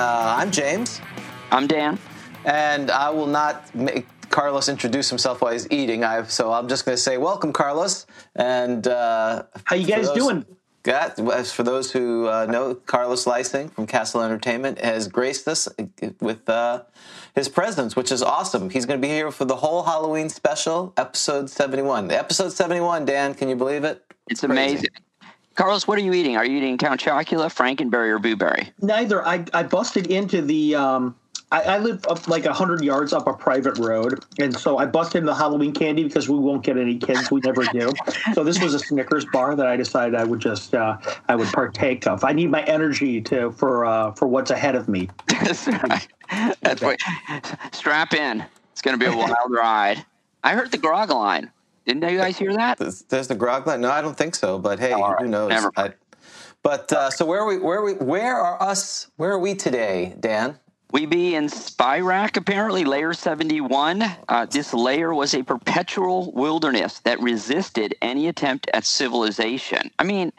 Uh, I'm James, I'm Dan. and I will not make Carlos introduce himself while he's eating. I, so I'm just going to say, "Welcome, Carlos." And uh, How you guys those- doing? Got, as for those who uh, know, Carlos Lising from casl Entertainment has graced us with uh, his presence, which is awesome. He's going to be here for the whole Halloween special, episode 71. Episode 71, Dan, can you believe it? It's Crazy. amazing. Carlos, what are you eating? Are you eating Count Chocula, Frankenberry, or Blueberry? Neither. I, I busted into the. Um, I, I live up like hundred yards up a private road, and so I busted into the Halloween candy because we won't get any kids. We never do. So this was a Snickers bar that I decided I would just uh, I would partake of. I need my energy to for uh, for what's ahead of me. That's right. That's right. Strap in. It's going to be a wild ride. I heard the grog line. Didn't you guys hear that? There's, there's the grog line. No, I don't think so. But hey, right. who knows? I, but uh, so where are we? Where are we? Where are us? Where are we today, Dan? We be in Spirac, apparently, layer 71. Uh, this layer was a perpetual wilderness that resisted any attempt at civilization. I mean,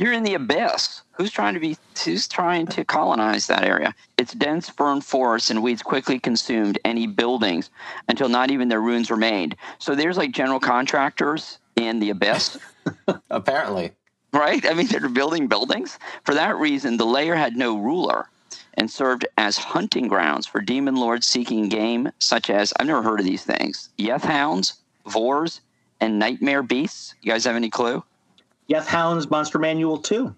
you're in the abyss. Who's trying to be who's trying to colonize that area? Its dense fern forests and weeds quickly consumed any buildings until not even their ruins remained. So there's like general contractors in the abyss. Apparently, right? I mean, they're building buildings. For that reason, the layer had no ruler and served as hunting grounds for demon lords seeking game, such as I've never heard of these things Yeth hounds, Vors, and nightmare beasts. You guys have any clue? Yeth Hounds Monster Manual two.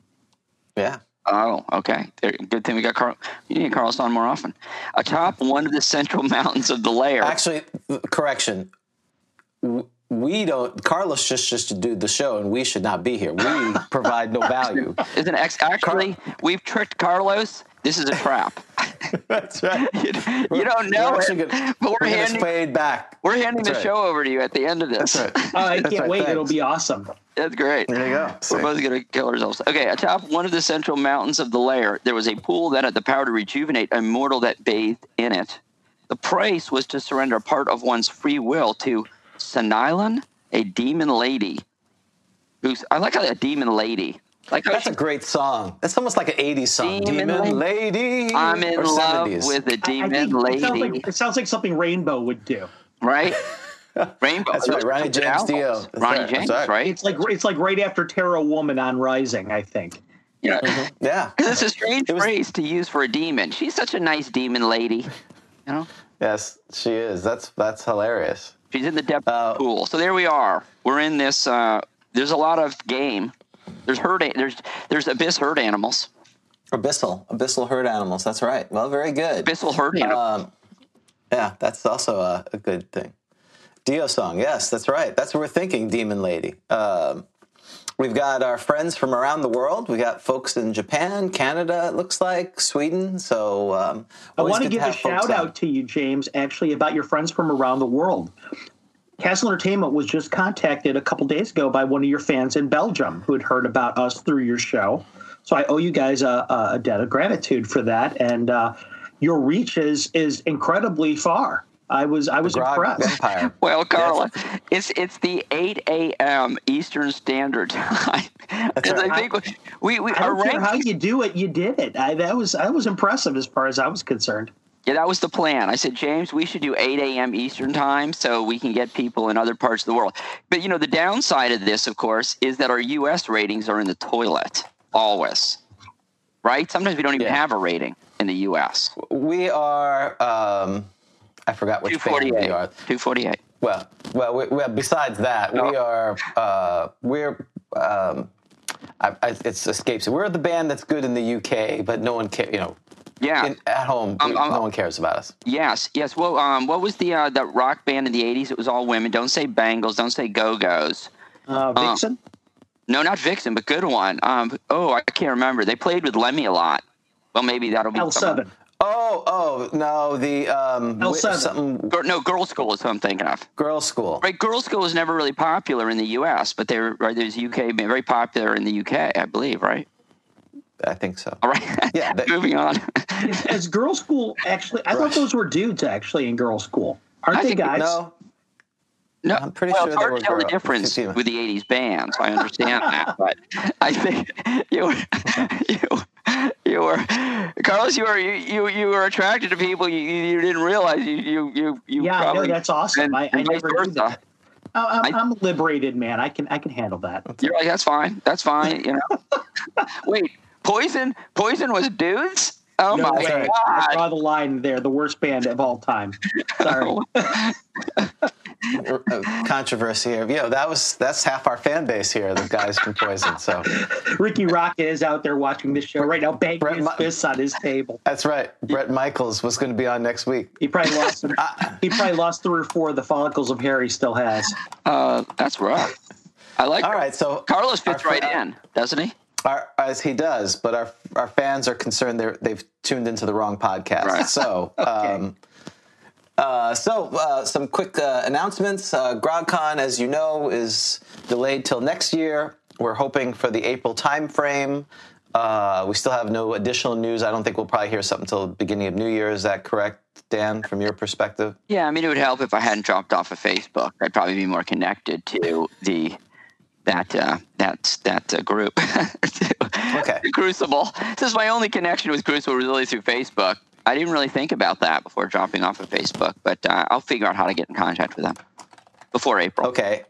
yeah. Oh, okay. There- Good thing we got Carl. You need Carlos on more often. Atop one of the central mountains of the layer. Actually, correction. We don't. Carlos just just to do the show, and we should not be here. We provide no value. Isn't ex- actually we've tricked Carlos. This is a trap. That's right. you, you don't know We're it, actually gonna, but we're we're gonna handing spade back. we're handing That's the right. show over to you at the end of this. That's right. Uh, I That's can't right, wait. It'll thanks. be awesome. That's great. There you go. See. We're both going to kill ourselves. Okay, atop one of the central mountains of the lair, there was a pool that had the power to rejuvenate a mortal that bathed in it. The price was to surrender part of one's free will to Sanilan, a demon lady. Who's I like how a demon lady. Like That's a great song. It's almost like an '80s song. Demon Demon, Lady. Lady. I'm in or love 70s. with a I- I demon think lady, It sounds, like, it sounds like something Rainbow would do. right? Rainbow. That's right, Ronnie James. Dio. That's Ronnie right, James, right. right? It's like it's like right after Tarot Woman on Rising. I think. You know, Yeah. because it's a strange It was- phrase to use for a demon. She's such a nice demon lady. You know, Yes, she is. That's that's hilarious. she's in the depth Uh, of the pool. So there we are. We're in this. Uh, there's a lot of game. There's herd. There's there's abyss herd animals. Abyssal, abyssal herd animals. That's right. Well, very good. Abyssal herd animals. Um, yeah, that's also a, a good thing. Dio song. Yes, that's right. That's what we're thinking, Demon Lady. Um, we've got our friends from around the world. We got folks in Japan, Canada. It looks like Sweden. So um, I want to give a have folks shout on. out to you, James, actually about your friends from around the world. Castle Entertainment was just contacted a couple days ago by one of your fans in Belgium who had heard about us through your show. So I owe you guys a, a debt of gratitude for that, and uh, your reach is is incredibly far. I was I was impressed. Empire. well, Carla, it's it's the 8 a.m. Eastern Standard Time. And right. I think we, we I don't care how you do it, you did it. I, that was I was impressive as far as I was concerned. Yeah, that was the plan. I said, James, we should do 8 a.m. Eastern time so we can get people in other parts of the world. But you know, the downside of this, of course, is that our U.S. ratings are in the toilet always. Right? Sometimes we don't even Yeah. have a rating in the U.S. We are. Um, I forgot which band 248. we are. 248. Well, well, we, well. Besides that, we are. Uh, we're. Um, I, I, it escapes. We're the band that's good in the UK, but no one cares. You know, Yeah. in, at home, Um, we- um, no one cares about us. Yes, yes. Well, um, what was the uh, that rock band in the '80s? It was all women. Don't say Bangles. Don't say Go Go's. Uh, Vixen. No, not Vixen, but good one. Um, oh, I can't remember. They played with Lemmy a lot. Well, maybe that'll be L seven. Oh, oh no, the um, L7. something Gir- No, Girlschool is who I'm thinking of. girls' school. Right, Girlschool was never really popular in the U.S., but they're right. There's UK, very popular in the UK, I believe. Right. I think so. All right. Yeah, they- Moving on. As is girls' school actually? I thought those were dudes actually in girls' school. Aren't I they guys? No, No, I'm pretty well, sure it's they hard were to tell the difference with the '80s bands. I understand that, but I think you were, you, you were, Carlos. You were you, you, you were attracted to people you, you you didn't realize you you you, you Yeah, I know that's awesome. and- I, I and vice never knew that. I, I'm, I- I'm a liberated man. I can I can handle that. You're like that's fine. That's fine. You know. Wait, Poison. Poison was dudes. Oh No my way. I god. draw the line there. The worst band of all time. Sorry. uh, controversy here. You know, that was that's half our fan base here. The guys from Poison. So Rikki Rockett is out there watching this show right now, banging Brett his Mi- fists on his table. that's right. Bret Michaels was going to be on next week. He probably lost. he probably lost three or four of the follicles of hair he still has. Uh, that's rough. I like. All right, so Carlos fits our- right in, doesn't he? Our, as he does, but our our fans are concerned they're, they've tuned into the wrong podcast. Right. So, um, uh, so uh, some quick uh, announcements. Uh, GrogCon, as you know, is delayed till next year. We're hoping for the April timeframe. Uh, we still have no additional news. I don't think we'll probably hear something until the beginning of New Year. Is that correct, Dan, from your perspective? Yeah, I mean, it would help if I hadn't dropped off of Facebook. I'd probably be more connected to the that uh, that that uh, group. Okay. Crucible. This is my only connection with Crucible really through Facebook. I didn't really think about that before dropping off of Facebook, but uh, I'll figure out how to get in contact with them before April. Okay.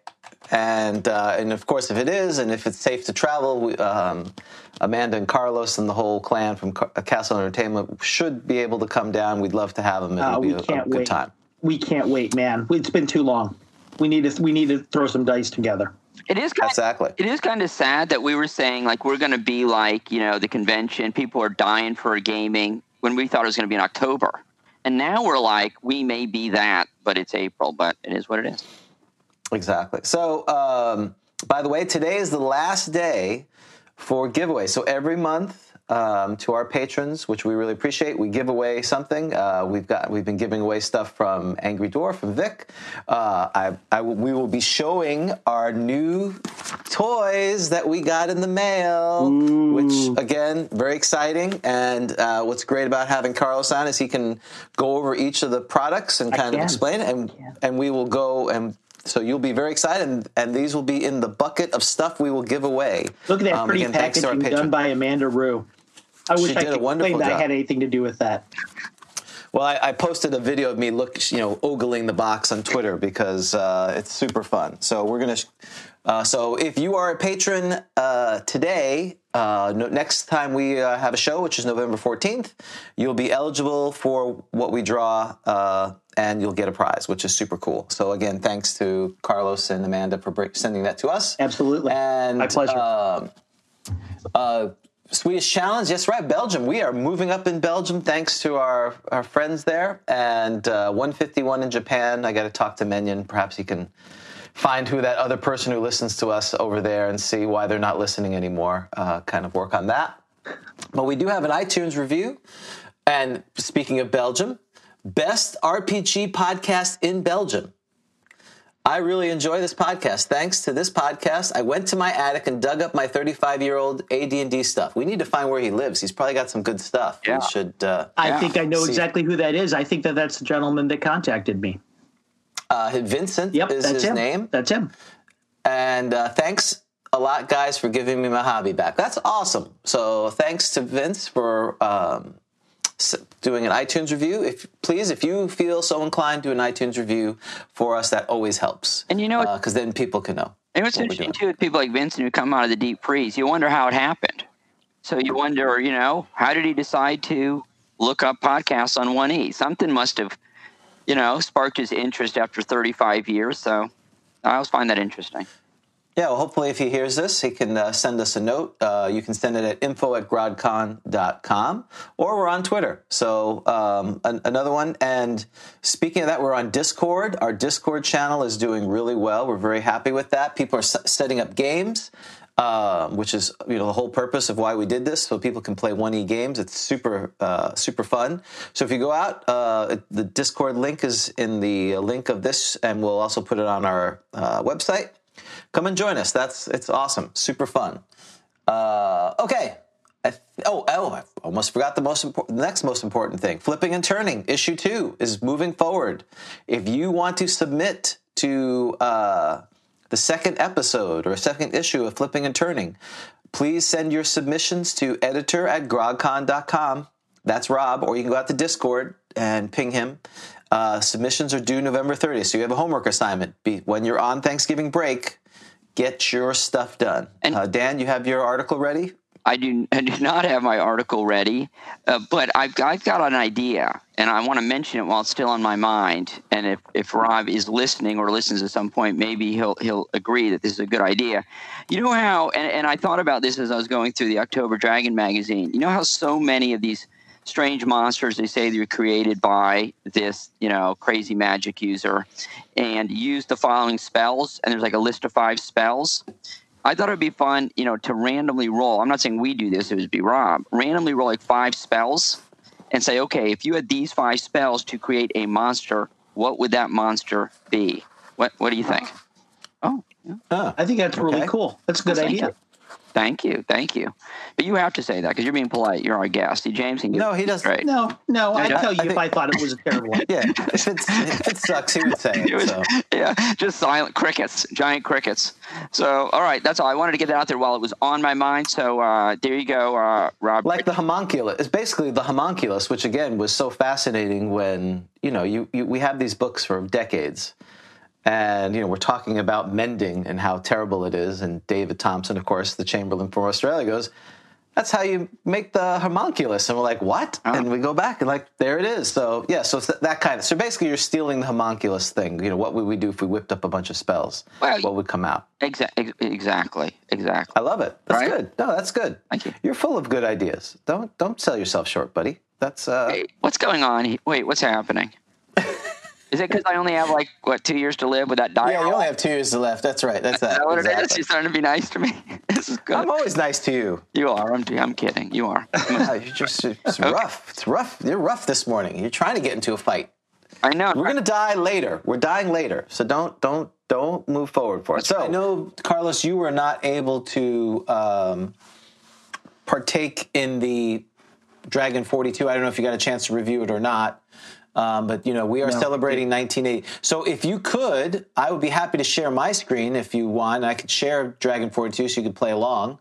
And uh, and of course, if it is, and if it's safe to travel, we, um, Amanda and Carlos and the whole clan from Ca- casl Entertainment should be able to come down. We'd love to have them. It'll Uh, be a, a good time. We can't wait, man. It's been too long. We need to we need to throw some dice together. It is kind Exactly. It is kind of sad that we were saying like we're going to be like you know the convention. People are dying for gaming when we thought it was going to be in October, and now we're like we may be that, but it's April. But it is what it is. Exactly. So, um, by the way, today is the last day for giveaways. So every month. Um, to our patrons, which we really appreciate, we give away something. Uh, we've got we've been giving away stuff from Angry Dwarf and Vic. Uh, I, I we will be showing our new toys that we got in the mail, which again very exciting. And uh, what's great about having Carlos on is he can go over each of the products and kind of explain it, and and we will go and. So you'll be very excited, and, and these will be in the bucket of stuff we will give away. Look at that Um, pretty again, thanks to our packaging done by Amanda Rue. I wish I could wonderful claim that I job. had anything to do with that. Well, I, I posted a video of me look, you know, ogling the box on Twitter because uh, it's super fun. So we're gonna. Uh, so if you are a patron uh, today, uh, no, next time we uh, have a show, which is November fourteenth, you'll be eligible for what we draw, uh, and you'll get a prize, which is super cool. So again, thanks to Carlos and Amanda for sending that to us. Absolutely. And My pleasure. Swedish Challenge, yes, right, Belgium. We are moving up in Belgium thanks to our, our friends there. And uh, 151 in Japan. I got to talk to Menyon. Perhaps he can find who that other person who listens to us over there and see why they're not listening anymore. Uh, kind of work on that. But we do have an iTunes review. And speaking of Belgium, best RPG podcast in Belgium. I really enjoy this podcast. Thanks to this podcast, I went to my attic and dug up my 35 year old AD&D stuff. We need to find where he lives. He's probably got some good stuff. Yeah. We should. Uh, I Yeah. think I know See. exactly who that is. I think that that's the gentleman that contacted me. uh, Vincent Yep, is that's his him. name. That's him. And uh, thanks a lot, guys, for giving me my hobby back. That's awesome. So thanks to Vince for um, s- doing an iTunes review. If please, if you feel so inclined, do an iTunes review for us. That always helps. And you know because uh, then people can know. And what's what interesting too with people like Vincent who come out of the deep freeze, you wonder how it happened. So you wonder, you know, how did he decide to look up podcasts on One E? Something must have, you know, sparked his interest after 35 years. So I always find that interesting. Yeah, well, hopefully, if he hears this, he can uh, send us a note. Uh, you can send it at info at grogcon.com or we're on Twitter. So, um, an- another one. And speaking of that, we're on Discord. Our Discord channel is doing really well. We're very happy with that. People are s- setting up games. Uh, which is you know the whole purpose of why we did this, so people can play 1E games. It's super uh, super fun. So if you go out, uh, the Discord link is in the link of this, and we'll also put it on our uh, website come and join us. That's it's awesome, super fun. Uh, okay. I oh, oh, I almost forgot the most important, the next most important thing. Flipping and turning issue two is moving forward. If you want to submit to uh, the second episode or second issue of Flipping and Turning, please send your submissions to editor at grogcon.com. That's Rob, or you can go out to Discord and ping him. Uh, submissions are due November 30th, so you have a homework assignment. Be, when you're on Thanksgiving break, get your stuff done. And- uh, Dan, you have your article ready? I do, I do not have my article ready, uh, but I've, I've got an idea, and I want to mention it while it's still on my mind. And if, if Rob is listening or listens at some point, maybe he'll he'll agree that this is a good idea. You know how, and, and I thought about this as I was going through the October Dragon magazine. You know how so many of these strange monsters they say they're created by this you know crazy magic user, and use the following spells, and there's like a list of five spells. I thought it would be fun, you know, to randomly roll. I'm not saying we do this; it would be Rob. Randomly roll like five spells, and say, okay, if you had these five spells to create a monster, what would that monster be? What What do you think? Oh, yeah. Huh. I think that's really cool. That's a good Thank idea. You. Thank you, thank you. But you have to say that because you're being polite. You're our guest. See, James can get No, he doesn't. Right. No, no, I'd tell you think- if I thought it was a terrible one. Yeah, if, it's, if it sucks, he would say It it. was- So. yeah, just silent crickets, giant crickets. So, all right, that's all. I wanted to get that out there while it was on my mind. So, uh, there you go, uh, Rob. like the homunculus. It's basically the homunculus, which again was so fascinating when you know you, you we have these books for decades, and you know we're talking about mending and how terrible it is. And David Thompson, of course, the Chamberlain from Australia, goes, "That's how you make the homunculus," and we're like, "What?" And we go back and like, there it is. So yeah, so it's th- that kind of. So basically, you're stealing the homunculus thing. You know, what would we do if we whipped up a bunch of spells? Well, what would come out? Exa- ex- exactly, exactly. I love it. That's Right? good. No, that's good. Thank you. You're full of good ideas. Don't don't sell yourself short, buddy. That's uh Hey, what's going on? Wait, what's happening? Is it because I only have like what two years to live with that diet? Yeah, you only have two years left. That's right. That's Is that. that what it is? Exactly. You're starting to be nice to me. This is good. I'm always nice to you. you are. I'm, I'm kidding. You are. You're just it's rough. It's rough. You're rough this morning. You're trying to get into a fight. I know. We're gonna die later. We're dying later. So don't don't don't move forward for it. So I know, Carlos, you were not able to um, partake in the Dragon 42. I don't know if you got a chance to review it or not. Um, but you know we are No. celebrating 1980. So if you could, I would be happy to share my screen if you want. I could share Dragon 42 so you could play along.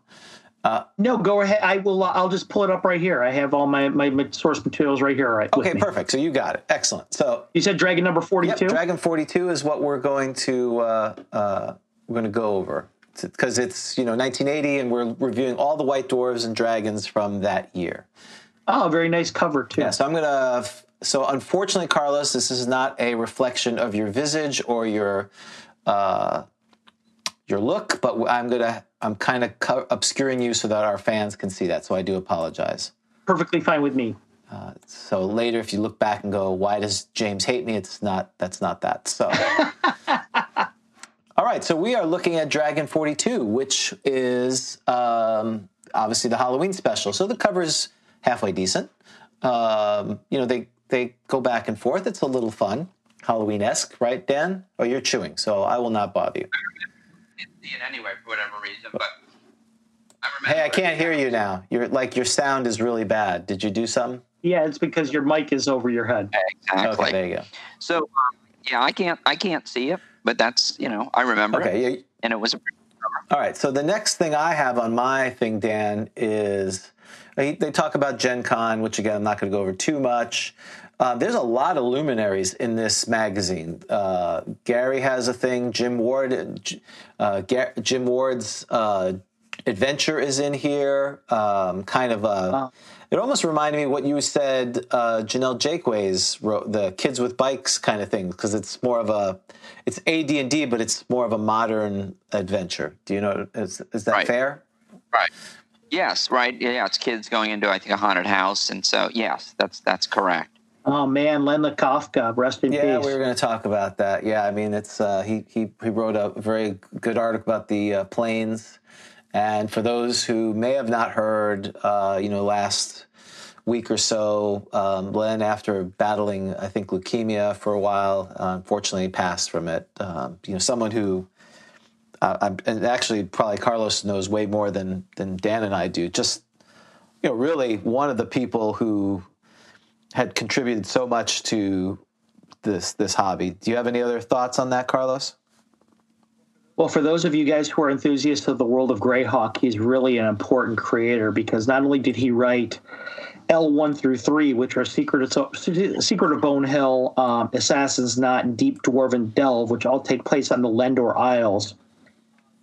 No, go ahead. I will. uh, I'll just pull it up right here. I have all my, my, my source materials right here. Right. Okay, perfect. So you got it. Excellent. So You said Dragon number Yep, forty-two. Dragon 42 is what we're going to uh, uh, we're going to go over because it's you know 1980 and we're reviewing all the white dwarves and dragons from that year. oh, very nice cover too. Yeah, so I'm gonna. So unfortunately, Carlos, this is not a reflection of your visage or your uh, your look, but I'm gonna. I'm kind of co- obscuring you so that our fans can see that. So I do apologize. Perfectly fine with me. So later, if you look back and go, "Why does James hate me?" It's not. That's not that. So. All right, so we are looking at Dragon 42, which is um, obviously the Halloween special. So the cover is halfway decent. Um, you know, they they go back and forth. It's a little fun, Halloween esque, right, Dan? Oh, you're chewing, so I will not bother you. see it anyway for whatever reason, but I remember. Hey, I can't hear you now. You're like your sound is really bad. Did you do something? Yeah, it's because your mic is over your head. Exactly. Okay, there you go. So um, yeah, I can't I can't see it, but that's you know I remember it, Okay, yeah, and it was a All right. So the next thing I have on my thing, Dan, is They, they talk about Gen Con, which again I'm not going to go over too much. Uh, there's a lot of luminaries in this magazine. Uh, Gary has a thing. Jim Ward, uh, Gar- Jim Ward's uh, adventure is in here. Um, kind of a. It almost reminded me what you said. Uh, Janelle Jaquays wrote the kids with bikes kind of thing because it's more of a. It's AD and D, but it's more of a modern adventure. Do you know? Is, is that Right. fair? Right. Yes, right. Yeah, it's kids going into I think a haunted house, and so yes, that's that's correct. Oh man, Len Lakofka, rest in Yeah, peace. we were going to talk about that. Yeah, I mean, it's uh, he he he wrote a very good article about the uh, planes, and for those who may have not heard, uh, you know, last week or so, um, Len, after battling I think leukemia for a while, uh, unfortunately passed from it. Um, you know, someone who. Uh, I'm, and actually, probably Carlos knows way more than than Dan and I do. Just you know, really one of the people who had contributed so much to this this hobby. Do you have any other thoughts on that, Carlos? Well, for those of you guys who are enthusiasts of the world of Greyhawk, he's really an important creator because not only did he write L1 through 3, which are Secret of, Secret of Bone Hill, um, Assassin's Knot, and Deep Dwarven Delve, which all take place on the Lendore Isles.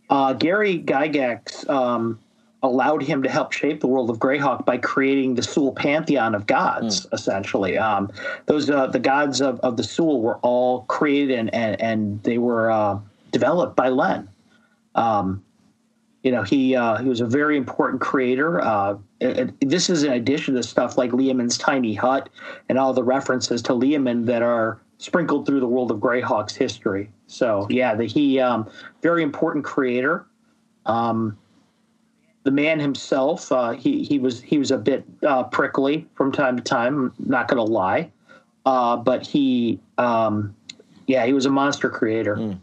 Uh, Gary Gygax um, allowed him to help shape the world of Greyhawk by creating the Sul pantheon of gods. Essentially, um, those uh, the gods of, of the Sul were all created and and, and they were uh, developed by Len. Um, you know, he uh, he was a very important creator. Uh, it- it- this is in addition to stuff like Leomund's tiny hut and all the references to Leomund that are sprinkled through the world of Greyhawk's history. So yeah, the, he um, very important creator. Um, the man himself, uh, he he was he was a bit uh, prickly from time to time. I'm not going to lie, uh, but he, um, yeah, he was a monster creator.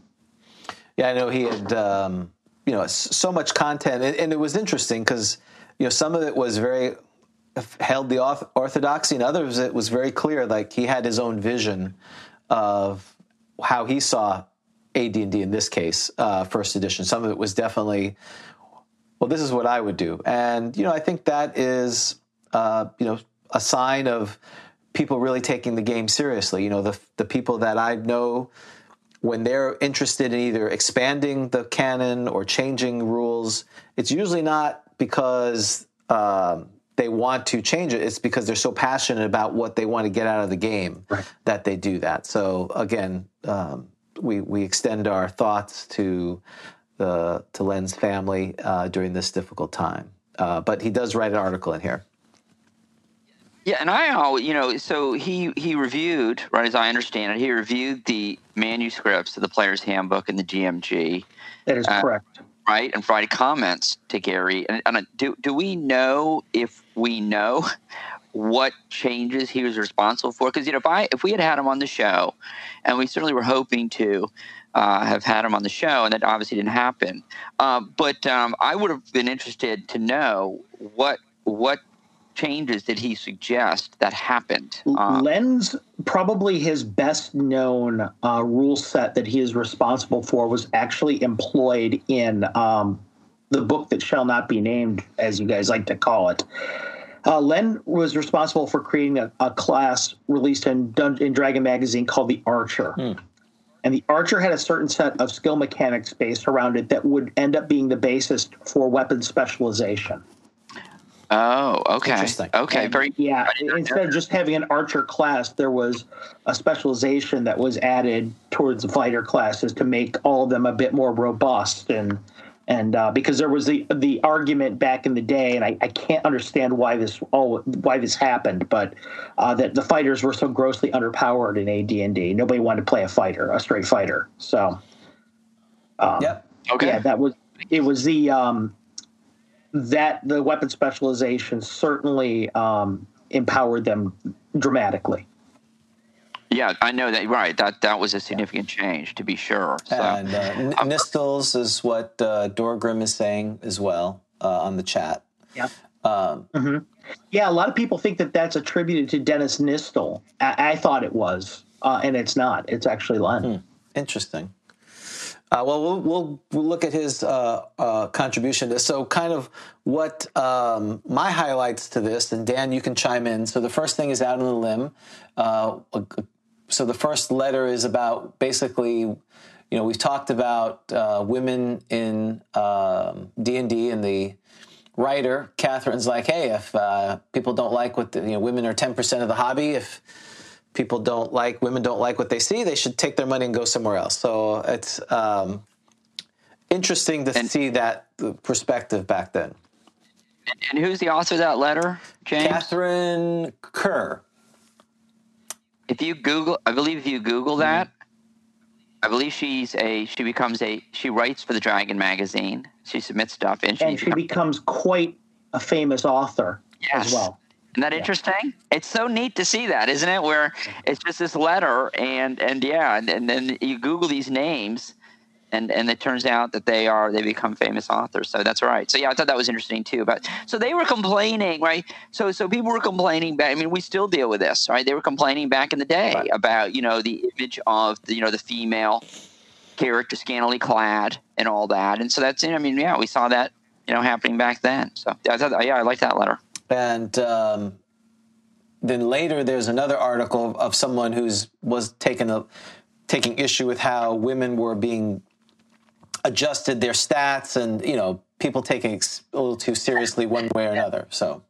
Yeah, I know he had um, you know so much content, and, and it was interesting because you know some of it was very held the orthodoxy, and others it was very clear. Like he had his own vision of how he saw AD and D in this case, uh, first edition. Some of it was definitely well, this is what I would do. And, you know, I think that is, uh, you know, a sign of people really taking the game seriously. You know, the, the people that I know when they're interested in either expanding the canon or changing rules, it's usually not because um, they want to change it. It's because they're so passionate about what they want to get out of the game that they do that. So again, um, we we extend our thoughts to the to Len's family uh, during this difficult time. Uh, but he does write an article in here. Yeah, and I always, you know, so he he reviewed, right as I understand it, he reviewed the manuscripts of the Player's Handbook and the DMG, That is Uh, correct. right, and provided comments to Gary. And, and do do we know if we know what changes he was responsible for? Because you know, if I if we had had him on the show, and we certainly were hoping to. Uh, have had him on the show, and that obviously didn't happen. Uh, but um, I would have been interested to know what what changes did he suggest that happened? Uh, Len's probably his best known uh, rule set that he is responsible for was actually employed in um, the book that shall not be named, as you guys like to call it. Uh, Len was responsible for creating a, a class released in, Dun- in Dragon Magazine called the Archer. And the Archer had a certain set of skill mechanics based around it that would end up being the basis for weapon specialization. oh, okay, Interesting. okay, And, very yeah. I didn't know Instead of just having an archer class, there was a specialization that was added towards the fighter classes to make all of them a bit more robust and and uh, because there was the the argument back in the day, and I, I can't understand why this all why this happened, but uh, that the fighters were so grossly underpowered in AD&D. Nobody wanted to play a fighter, a straight fighter. So Yep. okay. yeah, that was it. Was the um, that the weapon specialization certainly um, empowered them dramatically. Yeah, I know that. Right, that that was a significant change to be sure. So. And uh, N- Nistles is what uh, Dorgrim is saying as well uh, on the chat. Yeah. Um, Yeah, a lot of people think that that's attributed to Dennis Nistel. I, I thought it was, uh, and it's not. It's actually Len. interesting. Uh, well, well, we'll we'll look at his uh, uh, contribution to this. So, kind of what um, my highlights to this, and Dan, you can chime in. So, the first thing is out on the limb. Uh, so, the first letter is about basically, you know, we've talked about uh, women in um, D and D, and the writer Katharine's like, hey, if uh, people don't like what the, you know, women are ten percent of the hobby, if people don't like women don't like what they see, they should take their money and go somewhere else. So it's um, interesting to And- see that perspective back then. And who's the author of that letter, James? Katharine Kerr. If you Google, I believe if you Google mm-hmm. that, I believe she's a she becomes a she writes for the Dragon magazine. She submits stuff and she, and she becomes- becomes quite a famous author Yes. as well. Isn't that interesting? It's so neat to see that, isn't it? Where it's just this letter, and and yeah, and, and then you Google these names, and and it turns out that they are they become famous authors. So that's right. So yeah, I thought that was interesting too. But so they were complaining, right? So so people were complaining. Back, I mean, we still deal with this, right? They were complaining back in the day Right. about you know the image of the, you know the female character scantily clad and all that, and so that's I mean yeah, we saw that you know happening back then. So yeah, I thought yeah, I like that letter. And um, then later, there's another article of, of someone who's was taking a taking issue with how women were being adjusted their stats, and you know, people taking it a little too seriously one way or another. So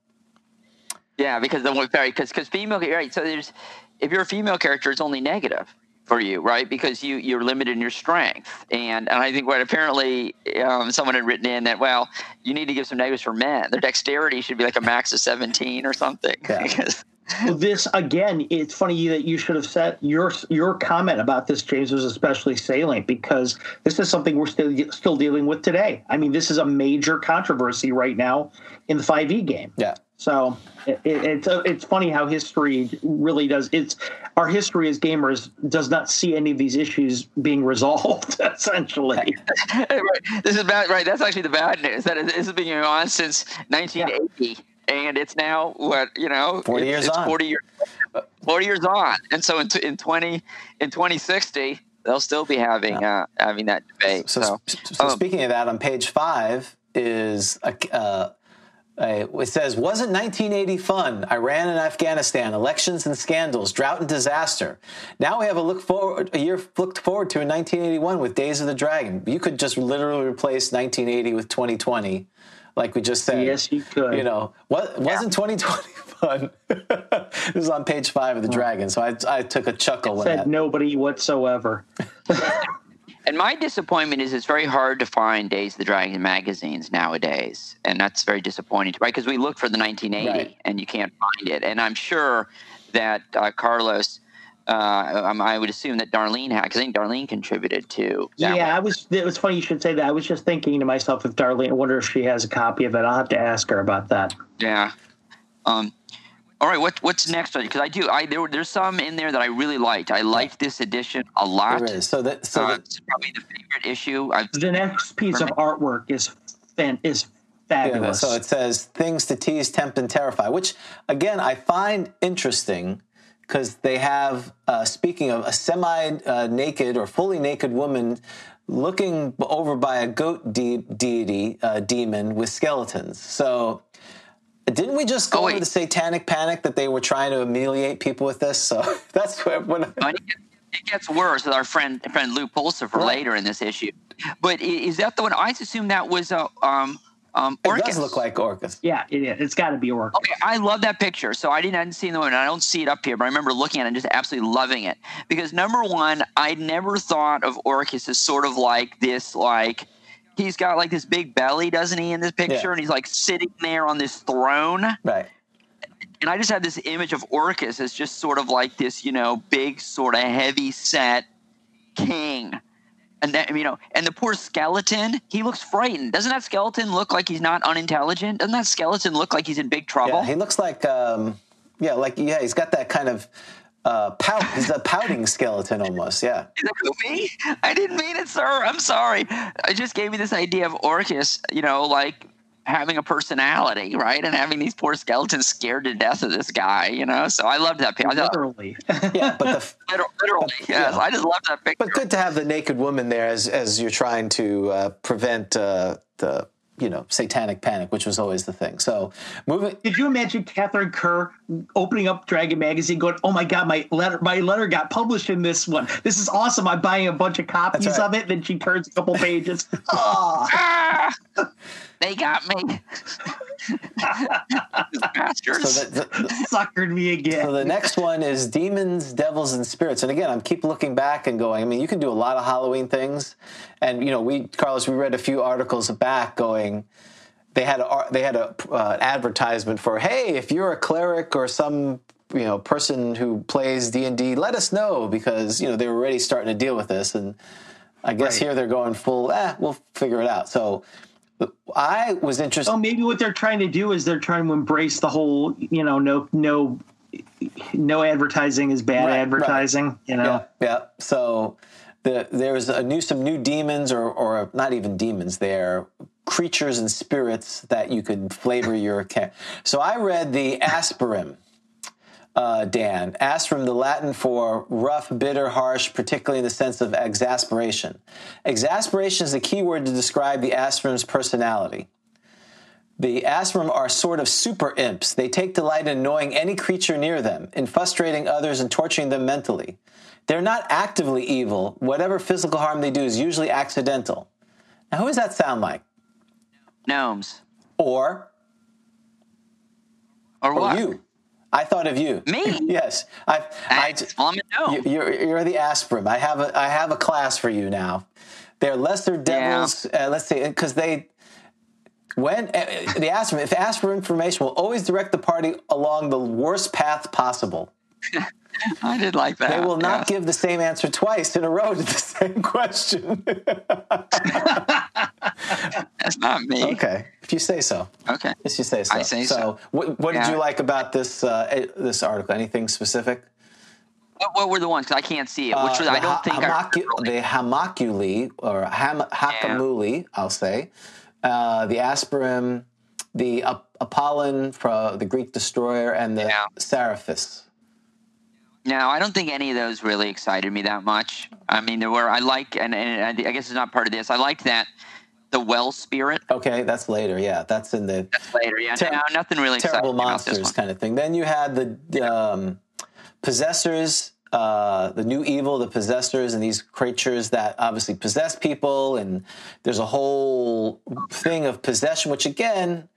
Yeah, because the one very because because female right. So there's if you're a female character, it's only negative for you, right? Because you you're limited in your strength, and and I think what apparently um, someone had written in that well, you need to give some negatives for men. Their dexterity should be like a max of 17 or something. Yeah. Because this again, it's funny that you should have said your your comment about this, James, was especially salient because this is something we're still still dealing with today. I mean, this is a major controversy right now in the 5e game. yeah, So it, it, it's uh, it's funny how history really does. It's our history as gamers does not see any of these issues being resolved. Essentially, right, this is bad. Right, that's actually the bad news. That is, this has been going on since 1980, and it's now what you know, 40 it's, years it's on. 40 years, 40 years on, and so in, in 20 in 2060, they'll still be having uh, having that debate. So, So, so, um, speaking of that, on page five is a, uh, a, it says, "Wasn't 1980 fun? Iran and Afghanistan, elections and scandals, drought and disaster. Now we have a look forward, a year looked forward to in 1981 with Days of the Dragon. You could just literally replace 1980 with 2020, like we just said. Yes, you could. You know, what wasn't 2020 fun? this is on page five of the Dragon, so I, I took a chuckle when said that. nobody whatsoever. and my disappointment is it's very hard to find Days of the Dragon magazines nowadays, and that's very disappointing, right? Because we look for the 1980 Right. and you can't find it, and I'm sure that uh, Carlos. Uh, um, I would assume that Darlene had, because I think Darlene contributed to. Yeah, one. I was. It was funny you should say that. I was just thinking to myself, if Darlene, I wonder if she has a copy of it. I'll have to ask her about that. Yeah. Um, all right. What what's next? Because I do. I there were, there's some in there that I really liked. I liked this edition a lot. There is. So that so Uh, that, probably the favorite issue. I've, The next piece of artwork is fan is Yeah, fabulous. so it says things to tease, tempt, and terrify, which again I find interesting because they have, uh, speaking of a semi uh, naked or fully naked woman looking over by a goat de- deity, uh, demon with skeletons. So didn't we just go Oh, wait. the satanic panic that they were trying to humiliate people with this? So that's where when I it- it gets worse with our friend friend Lew Pulsipher Right. later in this issue. But is that the one? I assume that was a um um it Orcus. does look like Orcus. yeah, it is. It's got to be work. Okay, I love that picture. So I didn't, I didn't see the one. I don't see it up here, but I remember looking at it and just absolutely loving it. Because number one, I never thought of Orcus as sort of like this, like he's got like this big belly, doesn't he, in this picture? Yeah. And he's like sitting there on this throne. Right. And I just had this image of Orcus as just sort of like this, you know, big, sort of heavy set king. And that, you know, and the poor skeleton, he looks frightened. Doesn't that skeleton look like he's not unintelligent? Doesn't that skeleton look like he's in big trouble? Yeah, he looks like, um, yeah, like yeah, he's got that kind of uh, pout. He's a pouting skeleton almost. Yeah. Me? I didn't mean it, sir. I'm sorry. I just gave me this idea of Orcus, you know, like having a personality, right? And having these poor skeletons scared to death of this guy, you know. So I loved that picture. Literally. yeah, but the Literally, literally yes. yeah. I just love that picture. But good to have the naked woman there as as you're trying to uh, prevent uh, the you know satanic panic, which was always the thing. So moving. Did you imagine Katharine Kerr opening up Dragon magazine, going, "Oh my God, my letter, my letter got published in this one. This is awesome. I'm buying a bunch of copies right. of it." Then she turns a couple pages. oh, Ah! They got me. Bastards. So the, the, suckered me again. so the next one is demons, devils, and spirits. And again, I'm keep looking back and going. I mean, you can do a lot of Halloween things, and you know, we Carlos, we read a few articles back going. They had a they had a uh, advertisement for hey, if you're a cleric or some you know person who plays D and D, let us know because you know they were already starting to deal with this, and I guess Right. here they're going full. Eh, we'll figure it out. So I was interested. Oh, maybe what they're trying to do is they're trying to embrace the whole, you know, no, no, no advertising is bad Right, right. advertising. You know, Yeah, yeah. So the, there's a new some new demons, or or not even demons. They're creatures and spirits that you can flavor your cat. So I read the Asperim. Uh, Dan, aspirin, the Latin for rough, bitter, harsh, particularly in the sense of exasperation. Exasperation is a key word to describe the aspirin's personality. The Aspirim are sort of super imps. They take delight in annoying any creature near them, in frustrating others and torturing them mentally. They're not actively evil. Whatever physical harm they do is usually accidental. Now, who does that sound like? Gnomes. Or, Or or what? you? I thought of you. Me? Yes. I, I, I, well, I'm a gnome. you- you're, you're the Aspirim. I have a, I have a class for you now. They're lesser devils. Uh, let's say because they when uh, the Aspirin, if for information, will always direct the party along the worst path possible. I did like that. They will not yes. give the same answer twice in a row to the same question. That's not me. okay, if you say so. Okay. If you say so. I say so. what, what did you like about this uh, eh, this article? Anything specific? What, what were the ones? Because I can't see it. Which Uh, was, I don't think hamacu- I. the Hamakuli or ham- Hakamuli, I'll say, uh, the Aspirin, the Ap- Apollon from the Greek destroyer, and the Yeah. Seraphis. No, I don't think any of those really excited me that much. I mean, there were I like, and, and I guess it's not part of this. I liked that the well spirit. Okay, that's later. Yeah, that's in the That's later. Yeah, Ter- no, nothing really terrible me about this monsters kind of thing. Then you had the um, possessors, uh, the new evil, the possessors, and these creatures that obviously possess people. And there's a whole thing of possession, which again,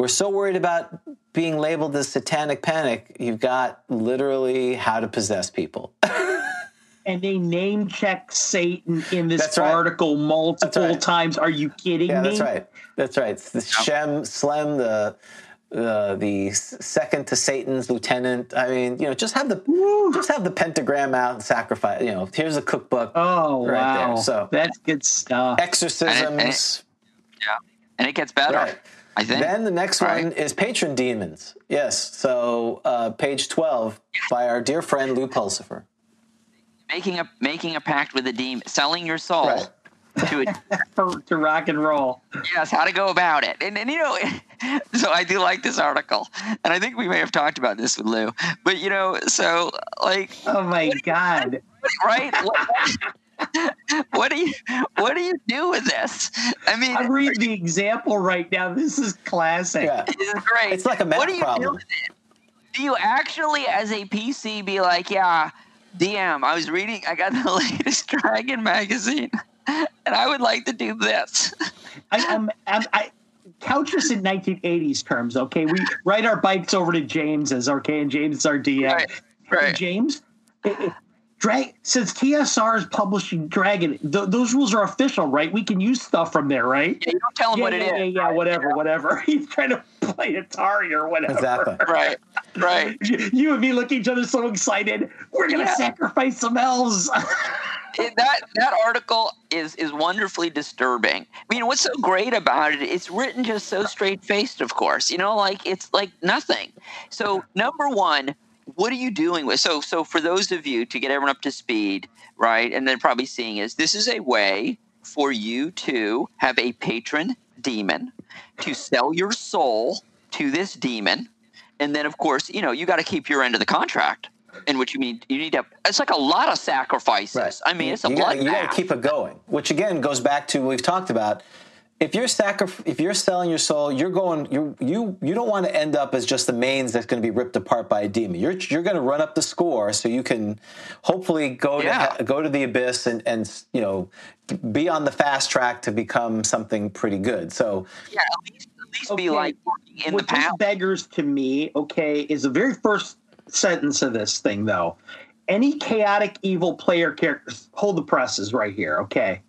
we're so worried about being labeled as satanic panic. You've got literally how to possess people. and they name check Satan in this That's right. article multiple right. times. Are you kidding yeah, me? that's right. That's right. It's the Shem, Slem, the uh, the second to Satan's lieutenant. I mean, you know, just have the just have the pentagram out and sacrifice. You know, here's a cookbook. Oh Right there, wow, so- that's good stuff. exorcisms. Yeah, and it gets better. Right. I think. Then the next Right. one is patron demons. Yes. So uh, page twelve by our dear friend Lew Pulsipher. making a making a pact with a demon, selling your soul Right. to a to rock and roll. yes, how to go about it. And, and you know, so I do like this article, and I think we may have talked about this with Lew. But you know, so like, Oh my god. right? What, what do you what do you do with this? I mean, I read the example right now. This is classic. Yeah. this is great. It's like a math what do you problem. Do, with it? do you actually, as a PC, be like, yeah, DM? I was reading. I got the latest Dragon magazine, and I would like to do this. I, I'm, I'm, I couch this in 1980s terms. Okay, we ride our bikes over to James's. Okay, and James is our DM. Right, right. James. Drag since TSR is publishing Dragon, th- those rules are official, right? We can use stuff from there, right? Yeah, you don't tell them yeah, what it is. yeah, yeah, yeah, whatever, whatever. He's trying to play Atari or whatever. Exactly. Right, right. You and me look at each other so excited. We're gonna Yeah. sacrifice some elves. It- that that article is is wonderfully disturbing. I mean, what's so great about it? It's written just so straight faced. Of course, you know, like it's like nothing. So number one, what are you doing with? So so for those of you to get everyone up to speed, right, and then probably seeing is this is a way for you to have a patron demon to sell your soul to this demon, and then of course you know you got to keep your end of the contract. In which you mean you need to. It's like a lot of sacrifices. Right. I mean, it's a you gotta, you got to keep it going, which again goes back to what we've talked about. If you're sacrif- if you're selling your soul, you're going you you you don't want to end up as just the manes that's going to be ripped apart by a demon. You're you're going to run up the score so you can hopefully go Yeah. to go to the abyss and and you know be on the fast track to become something pretty good. So Yeah, at least, at least Okay, be like working in the what this past. beggars to me, okay, is the very first sentence of this thing, though. Any chaotic evil player characters, hold the presses right here, okay?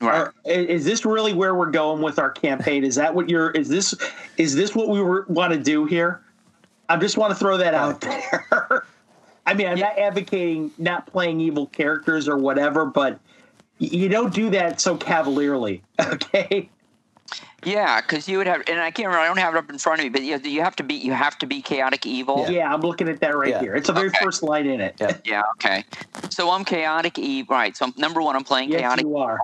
Right. Are- is this really where we're going with our campaign? Is that what you're? Is this is this what we were, want to do here? I just want to throw that out there. I mean, I'm not advocating not playing evil characters or whatever, but you don't do that so cavalierly, okay? Yeah, because you would have, and I can't remember. I don't have it up in front of me, but you, you have to be, you have to be chaotic evil. Yeah. Yeah, I'm looking at that right Yeah. here. It's the very Okay. first line in it. Yeah. Yeah, Okay. So I'm chaotic evil. Right. So I'm, number one, I'm playing Yes, chaotic. you are.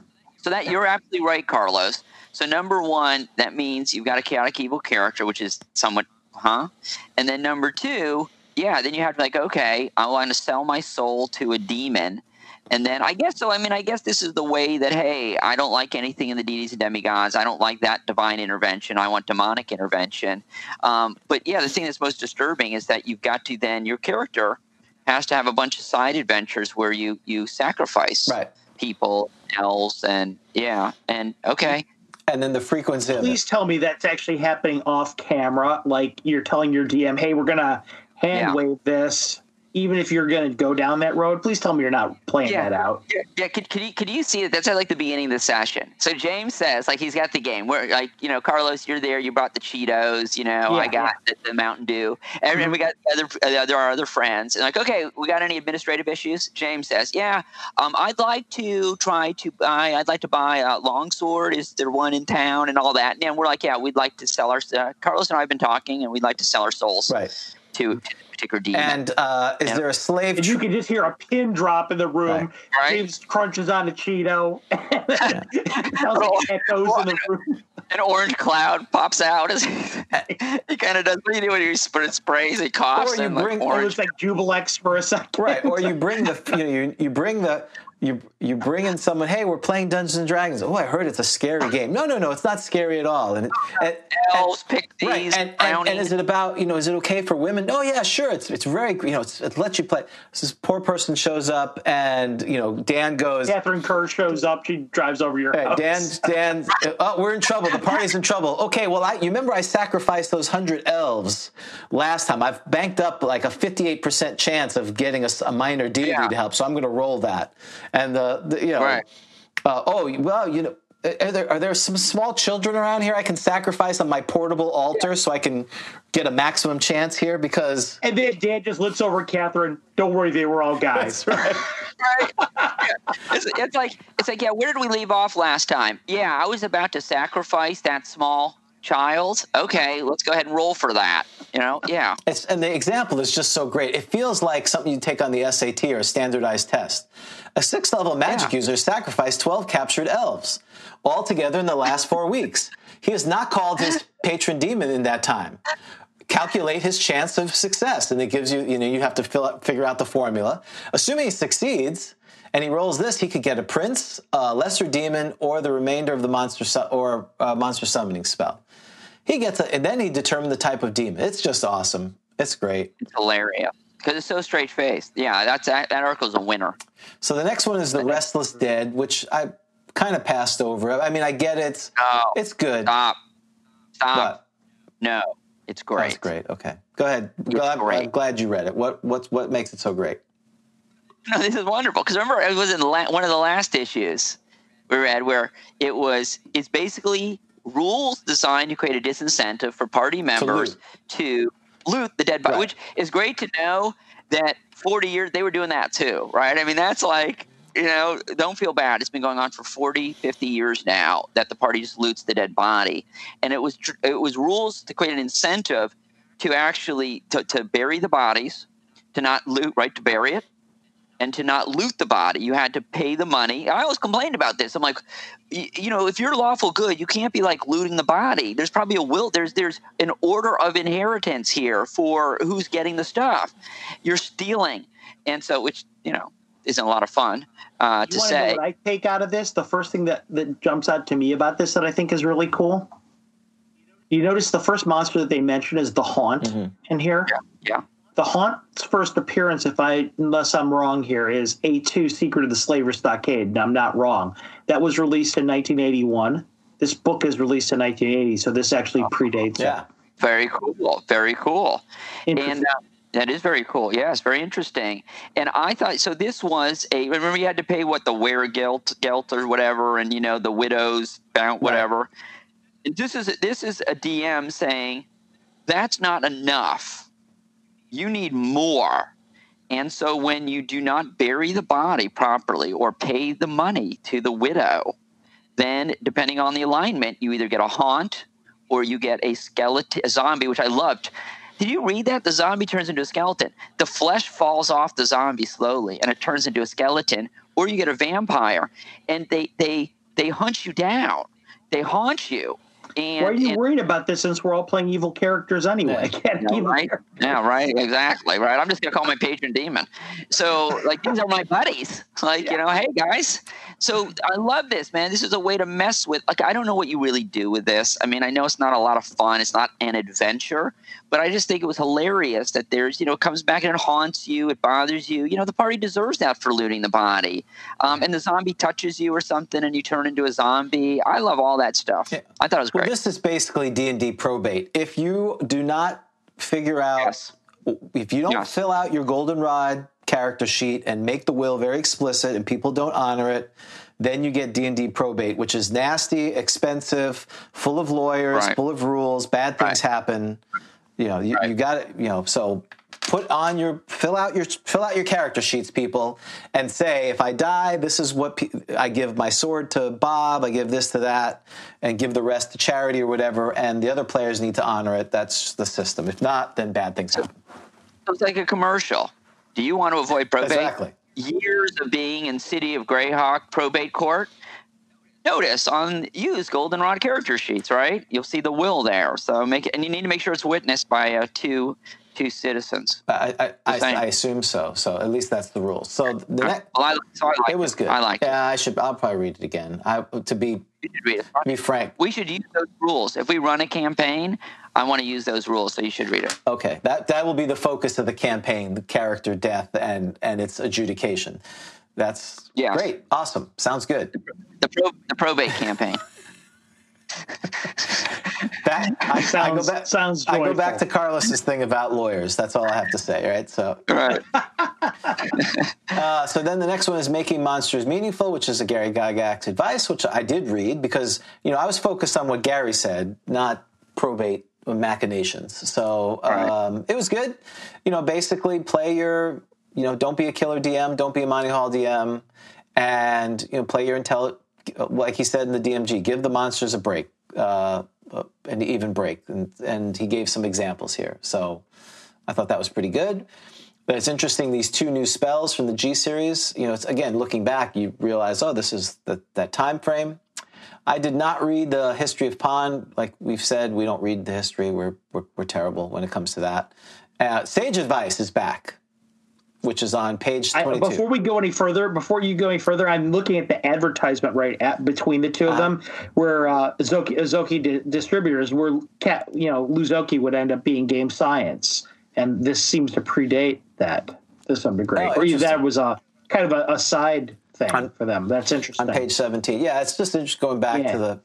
So that you're absolutely right, Carlos. So number one, that means you've got a chaotic evil character, which is somewhat, huh? And then number two, yeah, then you have to like, okay, I want to sell my soul to a demon. And then I guess so. I mean, I guess this is the way that hey, I don't like anything in the deities and demigods. I don't like that divine intervention. I want demonic intervention. Um, but yeah, the thing that's most disturbing is that you've got to then your character has to have a bunch of side adventures where you you sacrifice right, people, elves, and yeah, and okay, and then the frequency of it. Please tell me that's actually happening off camera. Like you're telling your DM, hey, we're going to hand Yeah. wave this. Even if you're going to go down that road, please tell me you're not playing Yeah. that out. Yeah, yeah. Could, could you could you see it? That's at like the beginning of the session. So James says like he's got the game. Where like you know Carlos, you're there. You brought the Cheetos. You know I got the, the Mountain Dew, and then we got the other uh, there are other friends. And like okay, we got any administrative issues? James says yeah. Um, I'd like to try to buy. I'd like to buy a longsword. Is there one in town and all that? And we're like yeah, we'd like to sell our. Uh, Carlos and I have been talking, and we'd like to sell our souls right. To, to a particular demon. And uh, is Yeah. there a slave? And you can just hear a pin drop in the room. Right. Right. James crunches on a Cheeto. it sounds like echoes in the room. an orange cloud pops out. As he kind of does what do you do when he sp- sprays? He coughs Or you and like bring- It orange. looks like Juiblex for a second. right or you bring the you, know, you, you bring the you you bring in someone hey we're playing dungeons and dragons oh i heard it's a scary game no no no it's not scary at all and, it, and Elves, pixies, right and, and, and is it about you know is it okay for women oh yeah sure it's it's very you know it's, it lets you play this poor person shows up and you know dan goes Katharine Kerr shows up. She drives over your Hey, house. Dan, Dan, uh, oh, we're in trouble. The party's in trouble. Okay, well, I, you remember I sacrificed those hundred elves last time. I've banked up like a fifty-eight percent chance of getting a minor deity Yeah. to help, so I'm going to roll that. And the, the you know, Right. uh, oh well, you know. Are there, are there some small children around here I can sacrifice on my portable altar so I can get a maximum chance here? Because And then Dan just looks over at Katharine. Don't worry, they were all guys. right? it's, it's like it's like yeah. Where did we leave off last time? Yeah, I was about to sacrifice that small child. Okay, let's go ahead and roll for that. You know? Yeah. It's, and the example is just so great. It feels like something you take on the SAT or a standardized test. A sixth level magic Yeah. user sacrificed 12 captured elves, all together in the last four weeks. He has not called his patron demon in that time. Calculate his chance of success, and it gives you, you know, you have to fill out, figure out the formula. Assuming he succeeds and he rolls this, he could get a prince, a lesser demon, or the remainder of the monster su- or uh, monster summoning spell. He gets a, and then he determined the type of demon. It's just awesome. It's great. It's hilarious because it's so straight faced. Yeah, that's that, article's a winner. So the next one is the Restless Dead, which I kind of passed over. I mean, I get it. No. It's good. Stop. Stop. But No, it's oh, great. it's great. Okay, go ahead. Glad, great. I'm glad you read it. What what's what makes it so great? No, this is wonderful because remember it was in la- one of the last issues we read where it was it's basically rules designed to create a disincentive for party members loot. to loot the dead body, Right. which is great to know that 40 years they were doing that too, right? I mean, that's like you know, don't feel bad. It's been going on for 40, 50 years now that the party just loots the dead body, and it was it was rules to create an incentive to actually to, to bury the bodies, to not loot, right? To bury it, and to not loot the body. You had to pay the money. I always complained about this. I'm like, you know, if you're lawful good, you can't be like looting the body. There's probably a will. There's there's an order of inheritance here for who's getting the stuff. You're stealing, and so which you know isn't a lot of fun uh, to say. what I take out of this, the first thing that that jumps out to me about this that I think is really cool. You notice the first monster that they mention is the haunt mm-hmm. in here. Yeah. yeah the Haunt's first appearance, if I unless I'm wrong here, is A2 Secret of the Slaver Stockade. And I'm not wrong. That was released in 1981. This book is released in 1980, so this actually predates yeah. it. Very cool. Very cool. And uh, that is very cool. Yes, very interesting. And I thought so. This was a remember you had to pay what the wear guilt, guilt or whatever, and you know the widows bound whatever. Right. And this is this is a DM saying that's not enough you need more. And so when you do not bury the body properly or pay the money to the widow, then depending on the alignment, you either get a haunt or you get a skeleton, a zombie, which I loved. Did you read that? The zombie turns into a skeleton. The flesh falls off the zombie slowly and it turns into a skeleton, or you get a vampire. And they they they hunt you down. They haunt you. And, Why are you and, worried about this since we're all playing evil characters anyway? Yeah, yeah right? yeah, right. Exactly. Right. I'm just gonna call my patron demon. So like these are my buddies. Like yeah. you know, hey guys. So I love this, man. This is a way to mess with. Like I don't know what you really do with this. I mean, I know it's not a lot of fun. It's not an adventure, but I just think it was hilarious that there's you know it comes back and it haunts you. It bothers you. You know, the party deserves that for looting the body. Um, and the zombie touches you or something, and you turn into a zombie. I love all that stuff. Yeah. I thought it was great. Well, this is basically D and D probate. If you do not figure out, yes. if you don't yes. fill out your goldenrod character sheet and make the will very explicit, and people don't honor it, then you get D&D probate, which is nasty, expensive, full of lawyers, right. full of rules, bad things right. happen. You know, you, right. you got it, you know, so put on your fill out your fill out your character sheets people and say if i die this is what pe- i give my sword to bob i give this to that and give the rest to charity or whatever and the other players need to honor it that's the system. If not then bad things happen. it's like a commercial. Do you want to avoid probate? Exactly. Years of being in city of greyhawk probate court notice on use goldenrod character sheets right you'll see the will there so make it and you need to make sure it's witnessed by uh, two two citizens. I, I, I, I, assume so. So at least that's the rule. So the next, well, so it was good. I like yeah. I should. I'll probably read it again. I, to be to be frank, we should use those rules. If we run a campaign, I want to use those rules. So you should read it. Okay, that that will be the focus of the campaign: the character death and and its adjudication. That's yes. great. Awesome. Sounds good. The, pro, the probate campaign. that I, sounds, I go back, sounds I go back to Carlos's thing about lawyers. That's all I have to say, right? So, right. uh, so then the next one is making monsters meaningful, which is a Gary Gygax advice, which I did read because you know I was focused on what Gary said, not probate machinations. So um, right. it was good. You know, basically play your, you know, don't be a killer DM, don't be a Monty Hall DM, and you know, play your intelligent like he said in the DMG, give the monsters a break, uh, an even break, and, and he gave some examples here. So I thought that was pretty good. But it's interesting these two new spells from the G series. You know, it's again looking back, you realize, oh, this is the, that time frame. I did not read the history of Pond. Like we've said, we don't read the history. We're we're, we're terrible when it comes to that. Uh, Sage Advice is back which is on page 22. I, before we go any further, before you go any further, I'm looking at the advertisement right at between the two of uh, them, where uh, Azoki, Azoki di- distributors were, cat, you know, Lou Zocchi would end up being game science, and this seems to predate that to some degree, oh, or that was a kind of a, a side thing on, for them. That's interesting. On page 17, yeah, it's just just going back yeah. to the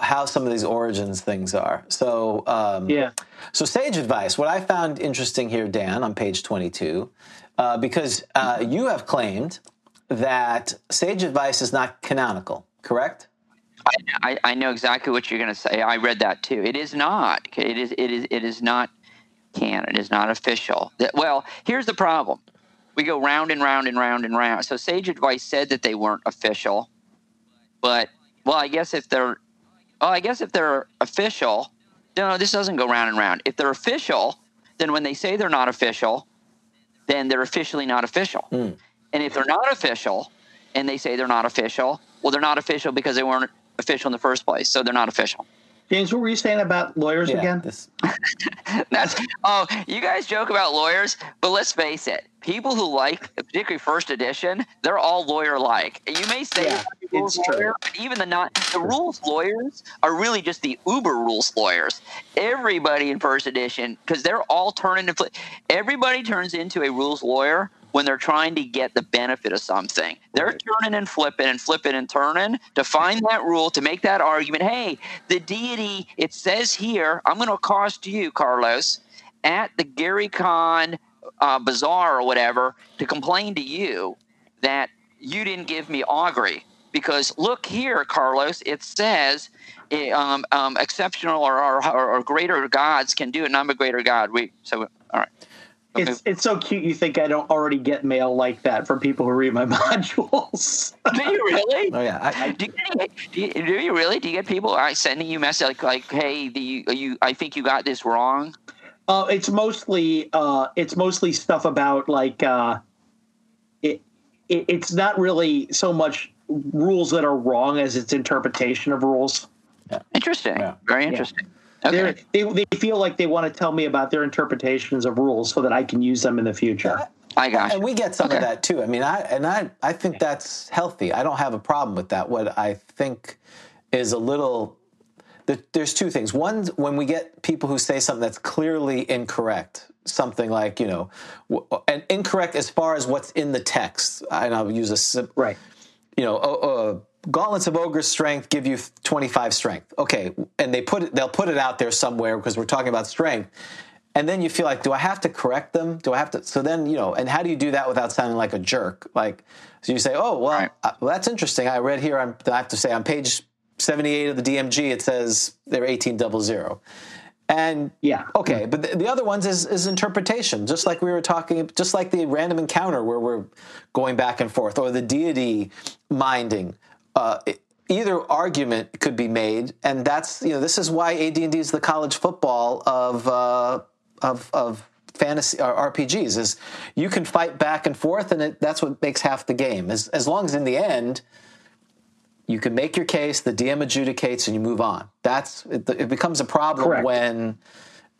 how some of these origins things are. So um, yeah. So sage advice. What I found interesting here, Dan, on page twenty-two, uh, because uh, you have claimed that sage advice is not canonical, correct? I, I, know exactly what you're going to say. I read that too. It is not. It is. It is. It is not canon. It is not official. Well, here's the problem. We go round and round and round and round. So sage advice said that they weren't official, but well, I guess if they're well, I guess if they're official, no, this doesn't go round and round. If they're official, then when they say they're not official, then they're officially not official. Hmm. And if they're not official, and they say they're not official, well, they're not official because they weren't official in the first place, so they're not official. James, what were you saying about lawyers Yeah, again? this- That's oh, you guys joke about lawyers, but let's face it. People who like, particularly first edition, they're all lawyer-like. You may say Yeah, you're a rules it's true. but even the not the rules lawyers are really just the uber rules lawyers. Everybody in first edition, because they're all turning into everybody turns into a rules lawyer when they're trying to get the benefit of something. They're Right. turning and flipping and flipping and turning to find that rule to make that argument. Hey, the deity, it says here, I'm going to cost you, Carlos, at the Gary Con uh, bazaar or whatever, to complain to you that you didn't give me augury. Because look here, Carlos, it says eh, um, um, exceptional or, or, or greater gods can do it, and I'm a greater god. We so all right. Okay. It's it's so cute. You think I don't already get mail like that from people who read my modules? do you really? oh yeah, I, Do you, do, you, do you really? Do you get people uh, sending you messages like, like, "Hey, the you, you, I think you got this wrong." Uh, it's mostly uh, it's mostly stuff about like uh, it, it. It's not really so much rules that are wrong as its interpretation of rules. Interesting. Yeah. Very interesting. They're, Okay. They they feel like they want to tell me about their interpretations of rules so that I can use them in the future. I got you. and we get some Okay. of that too. I mean, I and I I think that's healthy. I don't have a problem with that. What I think is a little there- there's two things. One, when we get people who say something that's clearly incorrect, something like you know, w- and incorrect as far as what's in the text. And I'll use a sim- Right. you know, uh, uh, gauntlets of ogre strength give you 25 strength. Okay, and they put it, they'll put it out there somewhere because we're talking about strength. And then you feel like, do I have to correct them? Do I have to? So then, you know, and how do you do that without sounding like a jerk? Like, so you say, oh, well, Right. uh, well that's interesting. I read here, I'm, I have to say, on page 78 of the DMG, it says they're 18 double zero. And Yeah. okay, but the, the other ones is, is interpretation, just like we were talking, just like the random encounter where we're going back and forth, or the deity minding. Uh, it- either argument could be made, and that's you know this is why AD&D is the college football of uh, of of fantasy or RPGs. Is you can fight back and forth, and it, that's what makes half the game. As as long as in the end you can make your case, the DM adjudicates, and you move on. That's it, it becomes a problem Correct. when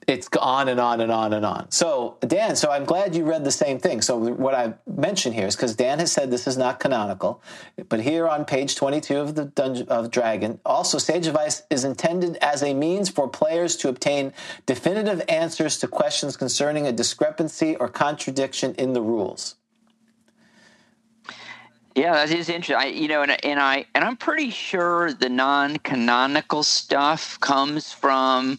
it's on and on and on and on. So Dan, so I'm glad you read the same thing. So what I mentioned here is because Dan has said this is not canonical, but here on page 22 of the Dungeon of Dragon, also Sage Advice is intended as a means for players to obtain definitive answers to questions concerning a discrepancy or contradiction in the rules. Yeah, that is interesting. I, you know, and, and I and I'm pretty sure the non-canonical stuff comes from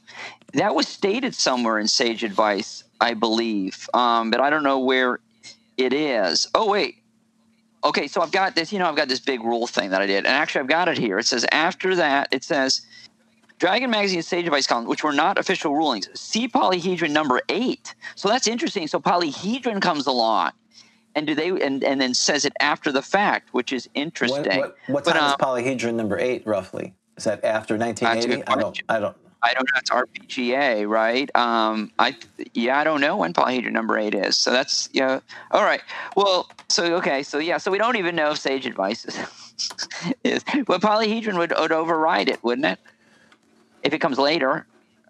that was stated somewhere in Sage Advice, I believe, um, but I don't know where it is. Oh wait, okay. So I've got this. You know, I've got this big rule thing that I did, and actually I've got it here. It says after that, it says. Dragon Magazine Sage Advice column, which were not official rulings. See polyhedron number eight. So that's interesting. So polyhedron comes along, and do they and, and then says it after the fact, which is interesting. what, what But, time is um, polyhedron number eight roughly? Is that after 1980? I don't. I don't. I don't know. It's RPGA, right? Um, I yeah, I don't know when polyhedron number eight is. So that's yeah. All right. Well, so okay, so yeah, so we don't even know if Sage Advice is. is but polyhedron would, would override it, wouldn't it? If it comes later,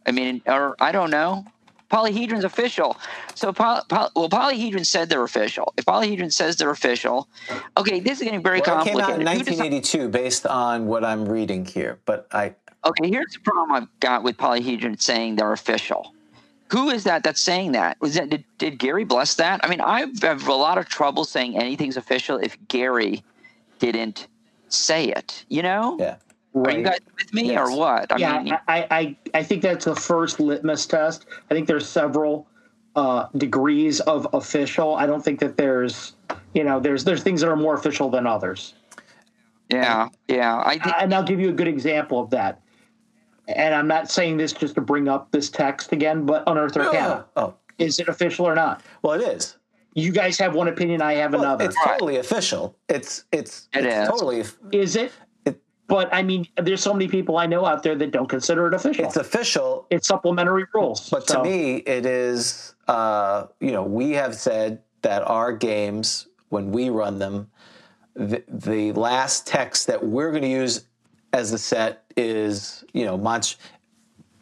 I mean, or I don't know. Polyhedron's official. So, poly, poly, well, Polyhedron said they're official. If Polyhedron says they're official, okay, this is getting very Well, it came complicated. out in Who decides- 1982, based on what I'm reading here. But I, Okay, here's the problem I've got with polyhedron saying they're official. Who is that that's saying that? Was that did, did Gary bless that? I mean, I have a lot of trouble saying anything's official if Gary didn't say it. You know? yeah. Are you guys with me Yes. or what? I yeah, mean, I, I, I think that's the first litmus test. I think there's several uh, degrees of official. I don't think that there's, you know, there's there's things that are more official than others. yeah, yeah. I think And I'll give you a good example of that. And I'm not saying this just to bring up this text again, but Unearth Arcana. Oh, Is it official or not? well, it is. You guys have one opinion, I have Well, another. it's totally official. It's it's It it's is. totally Is it? But I mean, there's so many people I know out there that don't consider it official. it's official. it's supplementary rules. But So- to me, it is. Uh, you know, we have said that our games, when we run them, the, the last text that we're going to use as the set is, you know, Monst-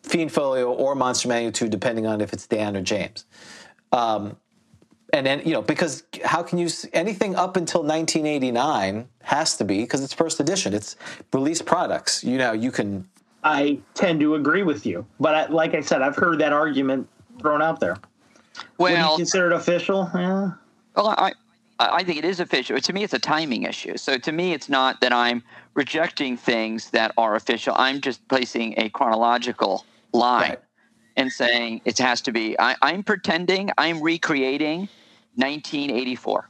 Fiend Folio or Monster Magnitude, depending on if it's Dan or James. Um, and then, you know, because how can you, anything up until 1989 has to be, because it's first edition, it's released products. You know, you can. I tend to agree with you. But I, like I said, I've heard that argument thrown out there. Well, Would you consider it official? Yeah. Well, I, I think it is official. To me, it's a timing issue. So to me, it's not that I'm rejecting things that are official. I'm just placing a chronological line right. and saying it has to be. I, I'm pretending I'm recreating 1984.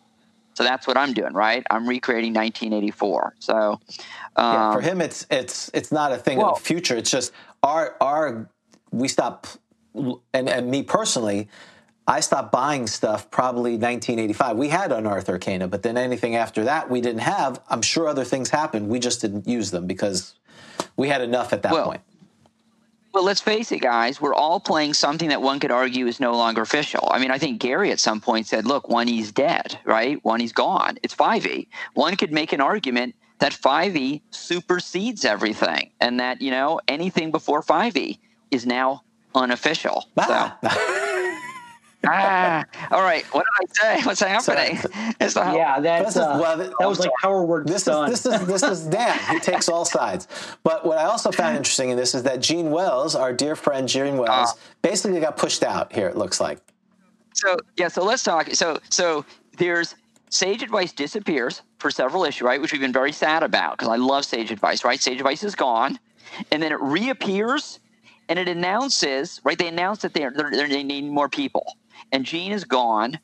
So that's what I'm doing, right? I'm recreating 1984. So um, yeah, for um, him, it's it's it's not a thing well, of the future. It's just our our we stop and and me personally. I stopped buying stuff probably 1985. We had Unearthed Arcana, but then anything after that we didn't have. I'm sure other things happened. We just didn't use them because we had enough at that well, point. Well, let's face it, guys. We're all playing something that one could argue is no longer official. I mean, I think Gary at some point said, look, one E's dead, right? One E's gone. It's 5e. One could make an argument that 5e supersedes everything and that, you know, anything before 5e is now unofficial. Ah. So. ah, all right. What did I say? What's happening? So, the, yeah, that's uh, well, that was like our word. This is this is this is Dan. He takes all sides. But what I also found interesting in this is that Jean Wells, our dear friend Jean Wells, uh, basically got pushed out. Here it looks like. So yeah, so let's talk. So so there's Sage Advice disappears for several issues, right? Which we've been very sad about because I love Sage Advice, right? Sage Advice is gone, and then it reappears and it announces, right? They announce that they're, they're, they need more people and Jean is gone,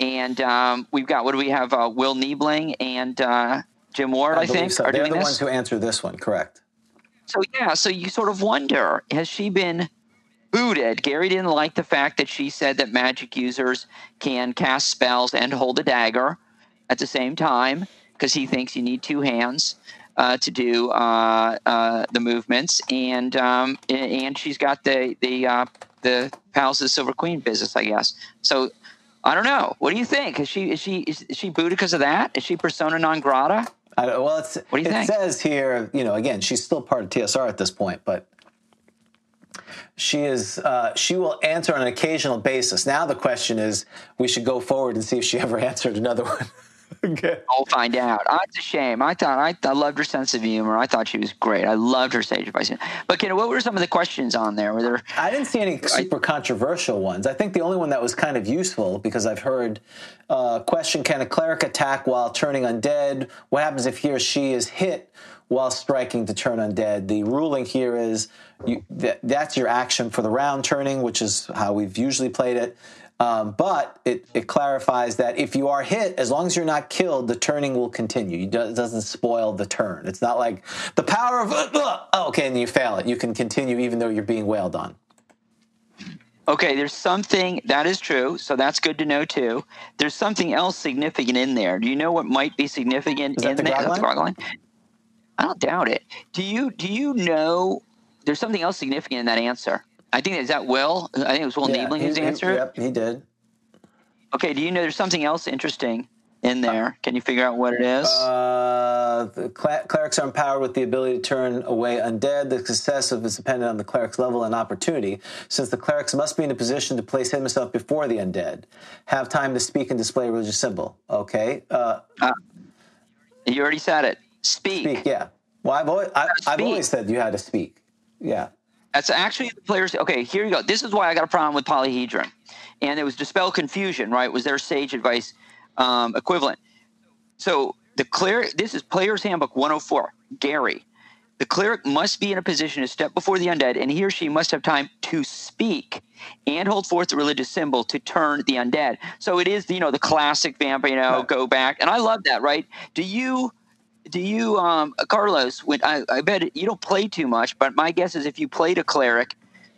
and um, we've got what do we have? Uh, Will Niebling and uh, Jim Ward, I, I think, so. are They're doing the this. ones who answer this one, correct? So yeah, so you sort of wonder: has she been booted? Gary didn't like the fact that she said that magic users can cast spells and hold a dagger at the same time because he thinks you need two hands. Uh, to do uh, uh, the movements, and um, and she's got the the uh, the Palace of the Silver Queen business, I guess. So I don't know. What do you think? Is she is she is she booted because of that? Is she persona non grata? I, well, it's, what do you it think? says here, you know, again, she's still part of TSR at this point, but she is uh, she will answer on an occasional basis. Now the question is, we should go forward and see if she ever answered another one. okay. I'll find out. Oh, it's a shame. I thought I, I loved her sense of humor. I thought she was great. I loved her sage advice. But you know, what were some of the questions on there? Were there? I didn't see any super I, controversial ones. I think the only one that was kind of useful because I've heard uh, question: Can a cleric attack while turning undead? What happens if he or she is hit? While striking to turn undead, the ruling here is you, that, that's your action for the round turning, which is how we've usually played it. Um, but it, it, clarifies that if you are hit, as long as you're not killed, the turning will continue. It doesn't spoil the turn. It's not like the power of, uh, uh, okay, and you fail it. You can continue even though you're being wailed on. Okay, there's something that is true, so that's good to know too. There's something else significant in there. Do you know what might be significant is in the there? The line? I don't doubt it. Do you do you know there's something else significant in that answer? I think is that Will. I think it was Will yeah, Niebling who's answered. Yep, he did. Okay. Do you know there's something else interesting in there? Can you figure out what it is? Uh, the clerics are empowered with the ability to turn away undead. The success of is dependent on the cleric's level and opportunity, since the clerics must be in a position to place himself before the undead, have time to speak and display a religious symbol. Okay. Uh, uh, you already said it. Speak. Speak. Yeah. Well, I've always, I, have always said you had to speak. Yeah. That's actually the players. Okay, here you go. This is why I got a problem with polyhedron, and it was dispel confusion. Right? Was their sage advice um, equivalent? So the cleric. This is Player's Handbook 104. Gary, the cleric must be in a position to step before the undead, and he or she must have time to speak and hold forth the religious symbol to turn the undead. So it is, you know, the classic vampire. You know, go back, and I love that. Right? Do you? Do you, um, Carlos? When I, I bet you don't play too much, but my guess is if you played a cleric,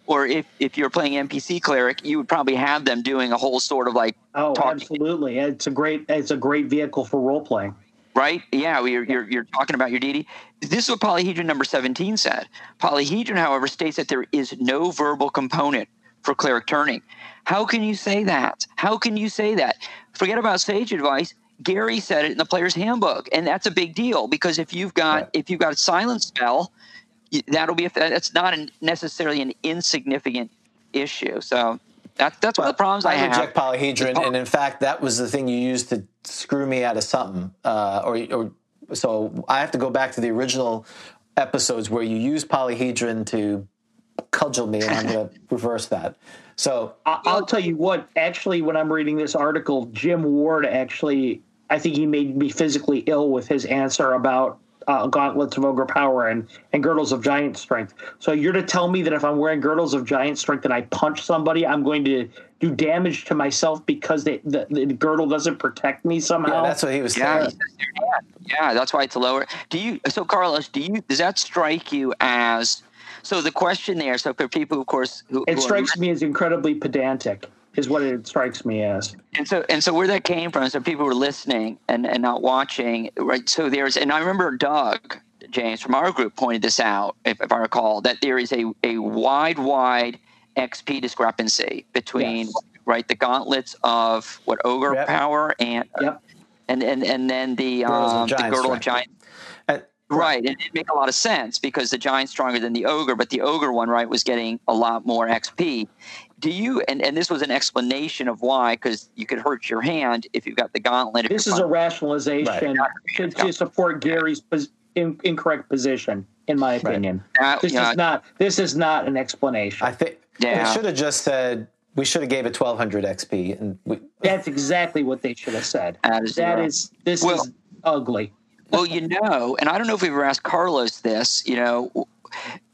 or if, if you're playing NPC cleric, you would probably have them doing a whole sort of like oh, talking. absolutely. It's a great it's a great vehicle for role playing. Right? Yeah, you're, you're, you're talking about your deity. This is what polyhedron number 17 said. Polyhedron, however, states that there is no verbal component for cleric turning. How can you say that? How can you say that? Forget about sage advice. Gary said it in the player's handbook, and that's a big deal because if you've got right. if you've got a silent spell, that'll be that's not an, necessarily an insignificant issue. So that, that's well, one of the problems I, I reject polyhedron, and in fact, that was the thing you used to screw me out of something. Uh, or, or so I have to go back to the original episodes where you use polyhedron to cudgel me, and I'm going to reverse that. So I'll tell you what. Actually, when I'm reading this article, Jim Ward actually, I think he made me physically ill with his answer about uh, gauntlets of ogre power and, and girdles of giant strength. So you're to tell me that if I'm wearing girdles of giant strength and I punch somebody, I'm going to do damage to myself because they, the, the girdle doesn't protect me somehow. Yeah, that's what he was yeah, saying. Yeah, that's why it's lower. Do you? So Carlos, do you? Does that strike you as? So the question there. So for people, of course, who, it who strikes are, me as incredibly pedantic is what it strikes me as. And so and so where that came from, so people were listening and, and not watching, right? So there's and I remember Doug James from our group pointed this out, if, if I recall, that there is a, a wide, wide XP discrepancy between yes. right the gauntlets of what ogre yep. power and yep. and, and and then the um, the girdle of giant Right, and it make a lot of sense because the giant's stronger than the ogre, but the ogre one, right, was getting a lot more XP. Do you? And, and this was an explanation of why, because you could hurt your hand if you've got the gauntlet. This is a rationalization right. to, to, support Gary's pos- in, incorrect position, in my opinion. Right. this is not. This is not an explanation. I think yeah. they should have just said we should have gave it 1200 XP, and we, that's exactly what they should have said. That is, that is this well, is ugly well, you know, and I don't know if we've ever asked Carlos this, you know,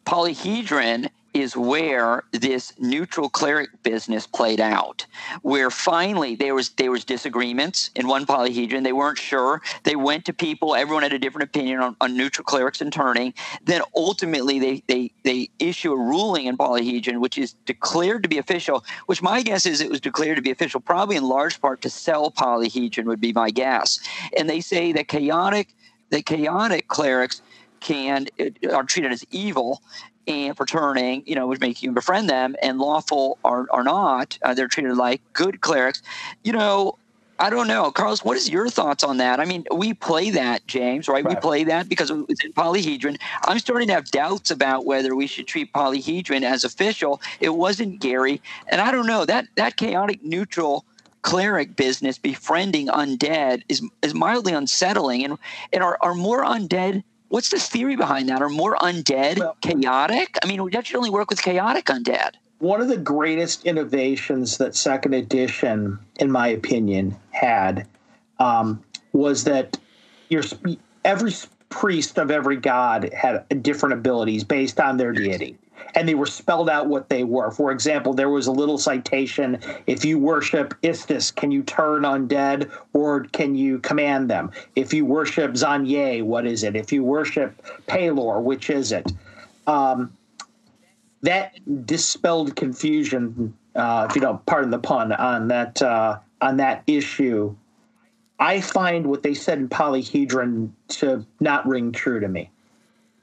polyhedron is where this neutral cleric business played out where finally there was there was disagreements in one polyhedron. They weren't sure. They went to people. Everyone had a different opinion on, on neutral clerics and turning. Then ultimately they, they they issue a ruling in polyhedron which is declared to be official which my guess is it was declared to be official probably in large part to sell polyhedron would be my guess. And they say that chaotic the chaotic clerics can are treated as evil and for turning, you know, which make you befriend them, and lawful are, are not. Uh, they're treated like good clerics. You know, I don't know, Carlos. What is your thoughts on that? I mean, we play that, James, right? right? We play that because it's in polyhedron. I'm starting to have doubts about whether we should treat polyhedron as official. It wasn't Gary, and I don't know that that chaotic neutral cleric business befriending undead is is mildly unsettling. And and are, are more undead what's the theory behind that? Are more undead well, chaotic? I mean that should only work with chaotic undead. One of the greatest innovations that second edition in my opinion had um, was that your every priest of every god had different abilities based on their deity and they were spelled out what they were. For example, there was a little citation if you worship Istus, can you turn undead or can you command them? If you worship Zanye, what is it? If you worship Pelor, which is it? Um, that dispelled confusion, uh, if you don't pardon the pun, on that uh, on that issue. I find what they said in Polyhedron to not ring true to me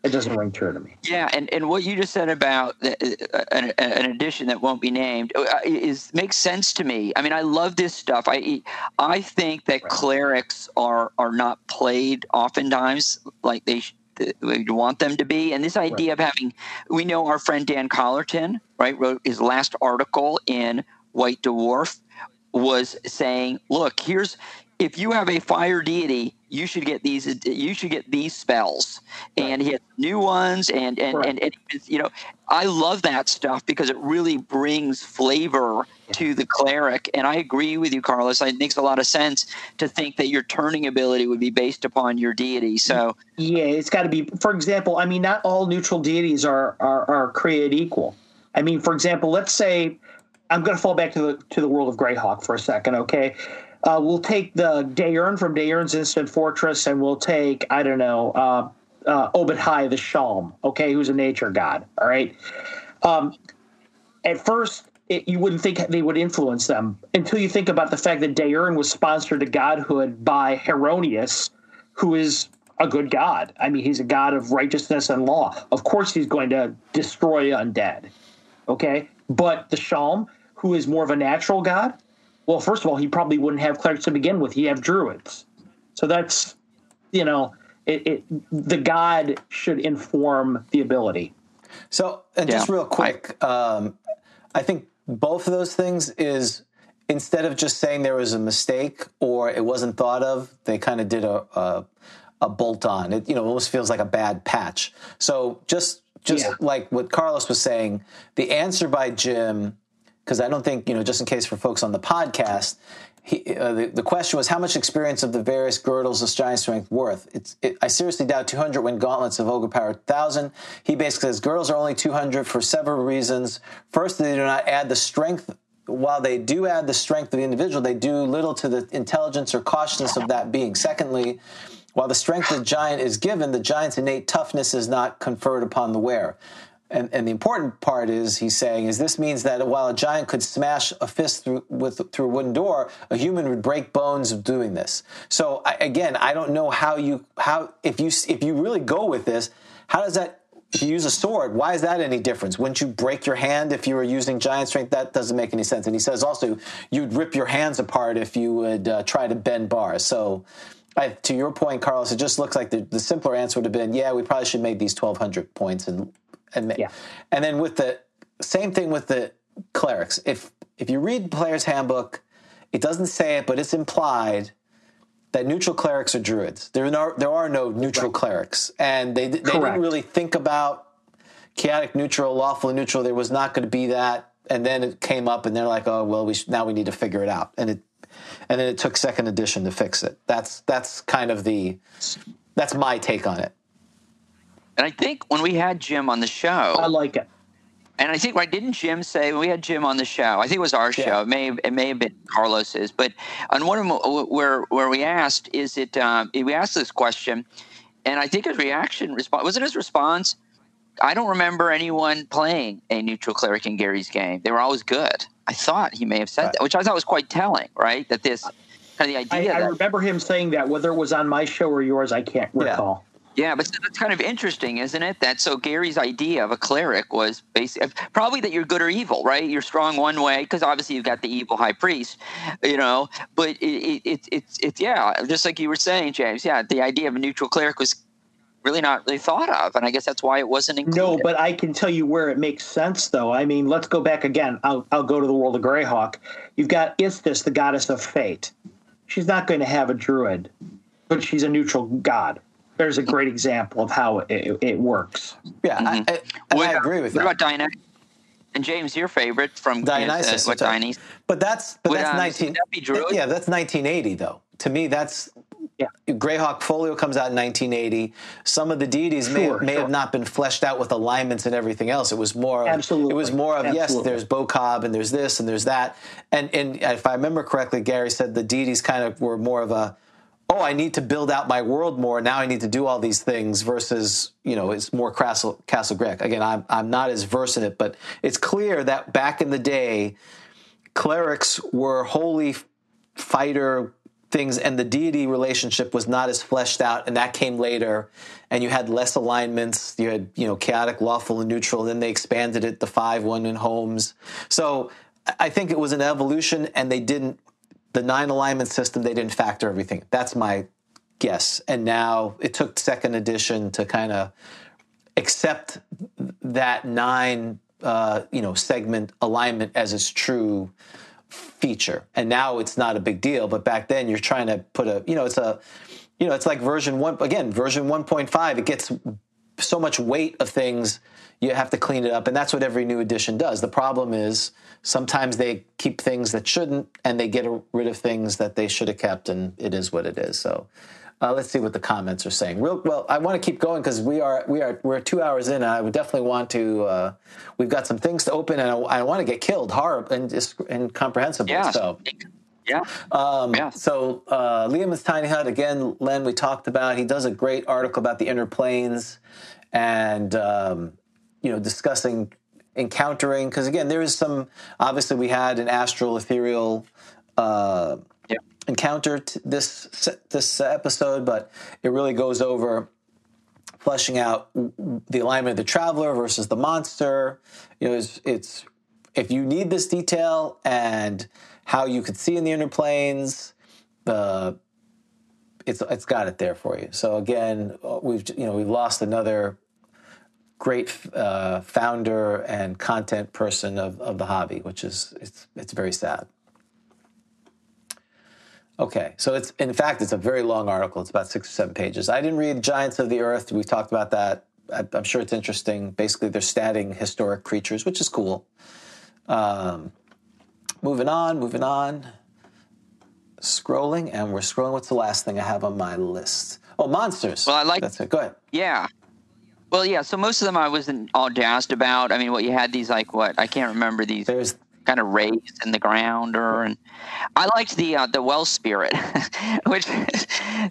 it doesn't ring true to me. Yeah, and, and what you just said about the, uh, an, an addition that won't be named uh, is makes sense to me. I mean, I love this stuff. I I think that right. clerics are are not played oftentimes like they we want them to be. And this idea right. of having, we know our friend Dan Collerton, right, wrote his last article in White Dwarf was saying, look, here's if you have a fire deity you should get these you should get these spells. And he has new ones and and, and, and you know i love that stuff because it really brings flavor to the cleric. And i agree with you carlos. It makes a lot of sense to think that your turning ability would be based upon your deity. So yeah it's got to be for example i mean not all neutral deities are are, are created equal. I mean for example let's say i'm going to fall back to the to the world of greyhawk for a second okay uh, we'll take the Daern from Daern's Instant Fortress, and we'll take I don't know uh, uh, Obad-Hai the Shalm, okay, who's a nature god. All right. Um, at first, it, you wouldn't think they would influence them until you think about the fact that Daern was sponsored to godhood by Heironeous, who is a good god. I mean, he's a god of righteousness and law. Of course, he's going to destroy undead. Okay, But the Shalm, who is more of a natural god, well, first of all, he probably wouldn't have clerics to begin with. He'd have druids. So that's, you know, it, it the god should inform the ability. So, and just real quick, um, I think both of those things is instead of just saying there was a mistake or it wasn't thought of, they kind of did a, a a bolt on. It you know almost feels like a bad patch. So just just Yeah. like what Carlos was saying, the answer by Jim, because I don't think you know, just in case for folks on the podcast. He, uh, the, the question was how much experience of the various girdles is giant strength worth? It's, it, I seriously doubt 200 when gauntlets have overpowered 1,000. He basically says girdles are only 200 for several reasons. First, they do not add the strength. While they do add the strength of the individual, they do little to the intelligence or cautiousness of that being. Secondly, while the strength of the giant is given, the giant's innate toughness is not conferred upon the wearer. And, and the important part is he's saying is this means that while a giant could smash a fist through with through a wooden door, a human would break bones doing this. So I, again, I don't know how you how if you if you really go with this, how does that if you use a sword, why is that any difference? Wouldn't you break your hand if you were using giant strength? That doesn't make any sense. And he says also you'd rip your hands apart if you would uh, try to bend bars. So. I, to your point, Carlos, it just looks like the, the simpler answer would have been, yeah, we probably should make these 1,200 points and Yeah. and then with the same thing with the clerics. If if you read Player's Handbook, it doesn't say it, but it's implied that neutral clerics are druids. There are no, there are no neutral clerics, and they they didn't really think about chaotic neutral, lawful neutral. There was not going to be that, and then it came up, and they're like, oh well, we sh- now we need to figure it out, and it and then it took second edition to fix it. That's that's kind of the that's my take on it. And I think when we had Jim on the show, I like it. and I think why didn't Jim say when we had Jim on the show? I think it was our show. It may have, it may have been Carlos's, but on one of them where where we asked, is it um, we asked this question, and I think his reaction response wasn't his response. I don't remember anyone playing a neutral cleric in Gary's game. They were always good. I thought he may have said Right. that, which I thought was quite telling, right? That this kind of the I, idea I that remember him saying that, whether it was on my show or yours, I can't Yeah. recall. Yeah, but that's kind of interesting, isn't it? That so Gary's idea of a cleric was basically probably that you're good or evil, right? You're strong one way because obviously you've got the evil high priest, you know. But it, it, it, it's it's yeah, just like you were saying, James. Yeah, the idea of a neutral cleric was really not really thought of, and I guess that's why it wasn't included. No, but I can tell you where it makes sense, though. I mean, let's go back again. I'll, I'll go to the world of Greyhawk. You've got Istus, the goddess of fate. She's not going to have a druid, but she's a neutral god. There's a great example of how it, it, it works. Yeah, I, I, and I agree with what that. about Dionysus? And James, your favorite from Dionysus. Uh, what Dionysus? But that's but Would, that's um, nineteen. that be Druid? Yeah, that's nineteen eighty though. To me, that's Yeah. Greyhawk Folio comes out in 1980. Some of the deities may, Sure, may sure. have not been fleshed out with alignments and everything else. It was more of, Absolutely. It was more of yes, there's Bocob and there's this and there's that. And and if I remember correctly, Gary said the deities kind of were more of a oh, I need to build out my world more. Now I need to do all these things versus, you know, it's more Castle, Castle Greg. Again, I'm, I'm not as versed in it, but it's clear that back in the day, clerics were holy fighter things and the deity relationship was not as fleshed out and that came later and you had less alignments you had you know chaotic lawful and neutral then they expanded it the five one in homes so i think it was an evolution and they didn't the nine alignment system they didn't factor everything. That's my guess. And now it took second edition to kind of accept that nine uh, you know segment alignment as its true feature. And now it's not a big deal but back then you're trying to put a you know it's a you know it's like version 1 again version 1.5 it gets so much weight of things you have to clean it up. And that's what every new edition does. The problem is sometimes they keep things that shouldn't and they get rid of things that they should have kept and it is what it is so uh, let's see what the comments are saying. Real well, I want to keep going because we are we are we're two hours in. And I would definitely want to. Uh, we've got some things to open, and I, I want to get killed hard and just incomprehensible. Yeah. So Yeah. um, Yeah. So uh, Leomund's Tiny Hut again. Len, we talked about. He does a great article about the inner planes, and um, you know discussing encountering because again there is some. Obviously, we had an astral ethereal. Uh, Yeah. encounter t- this this episode, but it really goes over fleshing out the alignment of the traveler versus the monster. You know, it's, it's if you need this detail and how you could see in the inner planes, the it's it's got it there for you. So again, we've you know we've lost another great uh, founder and content person of, of the hobby, which is it's it's very sad. Okay, so it's in fact it's a very long article. It's about six or seven pages. I didn't read Giants of the Earth. We talked about that. I, am sure it's interesting. Basically, they're statting historic creatures, which is cool. Um, moving on, moving on. Scrolling, and we're scrolling. What's the last thing I have on my list? Oh, monsters. Well, I like. That's it. Go ahead. Yeah. Well, yeah. So most of them I wasn't all jazzed about. I mean, what you had these like what I can't remember these. There's kind of raised in the ground or and I liked the uh, the well spirit which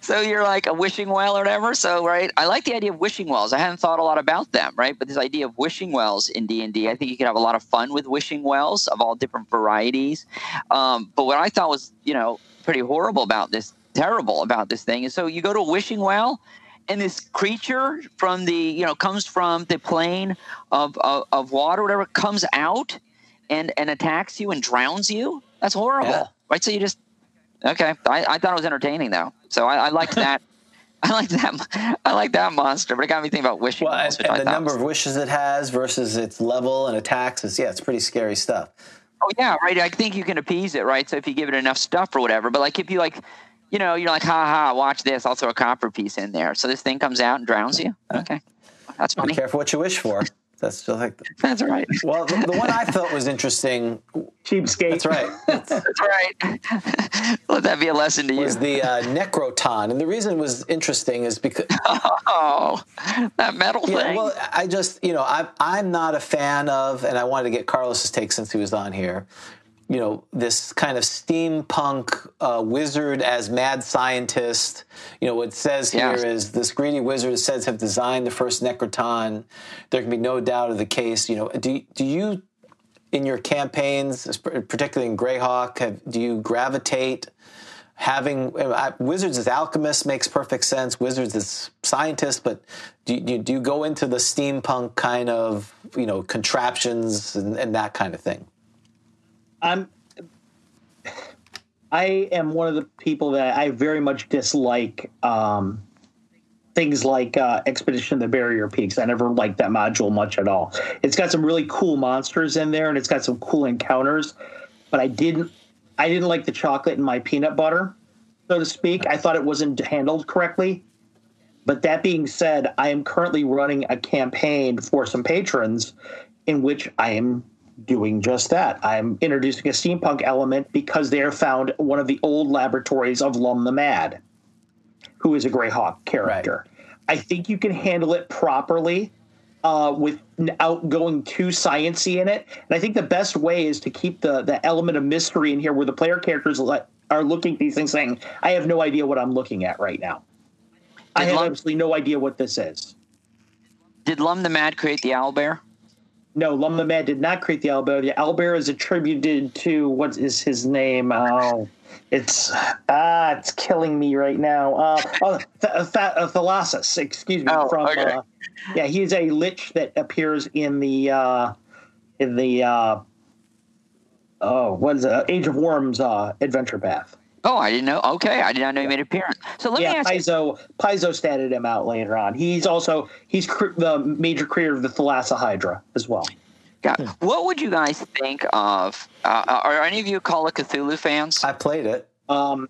so you're like a wishing well or whatever so right I like the idea of wishing wells I hadn't thought a lot about them right but this idea of wishing wells in D&D I think you could have a lot of fun with wishing wells of all different varieties um, but what I thought was you know pretty horrible about this terrible about this thing is so you go to a wishing well and this creature from the you know comes from the plane of, of, of water whatever comes out and and attacks you and drowns you. That's horrible, yeah. right? So you just okay. I, I thought it was entertaining though, so I, I liked that. I like that. I like that monster, but it got me thinking about wishing. Well, and, and the number of wishes it has versus its level and attacks is yeah, it's pretty scary stuff. Oh yeah, right. I think you can appease it, right? So if you give it enough stuff or whatever, but like if you like, you know, you're like, ha ha, watch this. I'll throw a copper piece in there. So this thing comes out and drowns you. Okay, that's funny. Be careful what you wish for. That's still like that's right. Well, the, the, one I felt was interesting. Cheapskate. That's right. That's, that's right. Let that be a lesson to was you. Was the uh, Necroton, and the reason it was interesting is because oh, that metal yeah, thing. Well, I just you know I'm I'm not a fan of, and I wanted to get Carlos's take since he was on here you know this kind of steampunk uh, wizard as mad scientist. You know what it says here is this greedy wizard says have designed the first Necroton. There can be no doubt of the case. You know, do do you in your campaigns, particularly in Greyhawk, have, do you gravitate? Having uh, wizards as alchemists makes perfect sense. Wizards as scientists, but do you, do you go into the steampunk kind of you know contraptions and, and that kind of thing? I'm I am one of the people that I very much dislike um, things like uh, Expedition of the Barrier Peaks. I never liked that module much at all. It's got some really cool monsters in there, and it's got some cool encounters. But I didn't, I didn't like the chocolate in my peanut butter, so to speak. I thought it wasn't handled correctly. But that being said, I am currently running a campaign for some patrons in which I am doing just that. I'm introducing a steampunk element because they are found one of the old laboratories of Lum the Mad, who is a Greyhawk character. Right. I think you can handle it properly uh, without going too sciency in it. And I think the best way is to keep the the element of mystery in here, where the player characters let, are looking at these things, saying, "I have no idea what I'm looking at right now. Did I have Lum, absolutely no idea what this is." Did Lum the Mad create the owlbear? No, Lum the Mad did not create the owlbear. The owlbear is attributed to what is his name? Oh, it's ah, it's killing me right now. Uh, oh, Th- uh, Th- uh, Thalassius, excuse me. Oh, from okay. uh, yeah, he's a lich that appears in the uh, in the uh, oh, what is it? Age of Worms uh, adventure path. Oh, I didn't know. Okay, I did not know he made an appearance. So let yeah, me ask Paizo, you. Paizo statted him out later on. He's also he's cr- the major creator of the thessalhydra as well. Yeah. What would you guys think of? Uh, are any of you Call of Cthulhu fans? I played it. Um,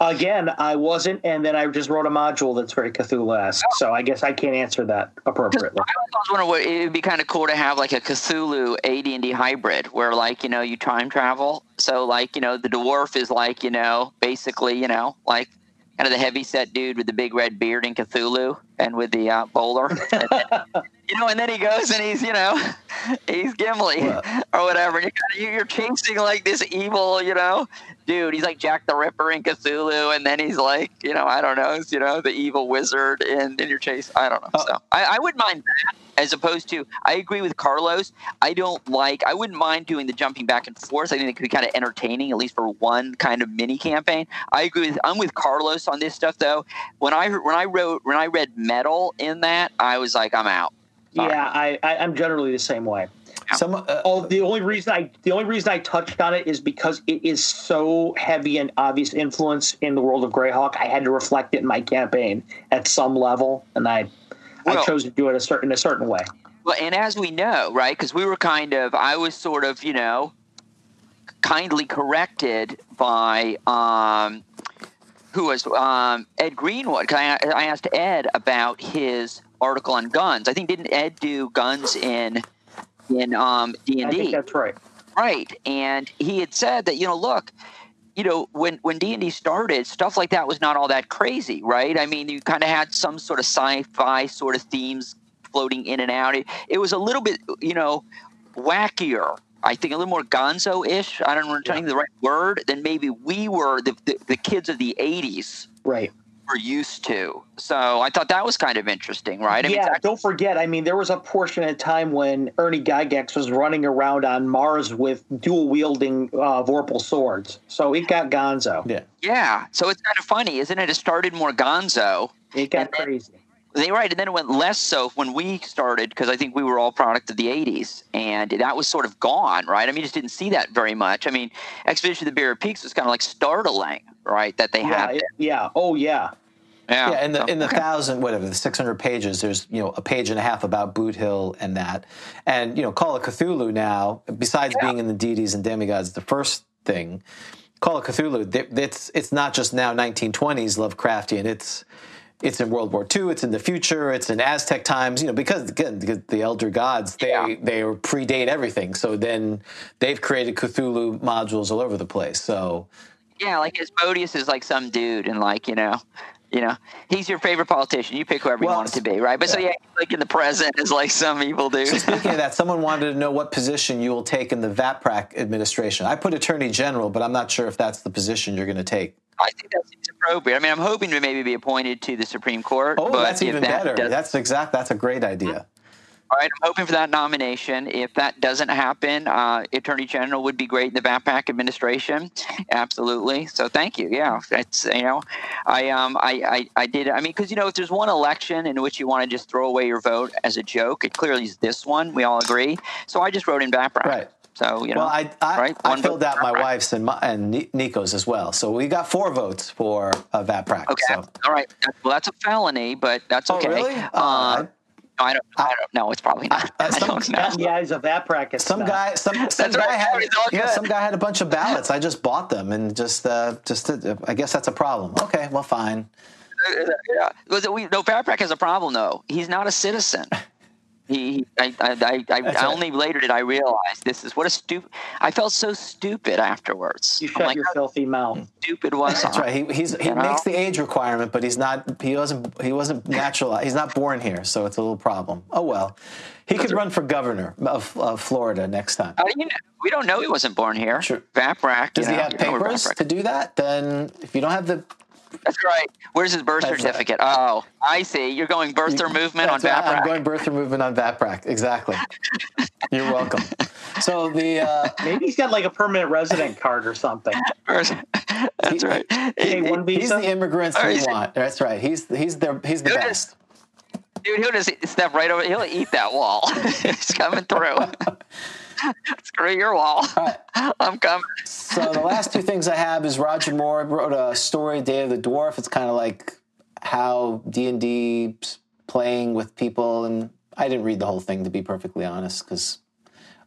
Again, I wasn't, and then I just wrote a module that's very Cthulhu-esque. So I guess I can't answer that appropriately. I was wondering what it would be kind of cool to have like a Cthulhu AD&D hybrid, where like you know you time travel. So like you know the dwarf is like you know basically you know like kind of the heavy set dude with the big red beard in Cthulhu and with the uh, bowler. you know, and then he goes and he's, you know, he's Gimli or whatever. And you're, you're chasing like this evil, you know, dude. He's like Jack the Ripper in Cthulhu, and then he's like, you know, I don't know, you know, the evil wizard in, in your chase. I don't know. Oh. So I, I wouldn't mind that as opposed to I agree with Carlos. I don't like I wouldn't mind doing the jumping back and forth. I think it could be kind of entertaining, at least for one kind of mini campaign. I agree with I'm with Carlos on this stuff though. When I when I wrote when I read metal in that, I was like, I'm out. Sorry. Yeah, I, I am generally the same way. Some, uh, Oh, the only reason I the only reason I touched on it is because it is so heavy and obvious influence in the world of Greyhawk. I had to reflect it in my campaign at some level, and I I chose to do it a certain in a certain way. Well, and as we know, right, because we were kind of, I was sort of, you know, kindly corrected by um, who was um, Ed Greenwood. I, I asked Ed about his article on guns. I think didn't Ed do guns in in um, D and D? that's right. Right, and he had said that you know, look, you know, when when D and D started, stuff like that was not all that crazy, right? I mean, you kind of had some sort of sci-fi sort of themes floating in and out. It, it was a little bit, you know, wackier. I think a little more gonzo-ish. I don't know if I'm the right word than maybe we were the, the, the kids of the '80s Right. were used to. So I thought that was kind of interesting, right? I yeah, it's actually- don't forget. I mean, there was a portion of time when Ernie Gygax was running around on Mars with dual wielding uh, Vorpal swords, so it got Gonzo. yeah. yeah. So it's kind of funny, isn't it? It started more gonzo. It got And then- crazy. They right, and then it went less so when we started because I think we were all product of the '80s, and that was sort of gone, right? I mean, you just didn't see that very much. I mean, Expedition to the Barrier Peaks was kind of like startling, right? That they Yeah, had, it, yeah. Oh, yeah. yeah, Yeah, in the So, in the okay. thousand whatever the six hundred pages, there's you know a page and a half about Boot Hill and that, and you know Call of Cthulhu now. Besides Yeah. being in the deities and demigods, the first thing, Call of Cthulhu, it's it's not just now 1920s Lovecraftian. It's it's in World War II. It's in the future. It's in Aztec times. You know because again the elder gods they Yeah. they predate everything. So then they've created Cthulhu modules all over the place. So yeah, like Asmodeus is like some dude, and like you know. You know, he's your favorite politician. You pick whoever you want it to be, right? But so yeah. yeah, like in the present is like some evil dude. Speaking of that, someone wanted to know what position you will take in the Vaprak administration. I put Attorney General, but I'm not sure if that's the position you're going to take. I think that seems appropriate. I mean, I'm hoping to maybe be appointed to the Supreme Court. Oh, but that's even that better. That's exact. That's a great idea. All right, I'm hoping for that nomination. If that doesn't happen, uh, Attorney General would be great in the backpack administration. Absolutely. So thank you. Yeah, it's you know, I um I I, I did. I mean, because you know, if there's one election in which you want to just throw away your vote as a joke, it clearly is this one. We all agree. So I just wrote in backpack. Right. So you know, Well, I I, right? I filled vote out my Vaprak. wife's and my, and Nico's as well. So we got four votes for uh, Vaprak. Okay. So. All right. Well, that's a felony, but that's okay. Oh, okay. really? Uh, Uh, no, I don't. I don't know. It's probably not. Uh, I some- don't know. Got in the eyes of that practice. Some stuff. guy, some, some That's guy right, had, yeah, some guy had a bunch of ballots. I just bought them and just, uh, just, uh, I guess that's a problem. Okay, well, fine. yeah. Was it, we, no, Fairbrack has a problem though. He's not a citizen. He, he I, I, I, I That's right. only later did I realize this is what a stupid. I felt so stupid afterwards. You shut like, your filthy mouth. stupid was That's right. He he's, he You know? makes the age requirement, but he's not. He wasn't. He wasn't natural. He's not born here, so it's a little problem. Oh well. He could run for governor of, of Florida next time. How do you know? We don't know he wasn't born here. Sure. Vaprak. Does he know, have you know where papers to do that? Then if you don't have the, That's right. Where's his birth That's right. certificate? Oh, I see. You're going birther movement on That's right, I'm Vaprak. going birth or movement on Vaprak. Exactly. You're welcome. So the uh, Maybe he's got like a permanent resident card or something. That's right. K1 he's the immigrants we he's- want. That's right. He's he's the he's the Dude, best. Dude, he'll just step right over. He'll eat that wall. He's coming through. Screw your wall. I'm coming. So the last two things I have is Roger Moore wrote a story, Day of the Dwarf. It's kind of like how D and D playing with people, and I didn't read the whole thing to be perfectly honest because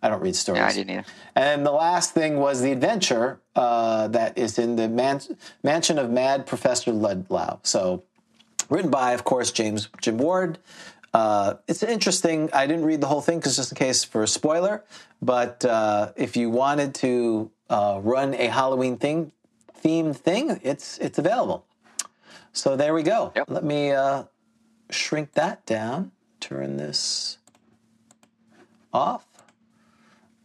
I don't read stories. Yeah, I didn't either. And the last thing was the adventure uh, that is in the man- mansion of Mad Professor Ludlow. So written by, of course, James Jim Ward. Uh, it's interesting. I didn't read the whole thing because just in case for a spoiler. But uh, if you wanted to uh, run a Halloween thing themed thing, it's it's available. So there we go. Yep. Let me uh, shrink that down. Turn this off.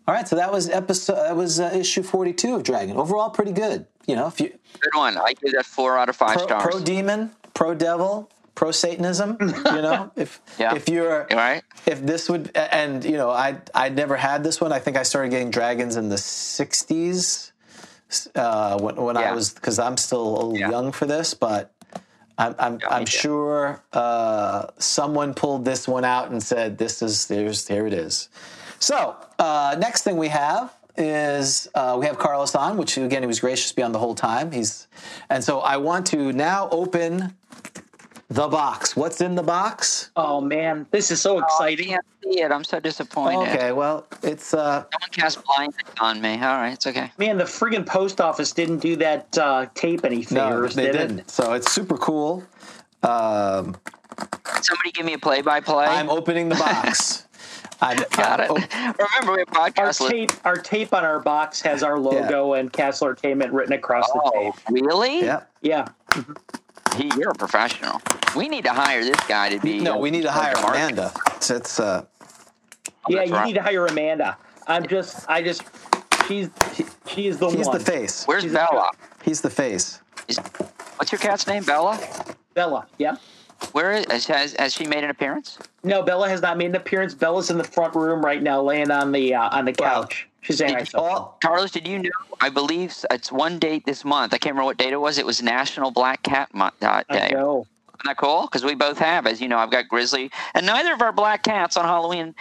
All right, so that was episode. That was uh, issue forty-two of Dragon. Overall, pretty good. You know, if you Good one. I give that four out of five pro, stars. pro demon, pro devil, pro Satanism. You know, if Yeah. if you're All right. if this would and you know I I never had this one. I think I started getting dragons in the '60s uh, when when I was because I'm still a little Yeah. young for this, but. I'm, I'm, Yeah, I'm sure uh, someone pulled this one out and said, "This is there's here it is." So uh, next thing we have is uh, we have Carlos on, which again he was gracious beyond the whole time. He's and so I want to now open the box. What's in the box? Oh man, this is so exciting. I can't see it. I'm so disappointed. Okay, well it's uh, Someone cast blind on me. All right, it's okay. Man, the friggin' post office didn't do that uh, tape any favors. no, they did didn't. it? So it's super cool. Um, Somebody give me a play-by-play. I'm opening the box. I'm, Got I'm it. op- Remember, we have Our podcast. li- tape, our tape on our box has our logo and casl Entertainment written across the Oh, tape. really? yeah. Yeah, He, you're a professional. We need to hire this guy to be. No, we need to hire. Amanda. It's, it's uh, yeah. You right. need to hire Amanda. I'm just, I just, she's, she is the he's one. the face. Where's She's a Bella? He's the face. Is, what's your cat's name? Bella. Bella. Yeah. Where is has has she made an appearance? No, Bella has not made an appearance. Bella's in the front room right now, laying on the uh, on the couch. She's saying, did you- Sophie. Carlos, did you know? I believe it's one date this month. I can't remember what date it was. It was National Black Cat Month uh, I Day. know. Isn't that cool? Because we both have, as you know, I've got Grizzly, and neither of our black cats on Halloween,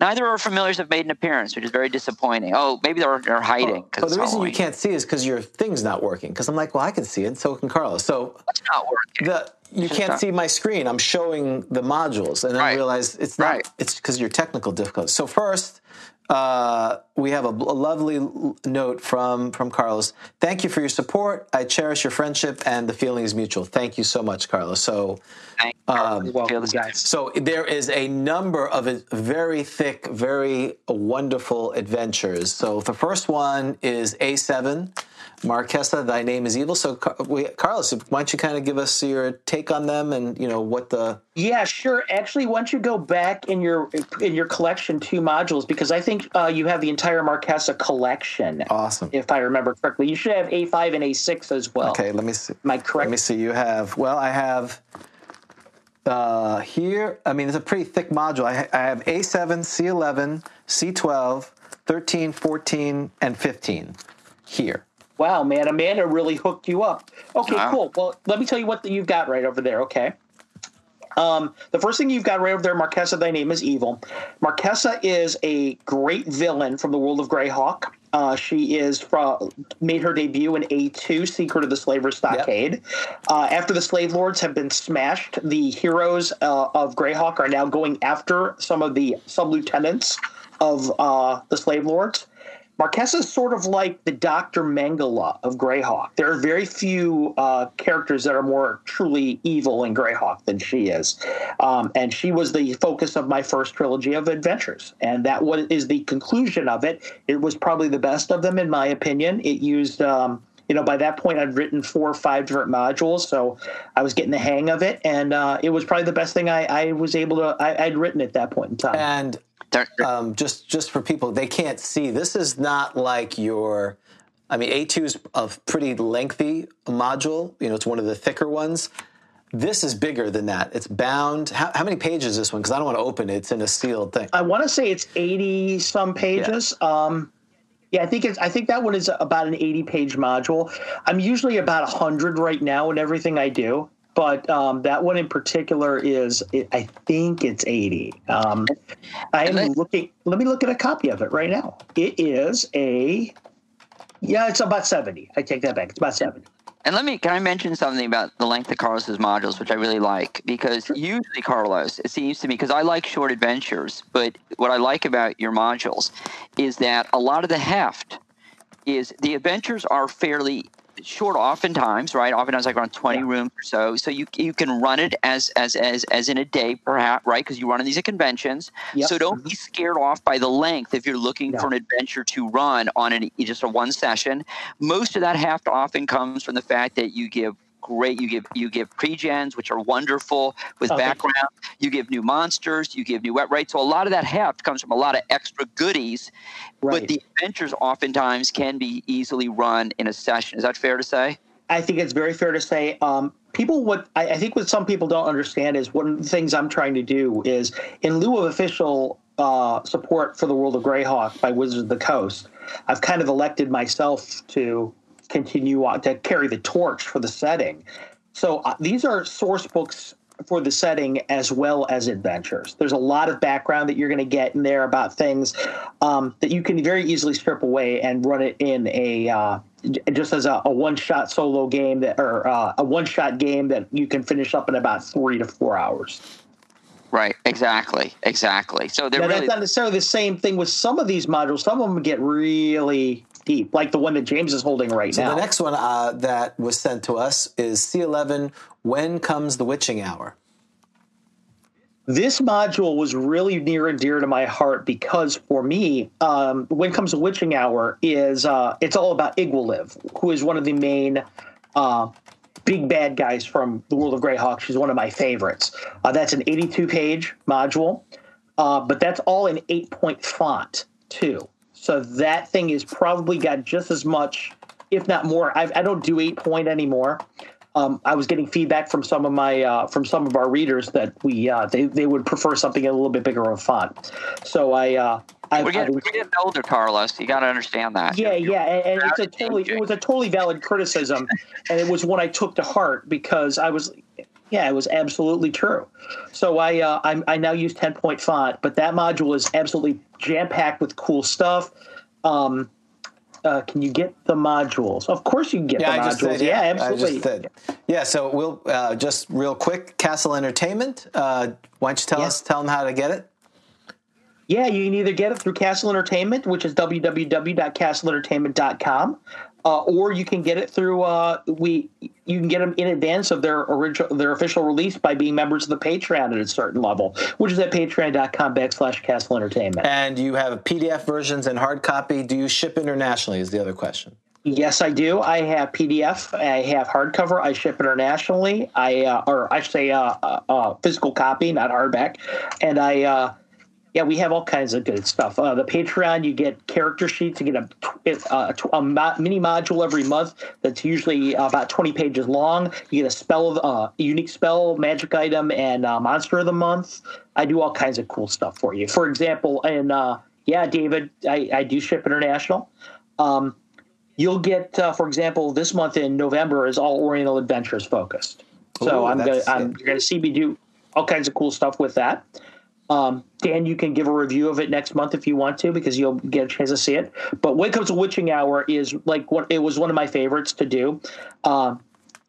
neither of our familiars have made an appearance, which is very disappointing. Oh, maybe they're, they're hiding. 'cause the reason Halloween. you can't see is because your thing's not working. Because I'm like, well, I can see it, so can Carlos. So It's not working. the you Just can't not- see my screen. I'm showing the modules, and then I realize it's not. Right. It's because your technical difficulties. So first, uh, we have a, a lovely note from from Carlos. Thank you for your support. I cherish your friendship, and the feeling is mutual. Thank you so much, Carlos. So. Carlos. Welcome, guys. So there is a number of very thick, very wonderful adventures. So the first one is A7, Markessa, Thy Name is Evil. So we, Carlos, why don't you kind of give us your take on them and you know what the Yeah, sure. Actually, once you go back in your in your collection two modules, because I think uh, you have the entire Markessa collection. awesome. If I remember correctly, you should have A5 and A6 as well. Okay, let me see. Am I Let me see. You have well, I have uh, here. I mean, it's a pretty thick module. I, I have A7, C11, C12, 13, 14, and 15 here. Wow, man, Amanda really hooked you up. Okay, Wow. cool. Well, let me tell you what you've got right over there. Okay. Um, the first thing you've got right over there, Markessa, thy name is evil. Markessa is a great villain from the world of Greyhawk. Uh, she is from made her debut in A2, Secret of the Slaver's Stockade. Uh, after the slave lords have been smashed, the heroes uh, of Greyhawk are now going after some of the sub lieutenants of uh, the slave lords. Markessa is sort of like the Dr. Mengele of Greyhawk. There are very few uh, characters that are more truly evil in Greyhawk than she is. Um, and she was the focus of my first trilogy of adventures. And that was, is the conclusion of it. It was probably the best of them, in my opinion. It used. Um, you know, by that point, I'd written four or five different modules, so I was getting the hang of it, and uh, it was probably the best thing I, I was able to. I, I'd written at that point in time. And um, just just for people they can't see, this is not like your. I mean, A2 is a pretty lengthy module. You know, it's one of the thicker ones. This is bigger than that. It's bound. How, how many pages is this one? Because I don't want to open it. It's in a sealed thing. I want to say it's eighty some pages. Um, yeah, I think it's. I think that one is about an eighty-page module. I'm usually about hundred right now in everything I do, but um, that one in particular is. I think it's eighty. Um, I am I- looking. Let me look at a copy of it right now. It is a. Yeah, it's about seventy. I take that back. It's about seventy. And let me, can I mention something about the length of Carlos's modules, which I really like? Because usually, Carlos, it seems to me, because I like short adventures, but what I like about your modules is that a lot of the heft is the adventures are fairly short oftentimes right oftentimes like around 20 Yeah. rooms or so so you you can run it as as as as in a day perhaps right because you run these at conventions Yep. so don't mm-hmm. be scared off by the length if you're looking No. for an adventure to run on an just a one session most of that heft often comes from the fact that you give great. You give you give pre-gens which are wonderful with Oh, thank you. background. You give new monsters you give new wet right? So a lot of that heft comes from a lot of extra goodies Right. but the adventures oftentimes can be easily run in a session. Is that fair to say? I think it's very fair to say um, people what I, I think what some people don't understand is one of the things I'm trying to do is in lieu of official uh, support for the world of Greyhawk by Wizards of the Coast, I've kind of elected myself to continue on to carry the torch for the setting. So uh, these are source books for the setting as well as adventures. There's a lot of background that you're going to get in there about things um, that you can very easily strip away and run it in a uh, just as a, a one-shot solo game that or uh, a one-shot game that you can finish up in about three to four hours. Right, exactly, exactly. So they're now, really that's not necessarily the same thing with some of these modules. Some of them get really deep, like the one that James is holding right So now. the next one uh, that was sent to us is C11. When comes the witching hour? this module was really near and dear to my heart because for me, um, when comes the witching hour, is uh, it's all about Iggwilv, who is one of the main uh, big bad guys from the world of Greyhawk. She's one of my favorites. Uh, that's an 82 page module, uh, but that's all in eight point font too. So that thing is probably got just as much, if not more. I've, I don't do eight point anymore. Um, I was getting feedback from some of my uh, from some of our readers that we uh, they they would prefer something a little bit bigger of font. So I uh, I, we're getting, I we're getting older, Carlos. You got to understand that. yeah, yeah, and, and it's a totally, it was a totally valid criticism, and it was one I took to heart because I was, yeah, it was absolutely true. So I uh, I, I now use ten point font, but that module is absolutely jam packed with cool stuff. Um, uh, can you get the modules? Of course you can get Yeah, the I modules. did. yeah, I absolutely. Yeah, so we'll uh, just real quick. casl Entertainment. Uh, why don't you tell Yeah. us? Tell them how to get it. Yeah, you can either get it through casl Entertainment, which is www.caslentertainment.com, uh, or you can get it through uh, we. You can get them in advance of their original, their official release by being members of the Patreon at a certain level, which is at patreon.com backslash casl Entertainment. And you have PDF versions and hard copy. Do you ship internationally? Is the other question. Yes, I do. I have PDF. I have hardcover. I ship internationally. I uh, or I say uh, uh, uh, physical copy, not hardback. And I, uh, yeah, we have all kinds of good stuff. Uh, the Patreon, you get character sheets. You get a, uh, a, a mini module every month that's usually about twenty pages long. You get a spell of uh, unique spell, magic item, and uh, monster of the month. I do all kinds of cool stuff for you. For example, and uh, yeah, David, I, I do ship international. Um, you'll get, uh, for example, this month in November is all Oriental Adventures focused. So Ooh, I'm gonna, I'm, you're gonna see me do all kinds of cool stuff with that. Um, Dan, you can give a review of it next month if you want to, because you'll get a chance to see it. But when it comes to Witching Hour, is like what it was one of my favorites to do. Um,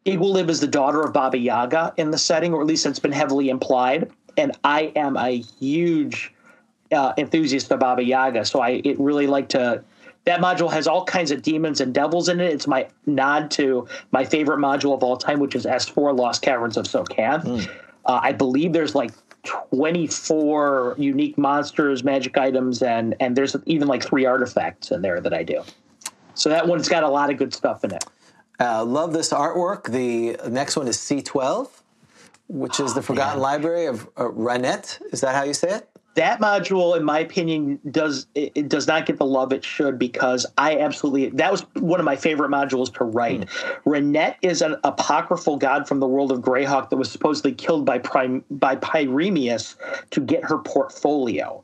Iggwilv is the daughter of Baba Yaga in the setting, or at least it's been heavily implied. And I am a huge uh, enthusiast of Baba Yaga, so I it really like to. That module has all kinds of demons and devils in it. It's my nod to my favorite module of all time, which is S4 Lost Caverns of Tsojcanth. Uh, I believe there's like 24 unique monsters, magic items, and and there's even like three artifacts in there that I do. So that one's got a lot of good stuff in it. Uh, love this artwork. The next one is C12, which is the Forgotten Library of uh, Ranet. Is that how you say it? That module in my opinion does it, does not get the love it should because i absolutely that was one of my favorite modules to write. Ranet is an apocryphal god from the world of greyhawk that was supposedly killed by Prime, by pyremius to get her portfolio.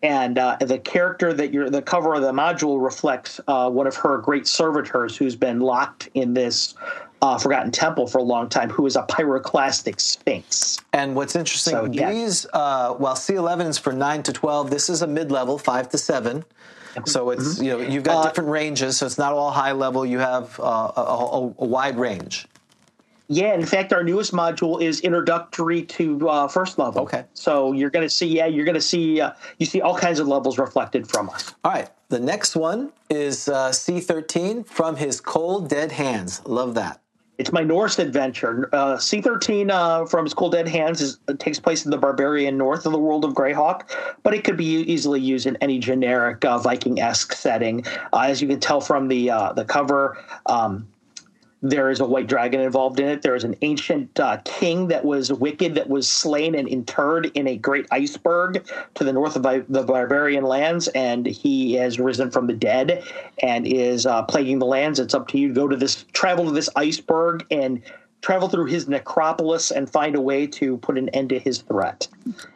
And uh, the character that you're the cover of the module reflects uh, one of her great servitors who's been locked in this uh, forgotten temple for a long time who is a pyroclastic sphinx And what's interesting, So, yeah. these, uh, while C11 is for 9 to 12, this is a mid level, 5 to 7. So it's, you know, you've got Uh, different ranges, so it's not all high level. You have uh, a, a, a wide range. Yeah, in fact, our newest module is introductory to uh, first level. Okay. So you're going to see, yeah, you're going to see, uh, you see all kinds of levels reflected from us. All right, the next one is uh, C13 from his cold dead hands. Love that. It's my Norse adventure. Uh, C13 uh, from Cold Dead Hands is, uh, takes place in the barbarian north of the world of Greyhawk, but it could be easily used in any generic uh, Viking esque setting. Uh, as you can tell from the uh, the cover, um, there is a white dragon involved in it. There is an ancient uh, king that was wicked, that was slain and interred in a great iceberg to the north of the the barbarian lands, and he has risen from the dead and is uh, plaguing the lands. It's up to you to go to this, travel to this iceberg, and travel through his necropolis and find a way to put an end to his threat.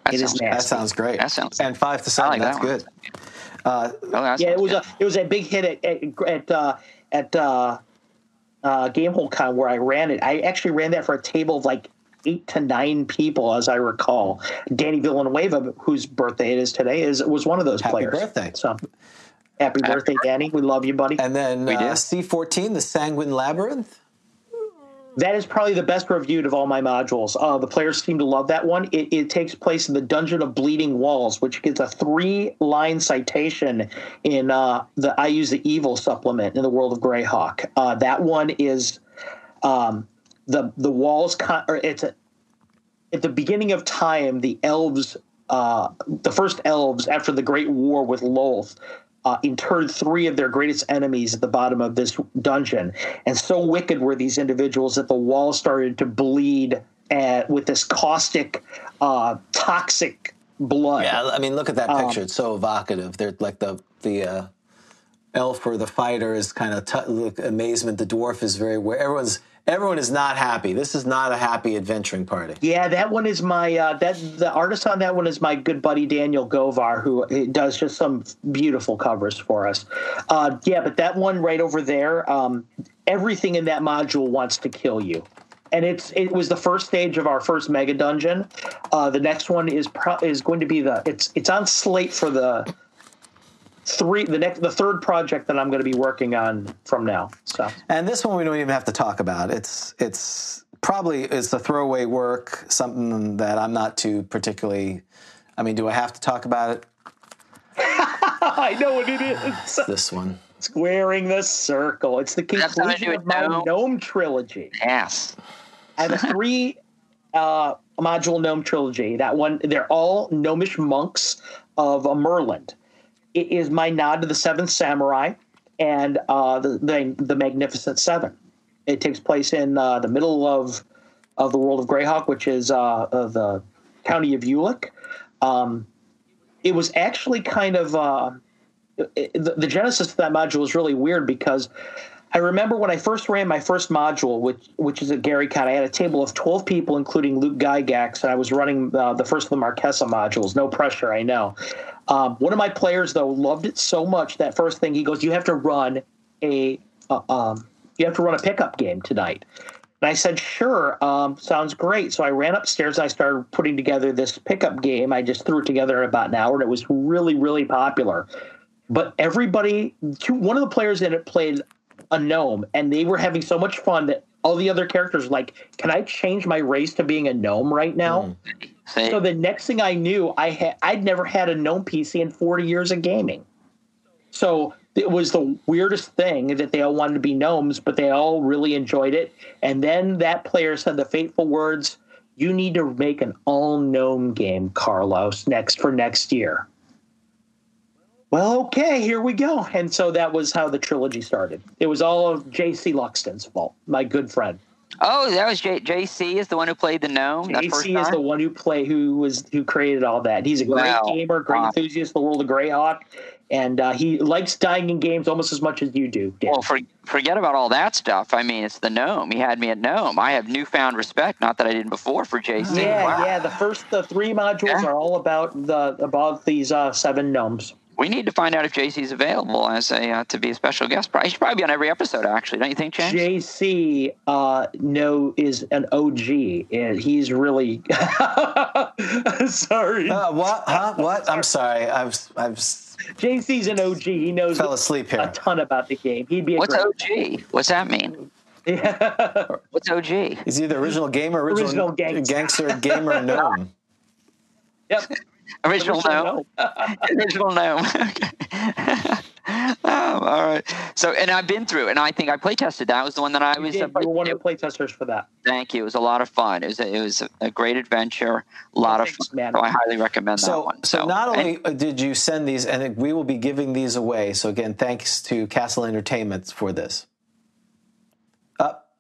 That it is sounds- nasty. That sounds great. That sounds- And 5 to 7, like that's that good. Uh, Oh, that Yeah, it was good. a it was a big hit at at at, uh, at uh, uh, Gamehole Con where I ran it. I actually ran that for a table of like eight to nine people, as I recall. Danny Villanueva, whose birthday it is today, is was one of those Happy players. Happy birthday. So happy birthday, Danny. We love you, buddy. And then uh. C14, the Sanguine Labyrinth. That is probably the best reviewed of all my modules. Uh, the players seem to love that one. It, it takes place in the Dungeon of Bleeding Walls, which gets a three line citation in uh, the Iuz the Evil supplement in the World of Greyhawk. Uh, that one is um, the the walls. Con- it's a, at the beginning of time. The elves, uh, the first elves after the Great War with Lolth, uh, interred three of their greatest enemies at the bottom of this dungeon. And so wicked were these individuals that the walls started to bleed uh, with this caustic, uh, toxic blood. Yeah, I mean, look at that Um, picture. It's so evocative. They're like the the uh, elf or the fighter is kind of t- look amazement. The dwarf is very where everyone's everyone is not happy. This is not a happy adventuring party. Yeah, that one is my uh, that the artist on that one is my good buddy Daniel Govar, who does just some beautiful covers for us. Uh, yeah, but that one right over there, um, everything in that module wants to kill you, and it's it was the first stage of our first mega dungeon. Uh, the next one is pro- is going to be the it's it's on slate for the three the next the third project that I'm going to be working on from now. So. And this one we don't even have to talk about. It's it's probably it's a throwaway work, something that I'm not too particularly. I mean, do I have to talk about it? I know what it is. This one. Squaring the circle. It's the That's something to do conclusion of my Gnome? gnome trilogy. Yes. I have a three uh, module gnome trilogy. That one, they're all gnomish monks of uh, Merland. It is my nod to the Seventh Samurai and uh, the, the the Magnificent Seven. It takes place in uh, the middle of of the world of Greyhawk, which is uh, the county of Ulek. Um, it was actually kind of uh, it- the, the genesis of that module was really weird because I remember when I first ran my first module, which which is at Gary Con, I had a table of twelve people, including Luke Gygax, and I was running uh, the first of the Markessa modules. No pressure, I know. Um, one of my players though loved it so much that first thing he goes, "You have to run a uh, um, you have to run a pickup game tonight." And I said, sure, um, sounds great. So I ran upstairs and I started putting together this pickup game. I just threw it together in about an hour and it was really, really popular. But everybody, two, one of the players in it played a gnome and they were having so much fun that all the other characters were like, can I change my race to being a gnome right now? See, So the next thing I knew, I had I'd never had a gnome PC in 40 years of gaming. So it was the weirdest thing that they all wanted to be gnomes, but they all really enjoyed it. And then that player said the fateful words, "You need to make an all gnome game, Carlos, next for next year." Well, okay, here we go. And so that was how the trilogy started. It was all of J.C. Luxton's fault, my good friend. Oh, that was J- JC is the one who played the gnome. JC is the one who play who was who created all that. He's a great Wow. gamer, great Wow. enthusiast of the world of Greyhawk, and uh, he likes dying in games almost as much as you do. Dan. Well, for, forget about all that stuff. I mean, it's the gnome. He had me at gnome. I have newfound respect. Not that I didn't before for JC. yeah, Wow. yeah. The first the three modules Yeah. are all about the about these uh, seven gnomes. We need to find out if JC's available as a uh, to be a special guest. He should probably be on every episode, actually. Don't you think, James? JC uh, no is an OG, and he's really sorry. Uh, what? Huh? What? I'm sorry. I've I've JC's an OG. He knows fell asleep here. a ton about the game. He'd be a What's great. OG? What's that mean? Yeah. What's OG? Is he the original gamer, original, Original gangster. gangster, gamer, gnome? yep. Original Original gnome. Original gnome. Okay. oh, all right. So, and I've been through, it, and I think I play tested. That was the one that I You was. did. You were one of the playtesters for that. Thank you. It was a lot of fun. It was a, it was a great adventure. A lot of Thanks, fun. man. So I highly recommend that So, one. so not only uh, did you send these, and we will be giving these away. So again, thanks to casl Entertainment for this.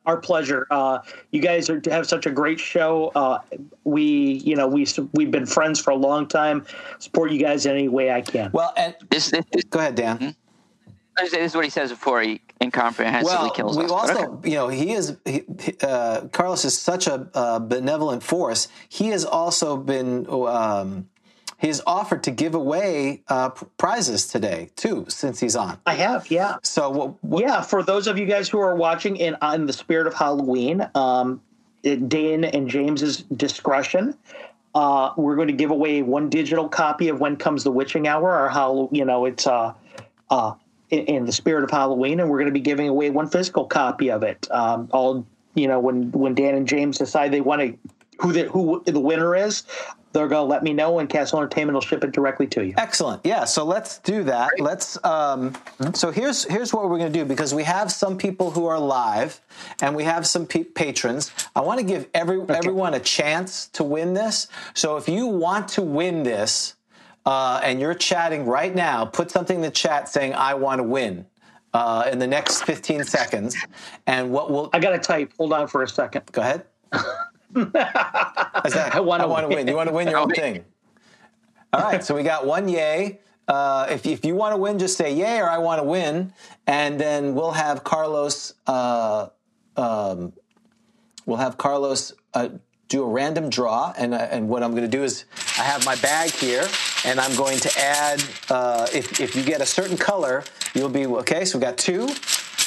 Our pleasure. Uh, you guys are have such a great show. Uh, we, you know, we we've been friends for a long time. Support you guys any way I can. well, and this, this, this, go ahead, Dan. this is what he says before he incomprehensibly Well, kills we us. also, you know, he is he, he- uh, Carlos is such a uh, benevolent force. He has also been um, he has offered to give away uh, prizes today too, since he's on. I have, yeah. So what? what Yeah, for those of you guys who are watching in in the spirit of Halloween, um, and James's discretion. Uh, we're going to give away one digital copy of When Comes the Witching Hour, or how you know it's uh, uh, in, in the spirit of Halloween, and we're going to be giving away one physical copy of it. Um, all you know, when when Dan and James decide they want to who the who the winner is, they're going to let me know, and casl Entertainment will ship it directly to you. Excellent. Yeah. So let's do that. Let's. Um, so here's here's what we're going to do because we have some people who are live, and we have some pe- patrons. I want to give every everyone a chance to win this. So if you want to win this, uh, and you're chatting right now, put something in the chat saying "I want to win." Uh, in the next 15 seconds, and what will I got to type. Hold on for a second. go ahead? I want to win. win. You want to win your own thing. All right, so we got one yay. Uh, if, if you want to win, just say yay or I want to win, and then we'll have Carlos. Uh, um, we'll have Carlos uh, do a random draw, and uh, and what I'm going to do is I have my bag here, and I'm going to add. Uh, if if you get a certain color, you'll be okay. So we got two.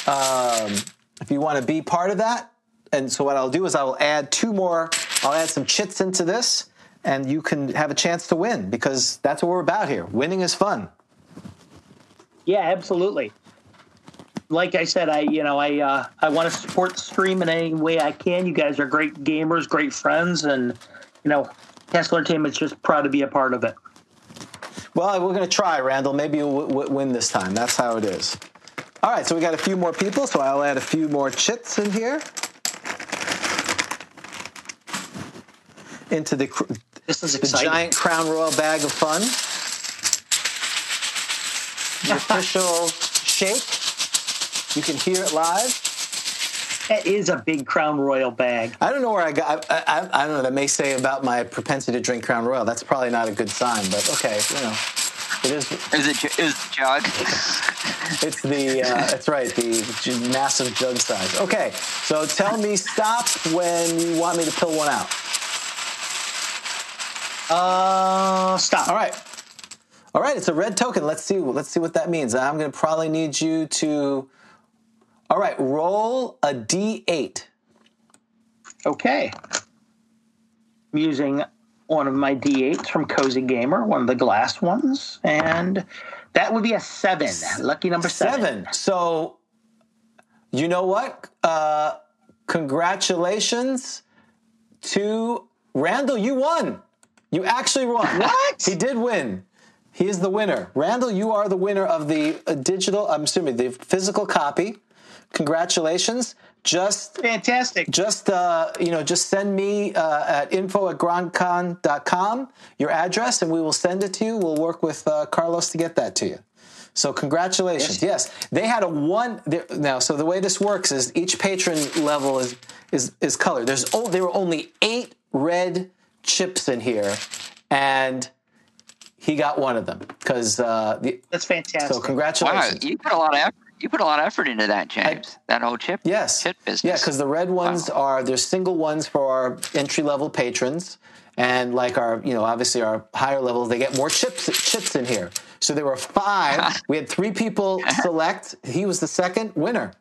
Um, if you want to be part of that, and so what I'll do is I will add two more. I'll add some chits into this, and you can have a chance to win because that's what we're about here. Winning is fun. Yeah, absolutely. Like I said, I you know I uh, I want to support the stream in any way I can. You guys are great gamers, great friends, and you know casl Entertainment's just proud to be a part of it. Well, we're going to try, Randall. Maybe you'll w- w- win this time. That's how it is. All right, so we got a few more people, so I'll add a few more chits in here. Into the, This is the exciting. giant Crown Royal bag of fun. The official shake. You can hear it live. That is a big Crown Royal bag. I don't know where I got. I, I, I don't know. That may say about my propensity to drink Crown Royal. That's probably not a good sign, but okay. You know, it is. Is it ju- is it jug? It's the. Uh, that's right. The massive jug size. Okay. So tell me stop when you want me to pull one out. Uh, stop. All right. All right. It's a red token. Let's see. Let's see what that means. I'm going to probably need you to. All right. Roll a d8. Okay. I'm using one of my D8s from Cozy Gamer, one of the glass ones, and that would be a seven. Lucky number seven. Seven. So, you know what? Uh, congratulations to Randall. You won. You actually won. What? He did win. He is the winner. Randall, you are the winner of the uh, digital, I'm assuming the physical copy. Congratulations. Just Fantastic. just uh, you know just send me uh, at info at grogcon.com your address and we will send it to you we'll work with uh, carlos to get that to you so congratulations yes, they had a one there- now so the way this works is each patron level is is is colored there's oh, there were only eight red chips in here and he got one of them because uh, the, That's fantastic. so Wow, congratulations you put a lot of effort. You put a lot of effort into that, James. that whole chip. Yes. Chip business. Yeah, because the red ones are they're single ones for our entry level patrons, and like our you know obviously our higher levels they get more chips chips in here. So there were five. we had three people select. He was the second winner.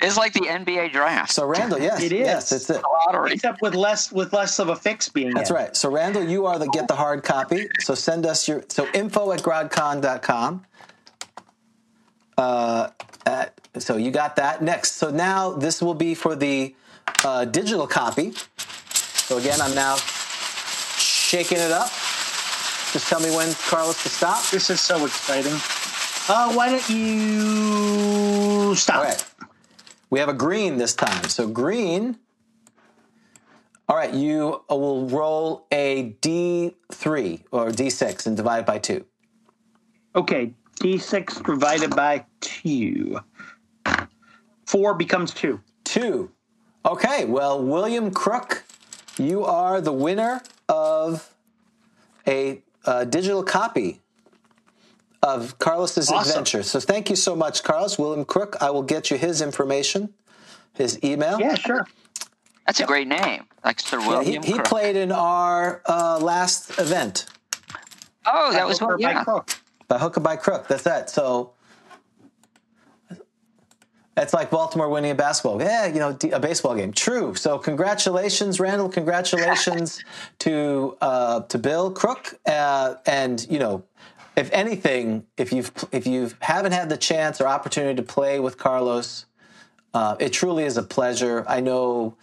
It's like the NBA draft. So Randall, yes, It is. yes, it's it. lottery. Except with less with less of a fix being That's in. right. So Randall, you are the get the hard copy. So send us your so info at grogcon.com. Uh, at, so you got that next. So now this will be for the uh, digital copy. So again, I'm now shaking it up. Just tell me when, Carlos, to stop. This is so exciting. Uh, why don't you stop? All right. We have a green this time. So green. All right, you uh, will roll a D3 or D6 and divide by two. Okay, D6 divided by two. Four becomes two. Two. Okay, well, William Crook, you are the winner of a, uh digital copy of Carlos's Awesome. adventure. So thank you so much, Carlos. William Crook, I will get you his information, his email. Yeah, sure. That's a great name, like Sir Yeah, he, William. he Crook. played in our uh, last event Oh, that was Over what. by Yeah. Crook. by hook or by crook. That's that. So, That's like Baltimore winning a basketball. Yeah, you know, a baseball game. True. So congratulations, Randall. Congratulations to uh, to Bill Crook. Uh, and you know, if anything, if you've if you haven't had the chance or opportunity to play with Carlos, uh, it truly is a pleasure. I know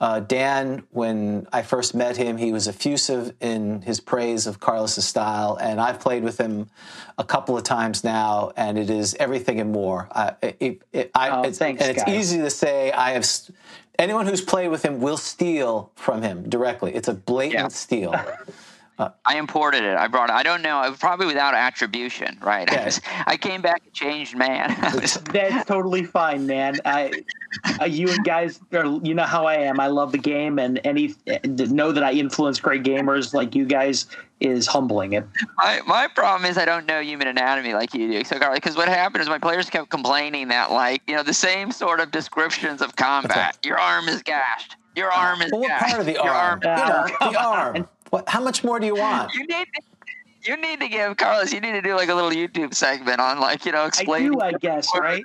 uh, Dan, when I first met him, he was effusive in his praise of Carlos's style, and I've played with him a couple of times now, and it is everything and more. Uh, it, it, I, oh, it's, thanks, and it's guys. easy to say I have. Anyone who's played with him will steal from him directly. It's a blatant Yeah. steal. I imported it. I brought it. I don't know. I probably without attribution, right? Yeah. I, was- I came back a changed man. That's totally fine, man. I, uh, you guys, are, you know how I am. I love the game, and any know that I influence great gamers like you guys is humbling. It. my, my problem is I don't know human anatomy like you do. So, because what happened is my players kept complaining that, like, you know, the same sort of descriptions of combat. Your arm is gashed. Your arm is But what gashed. part of the Your arm? You know, Oh, the arm. What, how much more do you want? You need to, you need to give Carlos. You need to do like a little YouTube segment on like you know I explaining. do, I guess, right?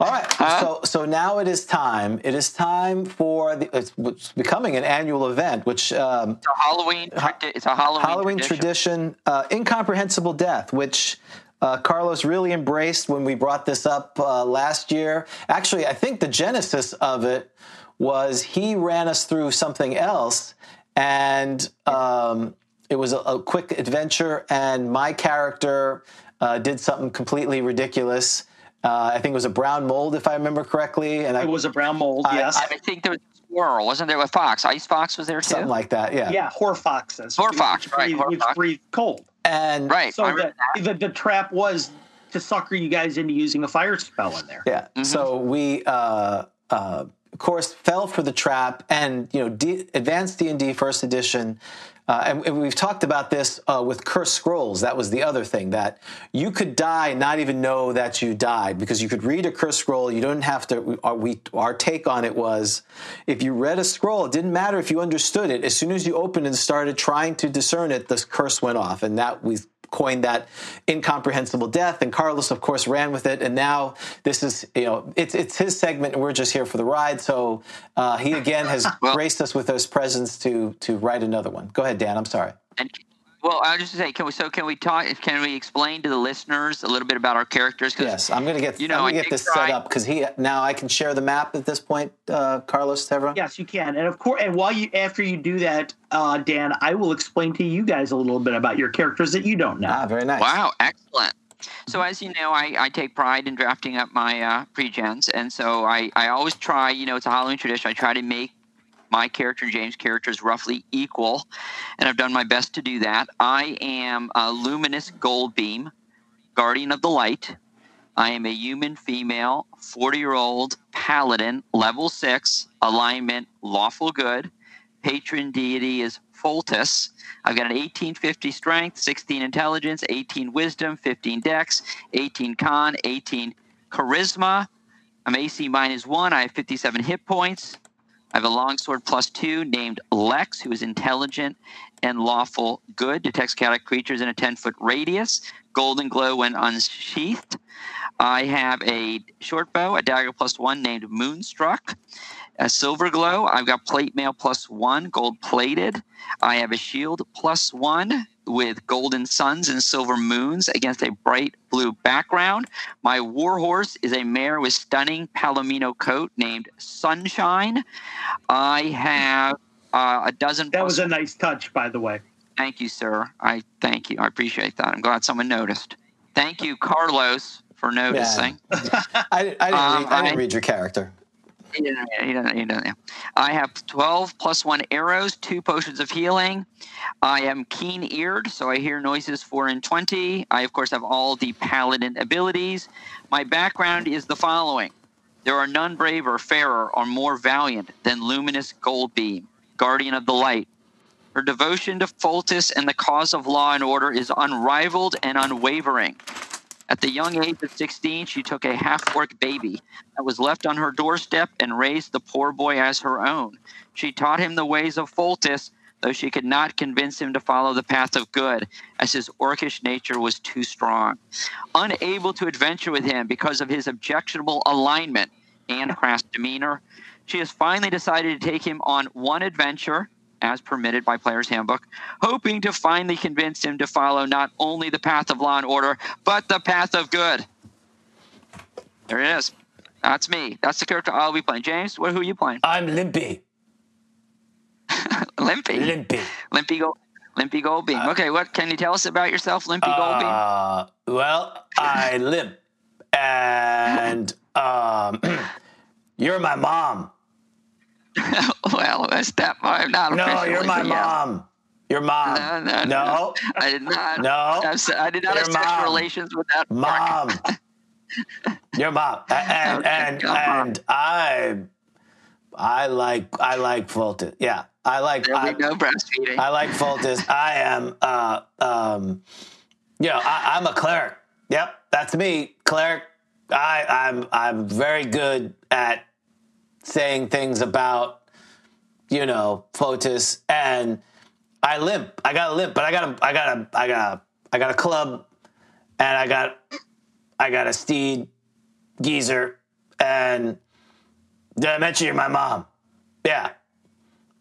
All right. Huh? So so now it is time. It is time for the. It's, it's becoming an annual event, which um, It's a Halloween. It's a Halloween, Halloween tradition, uh, incomprehensible death, which. Uh, Carlos really embraced when we brought this up uh, last year. Actually, I think the genesis of it was he ran us through something else, and um, it was a, a quick adventure. And my character uh, did something completely ridiculous. Uh, I think it was a brown mold, if I remember correctly, and I, It was a brown mold, I- yes. I think there was a squirrel, wasn't there? A fox, ice fox was there too. something like that. Yeah. yeah, horfoxes. Horfox, which right, breathe- Which breathe cold. And right. So the, the the trap was to sucker you guys into using a fire spell in there. Yeah. So we, uh, uh, of course, fell for the trap, and you know, D- Advanced D and D First Edition. Uh, and, we've talked about this uh, with Cursed Scrolls. That was the other thing that you could die, not even know that you died, because you could read a Cursed Scroll. You don't have to. Our, we, our take on it was, if you read a scroll, it didn't matter if you understood it. As soon as you opened and started trying to discern it, the curse went off, and that we coined that incomprehensible death and carlos of course ran with it. And now this is you know it's it's his segment and we're just here for the ride. So uh, he again has Well- graced us with his presence to to write another one. Go ahead dan. I'm sorry. And well, I was just to say, can we? So can we talk? Can we explain to the listeners a little bit about our characters? 'Cause yes i'm gonna get You know, i'm gonna get think this set up because he now i can share the map at this point uh, carlos to everyone Yes, you can. And of course, and while you after you do that, uh, Dan, I will explain to you guys a little bit about your characters that you don't know. ah very nice Wow, excellent. So as you know, I, I take pride in drafting up my uh, pre-gens, and so I, I always try. You know, it's a Halloween tradition. I try to make my character and James' character is roughly equal, and I've done my best to do that. I am a luminous gold beam, guardian of the light. I am a human female, 40 year old paladin, level six, alignment, lawful good. Patron deity is Pholtus. I've got an 1850 strength, 16 intelligence, 18 wisdom, 15 dex, 18 con, 18 charisma. I'm AC minus one. I have 57 hit points. I have a longsword plus two named Lex, who is intelligent and lawful good, detects chaotic creatures in a 10 foot radius, golden glow when unsheathed. I have a short bow, a dagger plus one named Moonstruck. A silver glow, I've got plate mail plus one, gold plated. I have a shield plus one with golden suns and silver moons against a bright blue background. My warhorse is a mare with stunning palomino coat named Sunshine. I have uh, a dozen. That was a nice touch, by the way. Thank you, sir. I thank you. I appreciate that. I'm glad someone noticed. Thank you, Carlos, for noticing. I, I, didn't, Um, read, I didn't I- read your character Doesn't- doesn't- doesn't- I have 12 plus one arrows, two potions of healing. I am keen eared, so I hear noises 4 and 20. I, of course, have all the paladin abilities. My background is the following There are none braver, fairer, or more valiant than Luminous Goldbeam, Guardian of the Light. Her devotion to Pholtus and the cause of law and order is unrivaled and unwavering. At the young age of 16, she took a half orc baby that was left on her doorstep and raised the poor boy as her own. She taught him the ways of Pholtus, though she could not convince him to follow the path of good, as his orcish nature was too strong. Unable to adventure with him because of his objectionable alignment and crass demeanor, she has finally decided to take him on one adventure, as permitted by Player's Handbook, hoping to finally convince him to follow not only the path of law and order, but the path of good. There it is. That's me. That's the character I'll be playing. James, what, who are you playing? I'm Limpy. Limpy. Limpy. Limpy Gold. Limpy Goldbeam. Okay, what can you tell us about yourself, Limpy Goldbeam? Uh, well, I limp, and um, you're my mom. well, that's that. I'm not No, you're my mom. Your mom. No, no, no. I did not. No. I did not Your have sexual relations with that. mom. Your mom. And and and I I like I like Fulton. Yeah. I like There I, go, breastfeeding. I like Pholtus. I am uh um you know, I, I'm a cleric. Yep, that's me, cleric. I I'm I'm very good at saying things about, you know, Pholtus and I limp. I got a limp, but I got a I got a I got a I got a club and I got I got a steed geezer and did I mention you're my mom? Yeah.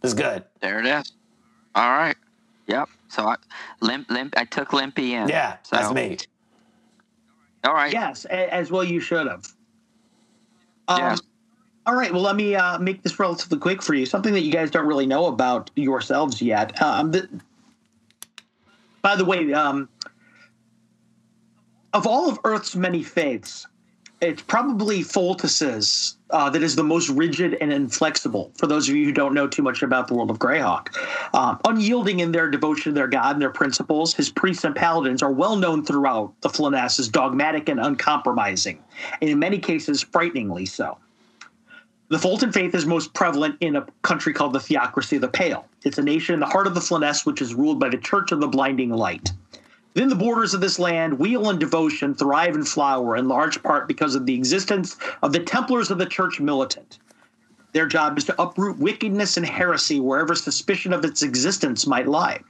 It's good. there it is. All right. Yep. So I limp limp. I took Limpy in. Yeah, So, that's me. All right. Yes, as well you should have. Um, Yes. All right. Well, let me uh, make this relatively quick for you. Something that you guys don't really know about yourselves yet. Um, the, by the way, um, of all of Earth's many faiths, it's probably Pholtus's uh, that is the most rigid and inflexible. For those of you who don't know too much about the world of Greyhawk, um, unyielding in their devotion to their god and their principles, his priests and paladins are well known throughout the Flanness as dogmatic and uncompromising, and in many cases, frighteningly so. The Fulton faith is most prevalent in a country called the Theocracy of the Pale. It's a nation in the heart of the Flanness, which is ruled by the Church of the Blinding Light. Within the borders of this land, wheel and devotion thrive and flower in large part because of the existence of the Templars of the Church militant. Their job is to uproot wickedness and heresy wherever suspicion of its existence might lie.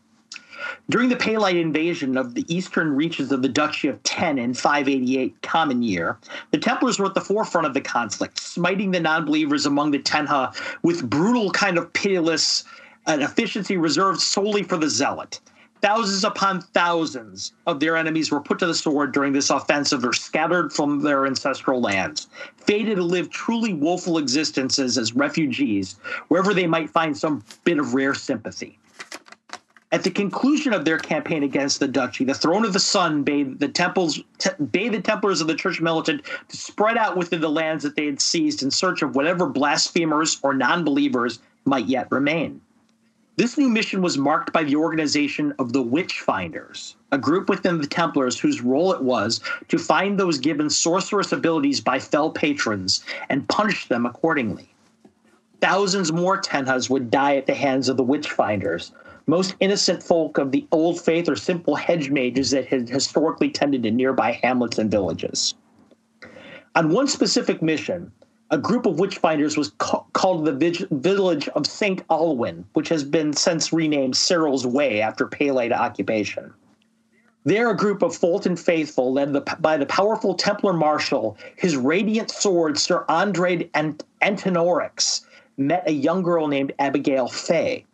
During the Palite invasion of the eastern reaches of the Duchy of Tenh in 588 Common Year, the Templars were at the forefront of the conflict, smiting the non-believers among the Tenha with brutal kind of pitiless an efficiency reserved solely for the zealot. Thousands upon thousands of their enemies were put to the sword during this offensive or scattered from their ancestral lands, fated to live truly woeful existences as refugees, wherever they might find some bit of rare sympathy. At the conclusion of their campaign against the duchy, the throne of the sun bade the temples te- bade the templars of the church militant to spread out within the lands that they had seized in search of whatever blasphemers or non-believers might yet remain. This new mission was marked by the organization of the Witchfinders, a group within the Templars whose role it was to find those given sorcerous abilities by fell patrons and punish them accordingly. Thousands more Tenhas would die at the hands of the Witchfinders, most innocent folk of the old faith or simple hedge mages that had historically tended to nearby hamlets and villages. On one specific mission, a group of witchfinders was ca- called the vig- village of St. Alwyn, which has been since renamed Cyril's Way after Palite occupation. There, a group of Fulton faithful, led the, by the powerful Templar marshal, his radiant sword, Sir Andre Ant- Antonorix, met a young girl named Abigail Fay,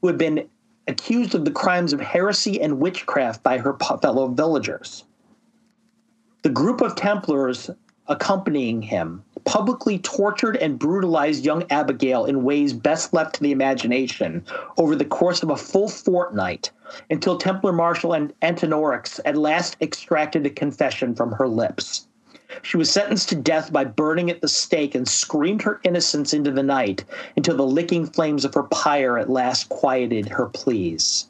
who had been accused of the crimes of heresy and witchcraft by her fellow villagers. The group of Templars accompanying him publicly tortured and brutalized young Abigail in ways best left to the imagination over the course of a full fortnight until Templar Marshal and Antonorix at last extracted a confession from her lips. She was sentenced to death by burning at the stake and screamed her innocence into the night until the licking flames of her pyre at last quieted her pleas.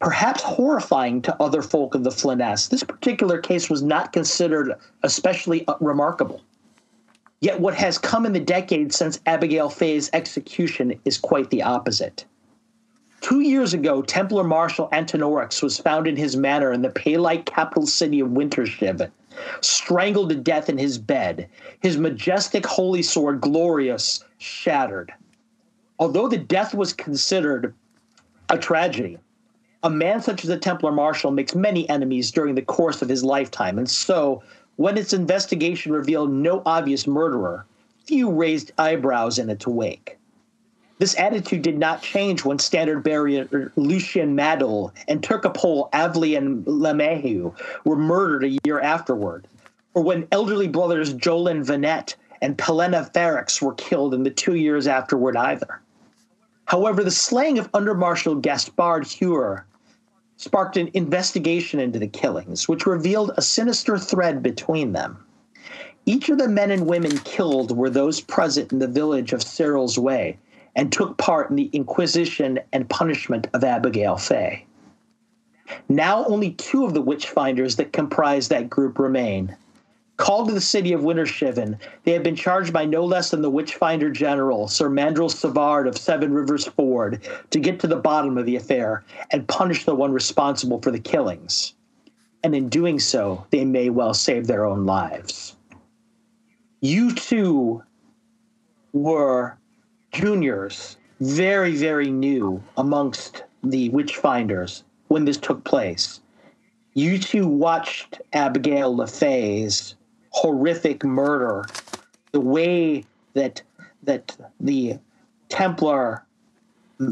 Perhaps horrifying to other folk of the Flanness, this particular case was not considered especially uh, remarkable. Yet what has come in the decades since Abigail Fay's execution is quite the opposite. Two years ago, Templar Marshal Antonorix was found in his manor in the Palite capital city of Wintershiv, strangled to death in his bed, his majestic holy sword, Glorious, shattered. Although the death was considered a tragedy. A man such as the Templar Marshal makes many enemies during the course of his lifetime, and so, when its investigation revealed no obvious murderer, few raised eyebrows in its wake. This attitude did not change when standard bearer Lucien Madel and Turcopole Avely and Lemehu were murdered a year afterward, or when elderly brothers Jolin Vanette and Pelena Ferrex were killed in the two years afterward either. However, the slaying of Under Marshal Gaspard Huer sparked an investigation into the killings, which revealed a sinister thread between them. Each of the men and women killed were those present in the village of Cyril's Way and took part in the inquisition and punishment of Abigail Fay. Now only two of the witch finders that comprise that group remain. Called to the city of Wintershiven, they have been charged by no less than the Witchfinder General, Sir Mandrel Savard of Seven Rivers Ford, to get to the bottom of the affair and punish the one responsible for the killings. And in doing so, they may well save their own lives. You two were juniors, very, very new amongst the Witchfinders when this took place. You two watched Abigail LeFay's horrific murder, the way that that the Templar,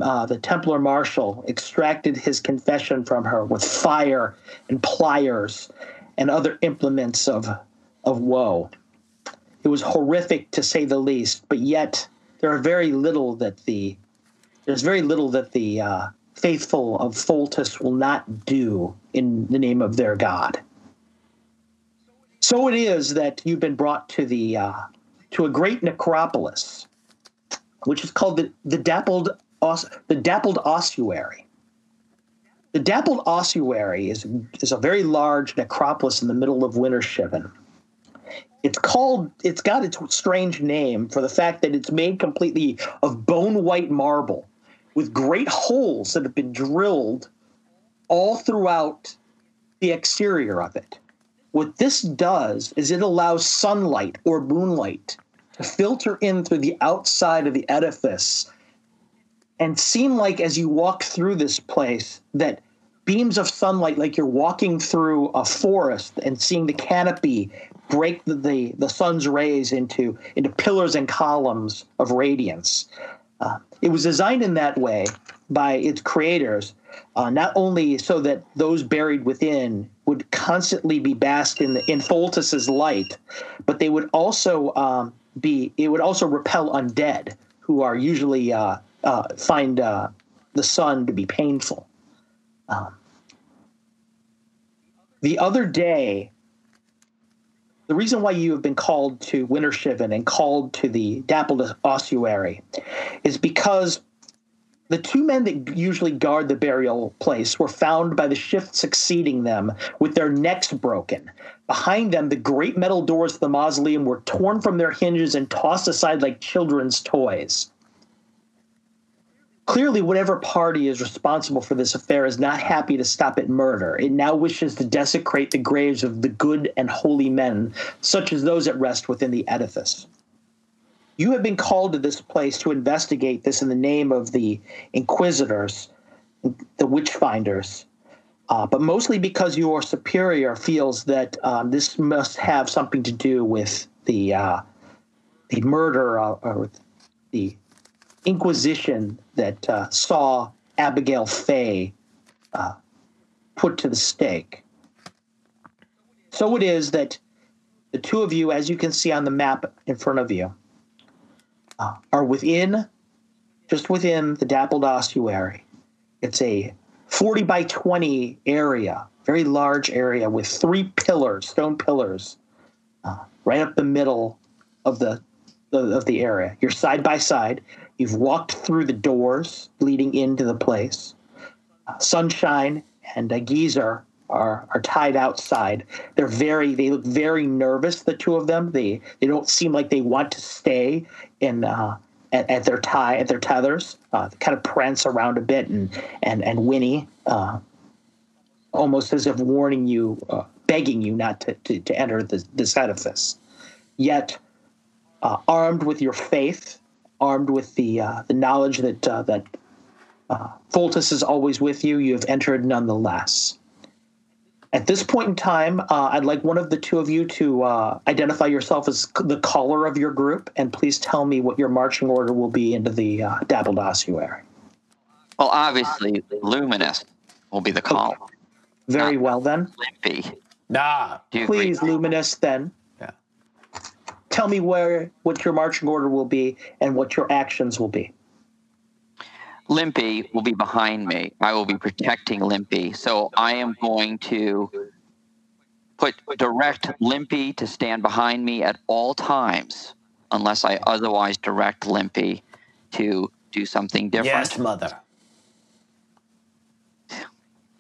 uh, the Templar Marshal, extracted his confession from her with fire and pliers and other implements of of woe. It was horrific to say the least, but yet there are very little that the there's very little that the uh, faithful of Pholtus will not do in the name of their God. So it is that you've been brought to the uh, to a great necropolis, which is called the the dappled os, the dappled ossuary. The dappled ossuary is is a very large necropolis in the middle of Wintershiven. It's called. It's got its strange name for the fact that it's made completely of bone white marble, with great holes that have been drilled all throughout the exterior of it. What this does is it allows sunlight or moonlight to filter in through the outside of the edifice and seem like as you walk through this place that beams of sunlight like you're walking through a forest and seeing the canopy break the, the, the sun's rays into into pillars and columns of radiance uh, it was designed in that way by its creators uh, not only so that those buried within would constantly be basked in in Pholtus's light, but they would also um, be it would also repel undead who are usually uh, uh, find uh, the sun to be painful. Um, the other day, the reason why you have been called to Wintershiven and called to the Dappled Ossuary is because the two men that usually guard the burial place were found by the shift succeeding them with their necks broken. Behind them, the great metal doors of the mausoleum were torn from their hinges and tossed aside like children's toys. Clearly, whatever party is responsible for this affair is not happy to stop at murder. It now wishes to desecrate the graves of the good and holy men, such as those at rest within the edifice you have been called to this place to investigate this in the name of the inquisitors, the witchfinders, uh, but mostly because your superior feels that um, this must have something to do with the uh, the murder uh, or the inquisition that uh, saw Abigail Fay uh, put to the stake. So it is that the two of you, as you can see on the map in front of you, uh, are within, just within the dappled ossuary. It's a 40 by 20 area, very large area with three pillars, stone pillars, uh, right up the middle of the, the of the area. You're side by side. You've walked through the doors leading into the place. Sunshine and a geezer are are tied outside. They're very they look very nervous. The two of them. They they don't seem like they want to stay in uh, at, at, their tie at their tethers. Uh, kind of prance around a bit and and and whinny, uh, almost as if warning you, uh, begging you not to to, to enter this, this edifice. Yet, uh, armed with your faith, armed with the uh, the knowledge that that Uh, Pholtus is always with you. You have entered nonetheless. At this point in time, uh, I'd like one of the two of you to uh, identify yourself as the caller of your group, and please tell me what your marching order will be into the uh, Dappled Ossuary. Well, obviously, Luminous will be the call. Very well, then. Limpy. Nah. Do you agree? Please, Luminous, then. Yeah. Tell me where what your marching order will be and what your actions will be. Limpy will be behind me. I will be protecting Limpy. So I am going to put direct Limpy to stand behind me at all times, unless I otherwise direct Limpy to do something different. Yes, mother.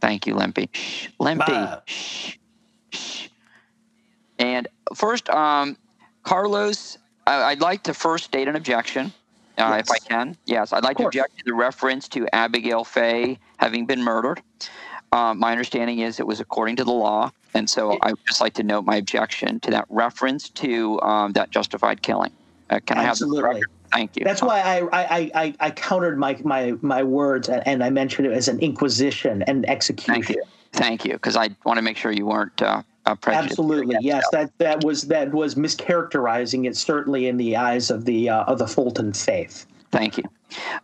Thank you, Limpy. Shh, Limpy. Shh, shh. And first, um, Carlos, I- I'd like to first state an objection, uh, if I can. Yes, I'd like to object to the reference to Abigail Fay having been murdered. Um, my understanding is it was according to the law, and so I would just like to note my objection to that reference to um, that justified killing. Uh, can I have the Absolutely. record? Thank you. That's why I I, I, I countered my, my my words and, and I mentioned it as an inquisition and execution. Thank you. Thank you, because I want to make sure you weren't uh, uh. Absolutely, yes. that. That that was that was mischaracterizing it. Certainly in the eyes of the uh, of the Fulton faith. Thank you.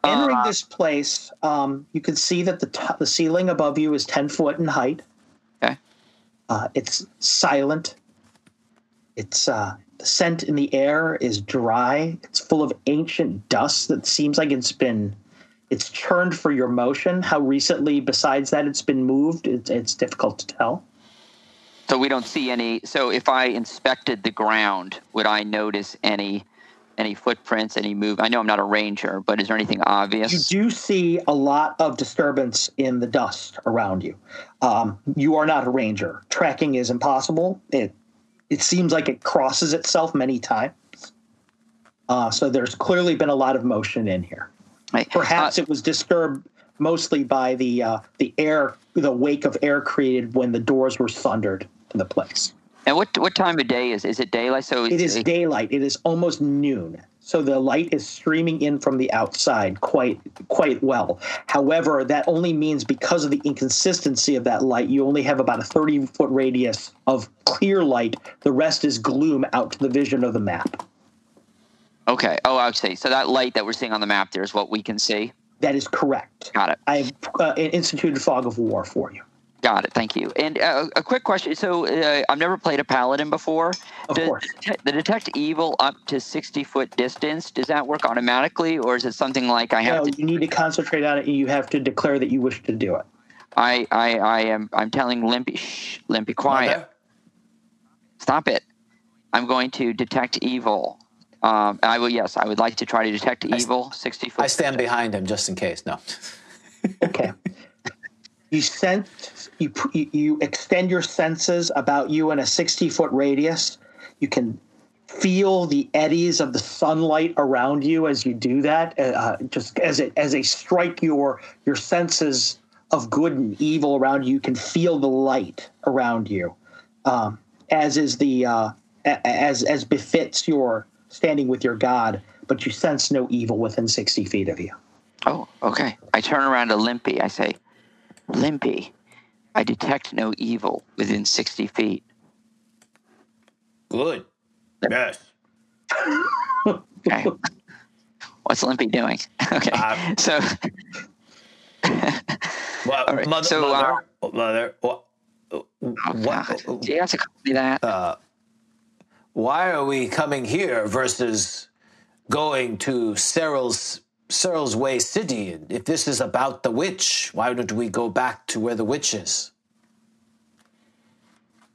Entering Uh, this place, um, you can see that the t- the ceiling above you is ten foot in height. Okay. Uh, it's silent. It's uh, the scent in the air is dry. It's full of ancient dust that seems like it's been it's churned for your motion. How recently, besides that, it's been moved, it's, it's difficult to tell. So we don't see any. So if I inspected the ground, would I notice any any footprints, any move? I know I'm not a ranger, but is there anything obvious? You do see a lot of disturbance in the dust around you. Um, you are not a ranger. Tracking is impossible. It it seems like it crosses itself many times. Uh, so there's clearly been a lot of motion in here. Right. Perhaps Uh, it was disturbed mostly by the uh, the air, the wake of air created when the doors were sundered to the place. and what what time of day is? Is it daylight? So It is daylight. It is almost noon. So the light is streaming in from the outside quite quite well. However, that only means because of the inconsistency of that light, you only have about a 30 foot radius of clear light. The rest is gloom out to the vision of the map. Okay. Oh, I say. So that light that we're seeing on the map there is what we can see. That is correct. Got it. I've uh, instituted fog of war for you. Got it. Thank you. And uh, a quick question. So uh, I've never played a paladin before. Of Does course. the detect evil up to 60 foot distance, does that work automatically, or is it something like I have No, to? you need to concentrate on it, and you have to declare that you wish to do it. I, I, I am. I'm telling Limpy. Shh, Limpy, quiet. Stop it. I'm going to detect evil. Um, I will. Yes, I would like to try to detect evil. 60 foot. I stand behind him just in case. No. Okay. you sense you you- extend your senses about you in a 60 foot radius. You can feel the eddies of the sunlight around you as you do that. Uh, just as it as they strike your your senses of good and evil around you, you can feel the light around you. Um, as is the uh, as as befits your standing with your God, but you sense no evil within 60 feet of you. Oh, okay. I turn around to Limpy. I say, Limpy, I detect no evil within 60 feet. Good. Yes. Okay. What's Limpy doing? Okay. Uh, so, Well, All right, mother, so, uh, mother, mother, what, oh, what, God. Do you have to call me that? uh, why are we coming here versus going to Cyril's Cyril's Way City? If this is about the witch, why don't we go back to where the witch is?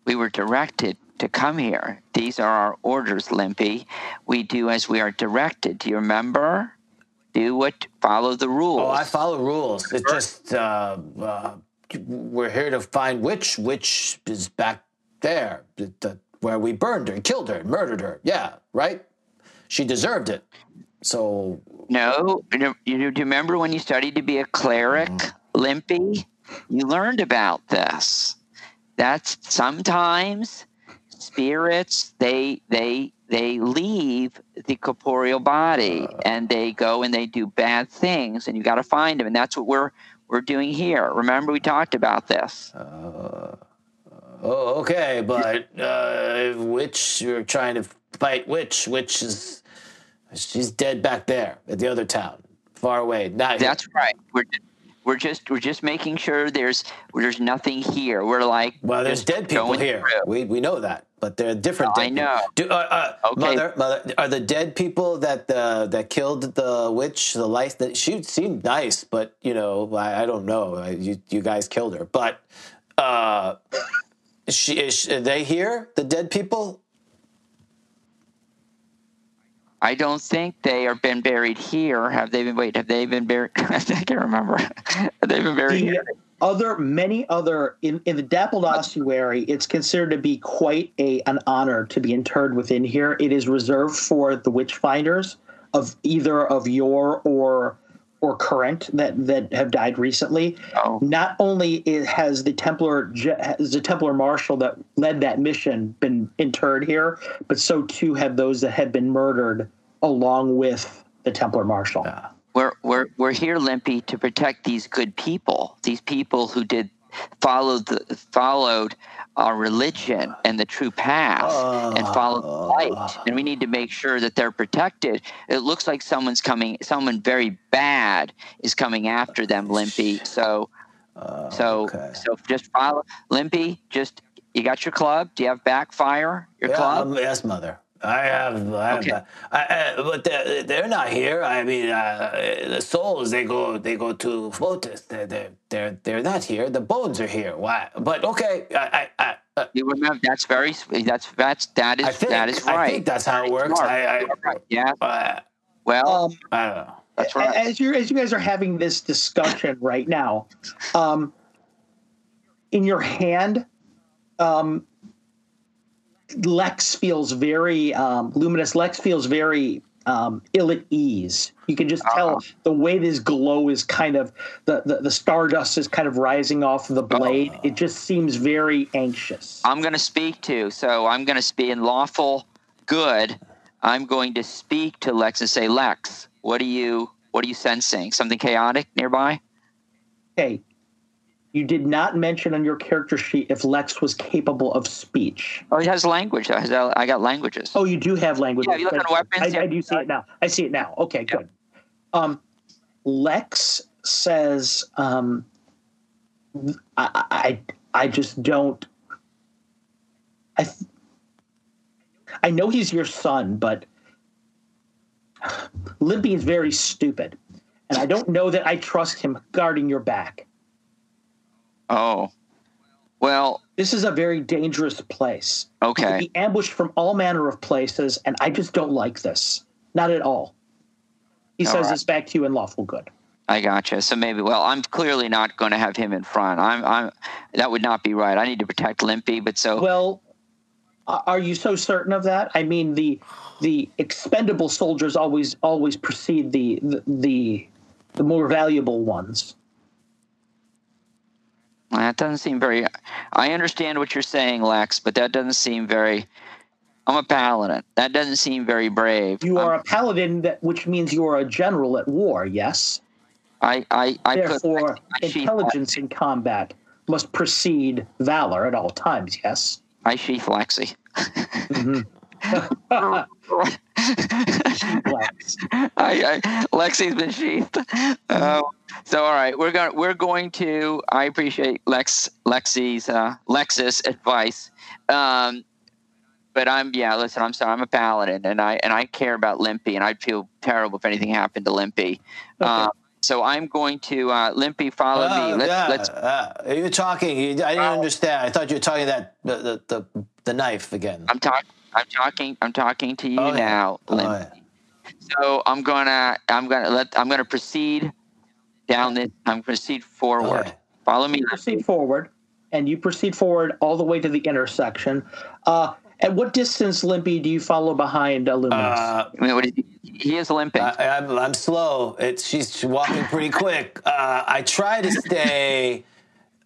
we were directed to come here. These are our orders, Limpy. We do as we are directed. Do you remember? Do what, follow the rules. Oh, I follow rules. It just uh, uh, we're here to find witch. Witch is back there, the, the, where we burned her, killed her, murdered her. Yeah, right. She deserved it. So No, you you do you remember when you studied to be a cleric, mm-hmm. Limpy? You learned about this. That's sometimes spirits they they they leave the corporeal body uh. and they go and they do bad things, and you got to find them, and that's what we're we're doing here. Remember, we talked about this. Uh, uh, oh, okay, but uh, which you're trying to fight? Which? Which is she's dead back there at the other town, far away. Not here. That's right. We're we're just we're just making sure there's there's nothing here. We're like well, there's dead people here. through. We we know that, but they're different. I dead know. Do, uh, uh, Okay. Mother, mother, are the dead people that uh, that killed the witch, the life that she seemed nice, but you know, I, I don't know. I- You you guys killed her, but uh, she is she- are they here? The dead people? I don't think they are been buried here. Have they been? Wait, have they been buried? I can't remember. They've they been buried The here? other, many other in, in the dappled ossuary, it's considered to be quite a an honor to be interred within here. It is reserved for the witch finders of either of your or or current that that have died recently. Oh. Not only is, has the Templar has the Templar Marshal that led that mission been interred here, but so too have those that have been murdered along with the Templar Marshal. We're we're we're here, Limpy, to protect these good people. These people who did followed the followed our religion and the true path and follow the light. And we need to make sure that they're protected. It looks like someone's coming. Someone very bad is coming after them, Limpy. So. So, okay. so just follow Limpy. Just you got your club. Do you have backfire? Your Yeah, club. um, yes, mother. I have, I have Okay. I, I, but they're, they're not here. I mean, uh, the souls they go they go to Pholtus. They're, they're they're they're not here. The bones are here. Why? But okay, I I, I, uh, You remember that's very that's that's that is think, that is right. I think that's how it works. I, I, right. Yeah. uh, Well, Um, I don't know. that's right. as you as you guys are having this discussion right now, um, in your hand, um, Lex feels very um, luminous. Lex feels very um, ill at ease. You can just tell the way this glow is kind of the, the the stardust is kind of rising off the blade. It just seems very anxious. I'm going to speak to. So I'm going to speak in lawful good. I'm going to speak to Lex and say, Lex, what are you what are you sensing? Something chaotic nearby? Okay. You did not mention on your character sheet if Lex was capable of speech. Oh, he has language. I has- I got languages. Oh, you do have language. Yeah, you look on weapons, I, yeah. I do see it now. I see it now. Okay, good. Um, Lex says, um, I, I, I just don't. I, I know he's your son, but Limpy is very stupid, and I don't know that I trust him guarding your back. Oh, well, This is a very dangerous place. You okay. be ambushed from all manner of places, and I just don't like this. Not at all. He All says right. this back to you in lawful good. I gotcha. So maybe, well, I'm clearly not going to have him in front. I'm, I'm. That would not be right. I need to protect Limpy, but so Well, are you so certain of that? I mean, the the expendable soldiers always always precede the the the, the more valuable ones. That doesn't seem very. I understand what you're saying, Lex, but that doesn't seem very. I'm a paladin. That doesn't seem very brave. You I'm- are a paladin, that which means you are a general at war. Yes. I, I, I put Therefore, I, sheath, intelligence in combat must precede valor at all times. Yes. I sheath Lexi. Mm-hmm. Lex. I, I, Lexi's been sheathed. Uh, so all right, we're going we're going to. I appreciate Lex Lexi's uh, Lex's advice, um, but I'm yeah. Listen, I'm sorry. I'm a paladin, and I and I care about Limpy, and I'd feel terrible if anything happened to Limpy. Um, so I'm going to uh, Limpy follow me. Let's, yeah, let's uh, you talking. I didn't understand. I thought you were talking that the, the, the knife again. I'm talking. I'm talking. I'm talking to you Oh, yeah. now, Oh, Limpy. yeah. So I'm gonna I'm gonna let I'm gonna proceed down this. I'm gonna proceed forward. Okay. Follow me. proceed forward, and you proceed forward all the way to the intersection. Uh, at what distance, Limpy, do you follow behind Illuminus? Uh, I mean, what is he, he is limping. I, I'm, I'm slow. It's she's walking pretty quick. Uh, I try to stay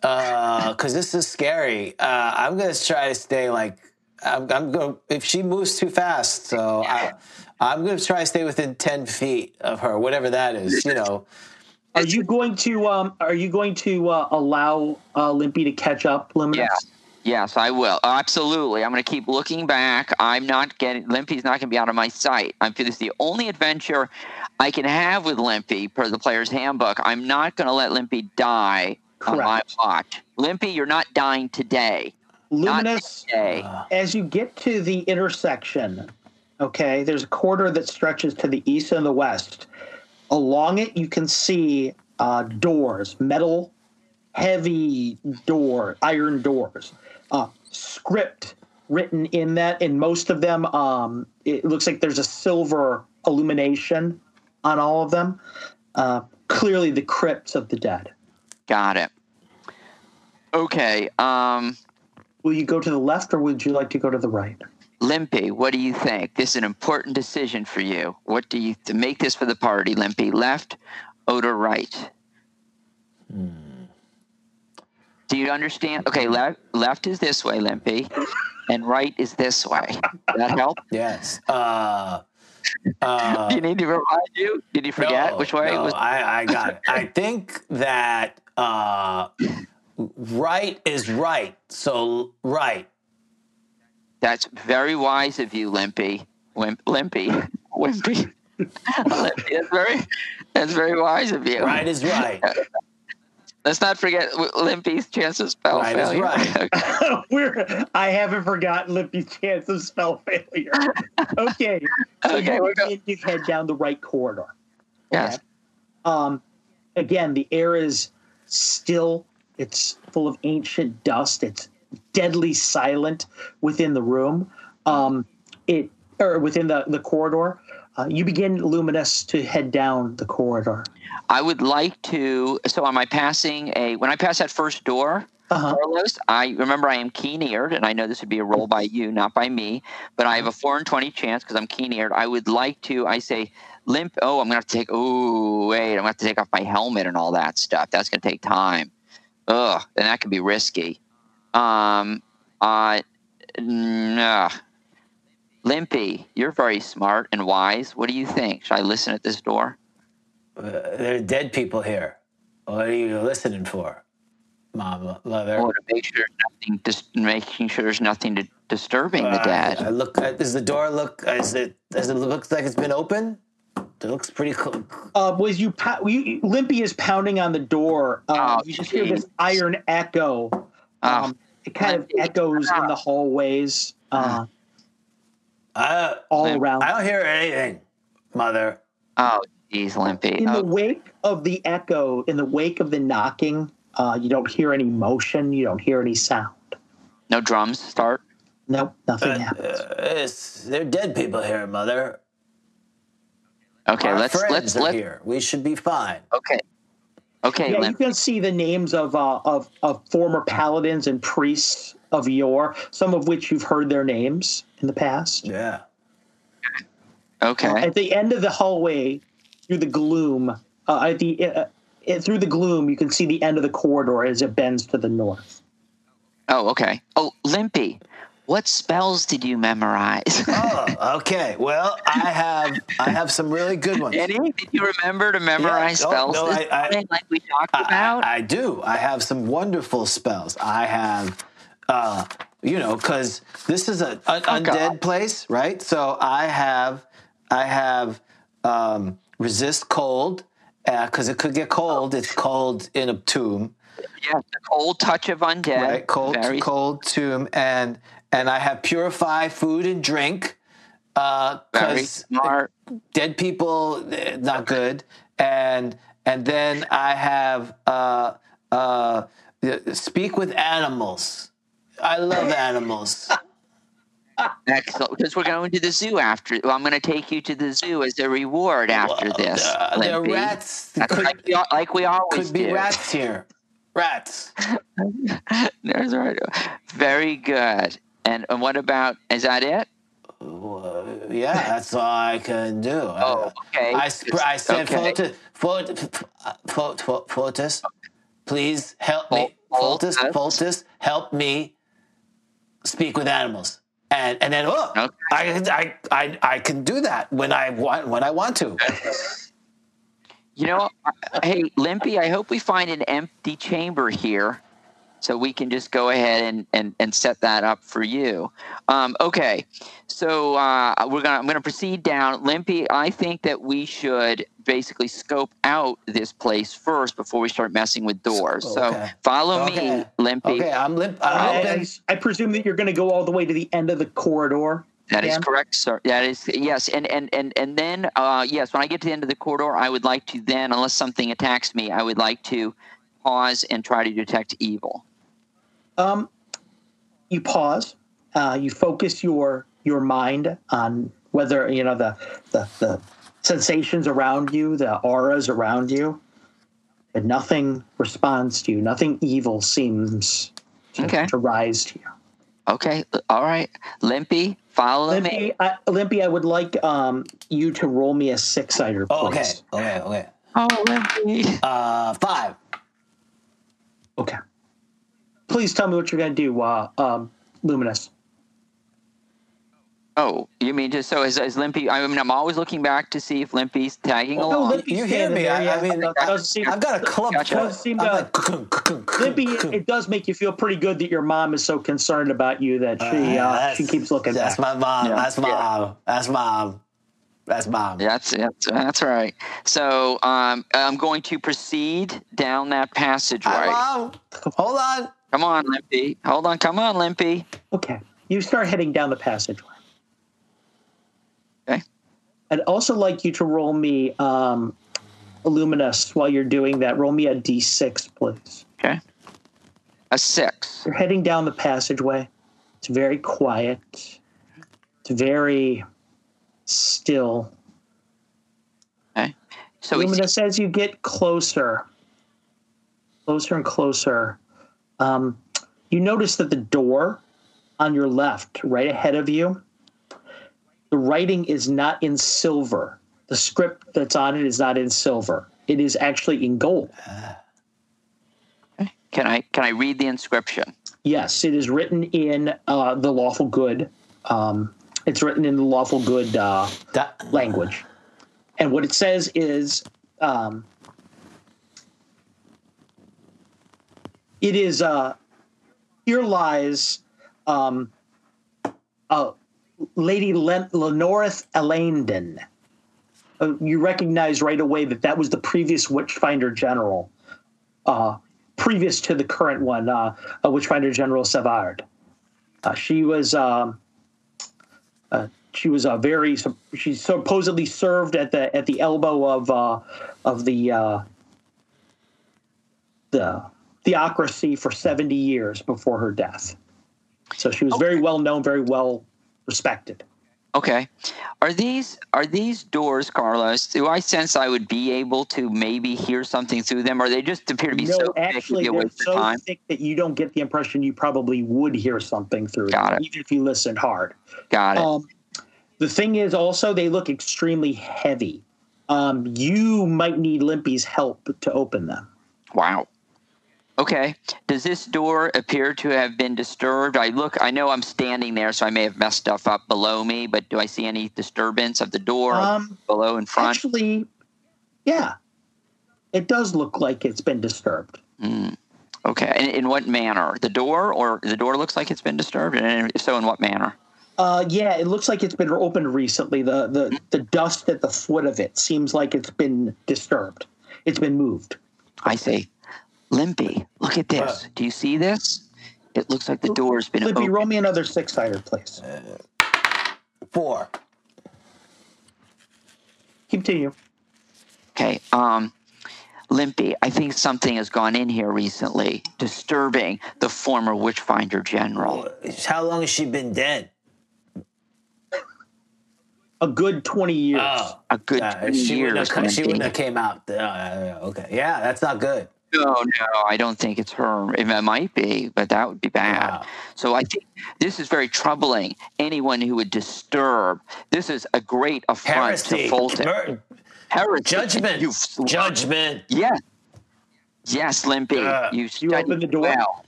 because this is scary. Uh, I'm gonna try to stay like I'm, I'm going. If she moves too fast, so I, I'm going to try to stay within ten feet of her, whatever that is. You know. Are you going to um? Are you going to uh, allow uh, Limpy to catch up, Luminous? Yeah. Yes, I will. Absolutely. I'm going to keep looking back. I'm not getting Limpy's not going to be out of my sight. I'm this is the only adventure I can have with Limpy per the player's handbook. I'm not going to let Limpy die on my watch. Limpy, you're not dying today. Not Luminous, as you get to the intersection, okay, there's a corridor that stretches to the east and the west. Along it, you can see uh, doors, metal, heavy door, iron doors, uh, script written in that. In most of them, um, it looks like there's a silver illumination on all of them. Uh, clearly, the crypts of the dead. Got it. Okay. Um, Will you go to the left or would you like to go to the right? Limpy, what do you think? This is an important decision for you. What do you to make this for the party, Limpy? Left or to right? Do you understand? Okay, left left is this way, Limpy, and right is this way. Does that help? Yes. Uh, uh, Do you need to remind you? Did you forget no, which way no, it was? I, I got it. I think that uh, right is right. So right. That's very wise of you, Limpy. Wimp, Limpy, Wimpy. Limpy, that's very, that's very wise of you. Right is right. Let's not forget Limpy's chance of spell Right is failure. right. We're, I haven't forgotten Limpy's chance of spell failure. Okay. So Okay, you we're go- begin to head down the right corridor. yes. Um, again, the air is still. It's full of ancient dust. It's deadly silent within the room. Um, it or within the the corridor. Uh, you begin, luminous, to head down the corridor. I would like to. So, am I passing a? When I pass that first door, Uh-huh. Carlos, I remember I am keen-eared, and I know this would be a roll by you, not by me. But I have a four and twenty chance because I'm keen-eared. I would like to. I say, limp. Oh, I'm gonna have to take. Oh, wait, I'm gonna have to take off my helmet and all that stuff. That's gonna take time. Ugh, and that could be risky. Um, uh, nah. Limpy, you're very smart and wise. What do you think? Should I listen at this door? Uh, there are dead people here. What are you listening for, Mama, mother? Or to make sure nothing, just making sure there's nothing to, disturbing the Uh, dead. I look. uh, Does the door look? Is it? Does it look like it's been open? It looks pretty cool. uh, was you, pou- you Limpy is pounding on the door. Um, Oh, you just hear this iron echo. Oh, Um, it kind of Limpy. echoes in the hallways uh, I, all Limp. around. I don't hear anything, mother. oh, geez, Limpy. In the Oh, wake of the echo, in the wake of the knocking, uh, you don't hear any motion. You don't hear any sound. no drums start. Nope, nothing Uh, happens. uh, it's, there are dead people here, mother. Okay, Our let's let's are let. here. We should be fine. Okay, okay, Yeah, you can see the names of, uh, of of former paladins and priests of yore, some of which you've heard their names in the past. Yeah. Okay, At the end of the hallway, through the gloom, uh, at the uh, uh, through the gloom, you can see the end of the corridor as it bends to the north. oh, okay. Oh, Limpy, what spells did you memorize? Oh, okay. Well, I have I have some really good ones. Any? Did you remember to memorize no, spells no, this I- I- like we talked about? I, I do. I have some wonderful spells. I have, uh, you know, because this is a, an Oh, God. undead place, right? So I have, I have um, resist cold because it could get cold. It's cold in a tomb, yes, the cold touch of undead. right? Cold, Very cold tomb, and and I have purify food and drink. very smart. dead people eh, not good and and then i have uh uh speak with animals i love animals Excellent, because we're going to the zoo after. Well, I'm going to take you to the zoo as a reward after this. uh, there are rats could, like, we, like we always could be do. rats here rats There's right. Very good. And, and what about? Is that it? Uh, yeah that's all i can do Oh, okay. i, sp- I said Okay. Phot- Pholtus, please help me Pholtus. Pholtus, help me speak with animals and and then oh, Okay. I, I I I can do that when I want when I want to. You know, hey, Limpy, I hope we find an empty chamber here so we can just go ahead and, and, and set that up for you. Um, okay, so uh, we're gonna I'm gonna proceed down. Limpy, I think that we should basically scope out this place first before we start messing with doors. So Okay. follow me, Limpy. Okay, I'm limp. I'm I. I, I presume that you're going to go all the way to the end of the corridor. That is Dan? correct, sir. That is yes, and and and and then uh, yes, when I get to the end of the corridor, I would like to then, unless something attacks me, I would like to pause and try to detect evil. Um, you pause. Uh, you focus your your mind on whether you know the, the the sensations around you, the auras around you, and nothing responds to you. Nothing evil seems to, Okay. to rise to you. Okay, all right, Limpy, follow me. Limpy, I, Limpy, I would like um, you to roll me a six sider, please. Oh, okay, okay, okay. Oh, Limpy. Uh, five. Okay. Please tell me what you're going to do, uh, um, Luminous. Oh, you mean just so as, as Limpy? I mean, I'm always looking back to see if Limpy's tagging Oh, along. Limpy- You hear me? I, yeah. I mean, That doesn't seem- I've got a club. Gotcha. foot. Doesn't seem I'm to- like, Limpy, it does make you feel pretty good that your mom is so concerned about you that she Yeah, uh, she keeps looking That's back. my mom. Yeah. That's mom. That's mom. That's mom. That's that's that's right. So um, I'm going to proceed down that passageway. Hi, mom. Hold on. Come on, Limpy. Hold on. Come on, Limpy. Okay, you start heading down the passageway. Okay. I'd also like you to roll me um, Luminous while you're doing that. Roll me a d6, please. Okay. A six. You're heading down the passageway. It's very quiet. It's very still. Okay. So we Luminous, as you get closer, closer and closer, um, you notice that the door on your left, right ahead of you, the writing is not in silver. The script that's on it is not in silver. It is actually in gold. can I can I read the inscription? Yes, it is written in uh, the lawful good. Um, it's written in the lawful good uh, That, language. And what it says is um, it is uh, here lies um, uh, Lady Len- Elanden. Uh, you recognize right away that that was the previous Witchfinder General, uh, previous to the current one, uh, uh, Witchfinder General Savard. Uh, she was um, uh, she was a very she supposedly served at the at the elbow of uh, of the uh, the theocracy for 70 years before her death. So she was very well known, very well respected. Okay. Are these are these doors, Carlos? Do I sense I would be able to maybe hear something through them, or they just appear to be no, so actually, a they're so time? thick that you don't get the impression you probably would hear something through Got them, it. even if you listened hard. Got it. Um, the thing is, also, they look extremely heavy. Um, you might need Limpy's help to open them. Wow. Okay. Does this door appear to have been disturbed? I look. I know I'm standing there, so I may have messed stuff up below me. But do I see any disturbance of the door Um, below and front? Actually, yeah, it does look like it's been disturbed. Okay. In, in what manner? The door, or the door looks like it's been disturbed, and if so, in what manner? Uh, yeah, it looks like it's been opened recently. The, the the dust at the foot of it seems like it's been disturbed. It's been moved. I see. Limpy, look at this. Do you see this? It looks like the door's been Limpy, opened. roll me another six sider, please. four. Continue. Okay. Um, Limpy, I think something has gone in here recently, disturbing the former Witchfinder General. How long has she been dead? A good twenty years. Oh, A good uh, 20 she wouldn't years. have, come- she wouldn't have came out. Uh, okay, yeah, that's not good. No, no, I don't think it's her. It might be, but that would be bad. Wow. So I think this is very troubling. Anyone who would disturb this is a great affront Heresy, to Pholtus. Mur- Heresy. judgment, judgment. Yes. Yes, Limpy. Uh, you you open the door? well.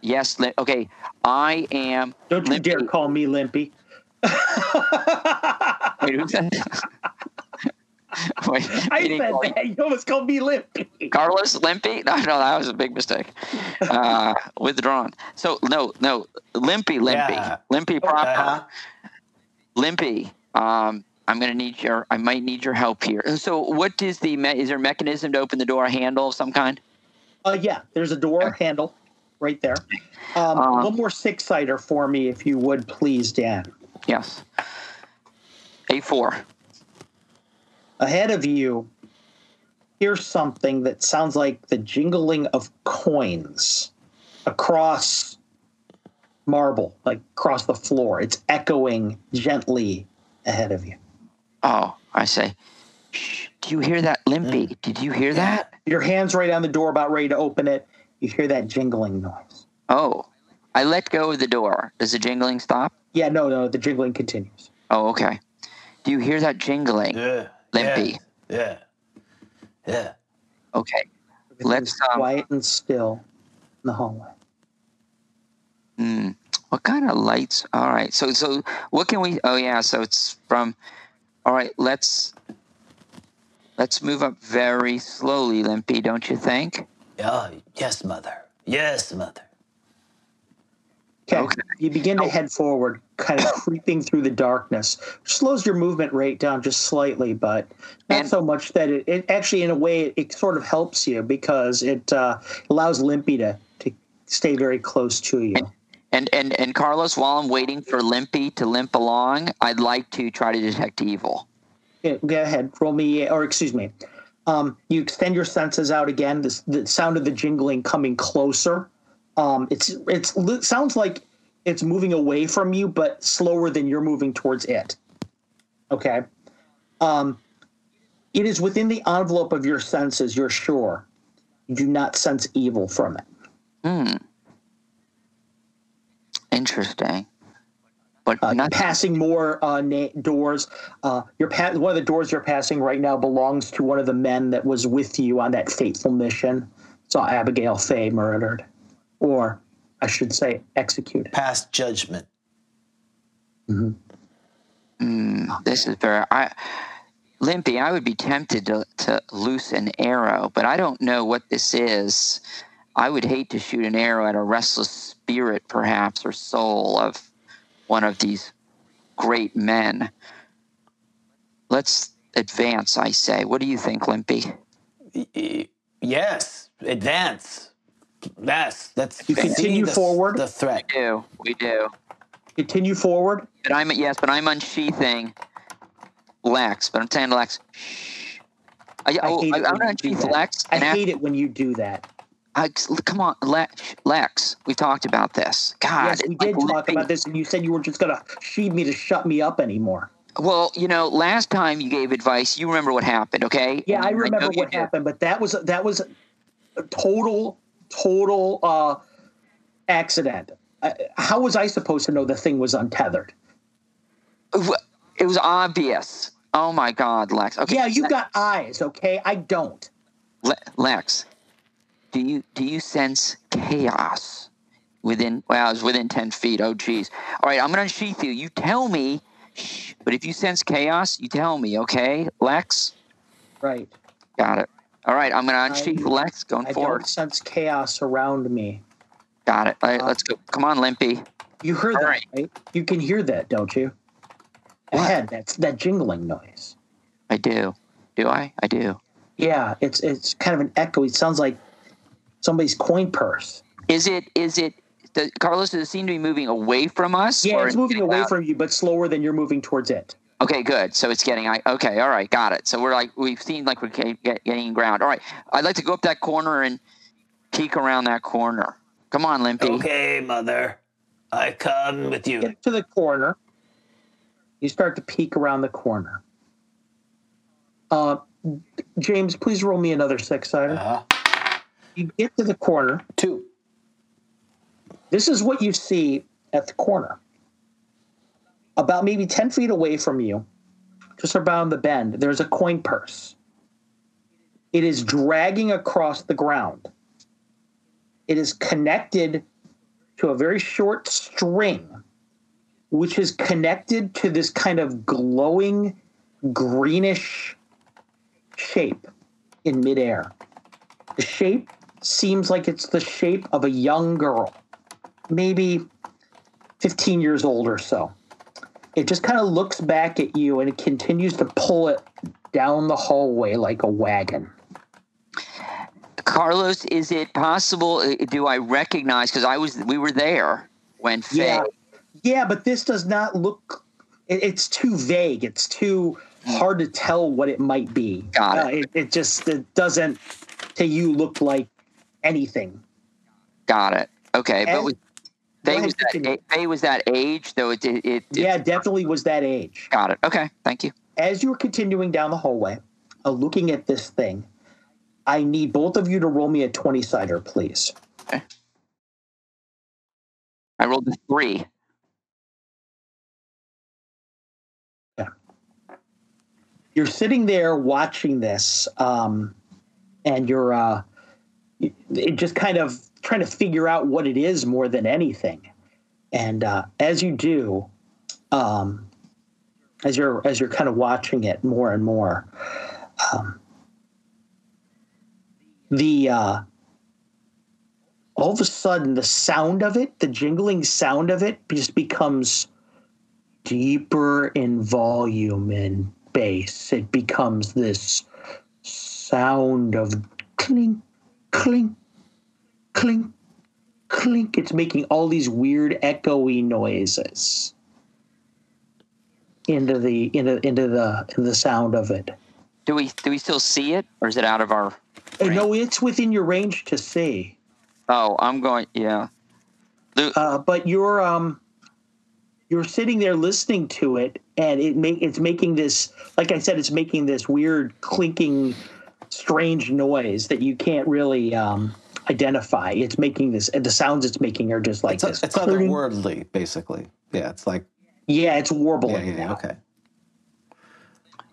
Yes. Lim- okay. I am. Don't you Limpy. dare call me Limpy. Wait, who said Wait, I said call that. You almost called me Limpy. Carlos Limpy? No, no, that was a big mistake. Uh, withdrawn. So no, no, Limpy, Limpy, Yeah. Limpy proper, Uh-huh. Limpy. Um, I'm gonna need your. I might need your help here. So, what is the? Me- is there a mechanism to open the door? A handle of some kind? Uh, yeah, there's a door handle right there. Um, Uh, one more six sider for me, if you would, please, Dan. Yes. A four. Ahead of you, here's something that sounds like the jingling of coins across marble, like across the floor. It's echoing gently ahead of you. Oh, I say. Shh, do you hear that, Limpy? Mm. Did you hear that? Your hand's right on the door, about ready to open it. You hear that jingling noise. Oh, I let go of the door. Does the jingling stop? Yeah, no, no, the jingling continues. Oh, okay. Do you hear that jingling? Yeah. Limpy. Yeah. Yeah. Okay. Let's, um, quiet and still in the hallway. Hmm. What kind of lights? All right. So so what can we? Oh yeah. So it's from. All right. Let's let's move up very slowly, Limpy. Don't you think? Oh, yes, mother. Yes, mother. Okay. Okay. You begin to head forward, kind of creeping through the darkness. Slows your movement rate down just slightly, but not And- so much that it, it actually, in a way, it, it sort of helps you because it uh, allows Limpy to, to stay very close to you. And and and Carlos, while I'm waiting for Limpy to limp along, I'd like to try to detect evil. Yeah, Go ahead, roll me, or excuse me. Um, you extend your senses out again. This, the sound of the jingling coming closer. Um, it's it's it sounds like it's moving away from you, but slower than you're moving towards it. Okay. Um, it is within the envelope of your senses. You're sure. You do not sense evil from it. Hmm. Interesting. But Uh, not passing more uh, na- doors. Uh, you're pa- one of the doors you're passing right now belongs to one of the men that was with you on that fateful mission. Saw Abigail Fay murdered, or I should say, executed. Past judgment. Mm, this is very. I, Limpy, I would be tempted to, to loose an arrow, but I don't know what this is. I would hate to shoot an arrow at a restless spirit, perhaps, or soul of one of these great men. Let's advance, I say. What do you think, Limpy? Yes. Advance. Yes. Let's You continue the, forward. The threat. We do. We do. Continue forward. But I'm yes, but I'm unsheathing Lex. But I'm saying to Lex, shh. I, I oh, hate I, it I'm when you do that. Lex. I and ask- hate it when you do that. I, come on, Lex. Lex. We've talked about this. God, yes, we it's like did talk about this, and you said you were just going to sheed me to shut me up anymore. Well, you know, last time you gave advice, you remember what happened, okay? Yeah, I remember you what happened, but that was that was a total total uh, accident. Uh, how was I supposed to know the thing was untethered? It was obvious. Oh my God, Lex. Okay. Yeah, you have got eyes, okay? I don't. Le- Lex. Do you do you sense chaos within? Well, it's within ten feet. Oh, geez. All right, I'm gonna unsheath you. You tell me. Shh, but if you sense chaos, you tell me, okay, Lex? Right. Got it. All right, I'm gonna unsheath I- Lex going I forward. don't sense chaos around me. Got it. All right, uh, let's go. Come on, Limpy. You heard All that, right. right? You can hear that, don't you? What? Ahead, that's that jingling noise. I do. Do I? I do. Yeah, it's it's kind of an echo. It sounds like somebody's coin purse. Is it? Is it? The, Carlos, does it seem to be moving away from us? Yeah, or it's moving away from you, but slower than you're moving towards it. Okay, good. So it's getting. I okay. All right, got it. So we're like we've seen like we're get, get, getting ground. All right, I'd like to go up that corner and peek around that corner. Come on, Limpy. Okay, mother. I come with you. Get to the corner. You start to peek around the corner. Uh, James, please roll me another six sider. Uh-huh. You get to the corner. Two. This is what you see at the corner. About maybe 10 feet away from you, just around the bend, there's a coin purse. It is dragging across the ground. It is connected to a very short string, which is connected to this kind of glowing greenish shape in midair. The shape seems like it's the shape of a young girl, maybe 15 years old or so. It just kind of looks back at you and it continues to pull it down the hallway like a wagon. Carlos, is it possible? uh, Do I recognize? Because I was, we were there when Fay. Yeah. Yeah, but this does not look. It, it's too vague. It's too hard to tell what it might be. Got it. Uh, it, it just it doesn't to you look like anything. Got it. Okay, but And- was, Go Ahead, was that. Fay was that age though. It it, it, Yeah, definitely was that age. Got it. Okay, thank you. As you're continuing down the hallway, uh, looking at this thing, I need both of you to roll me a twenty sider, please. Okay. I rolled a three. yeah you're sitting there watching this um, and you're uh, it just kind of trying to figure out what it is more than anything and uh, as you do um, as you're as you're kind of watching it more and more um, the uh, all of a sudden the sound of it the jingling sound of it just becomes deeper in volume and bass. It becomes this sound of clink, clink, clink, clink. It's making all these weird echoey noises into the into into the into the sound of it. Do we do we still see it, or is it out of our? And no, it's within your range to see. Oh, I'm going. Yeah. Lu- Uh, but you're um you're sitting there listening to it and it make it's making this like I said, it's making this weird clinking strange noise that you can't really um identify. It's making this and the sounds it's making are just like It's, this. it's cling. otherworldly, basically. Yeah, it's like Yeah, it's warbling yeah, yeah, yeah, okay.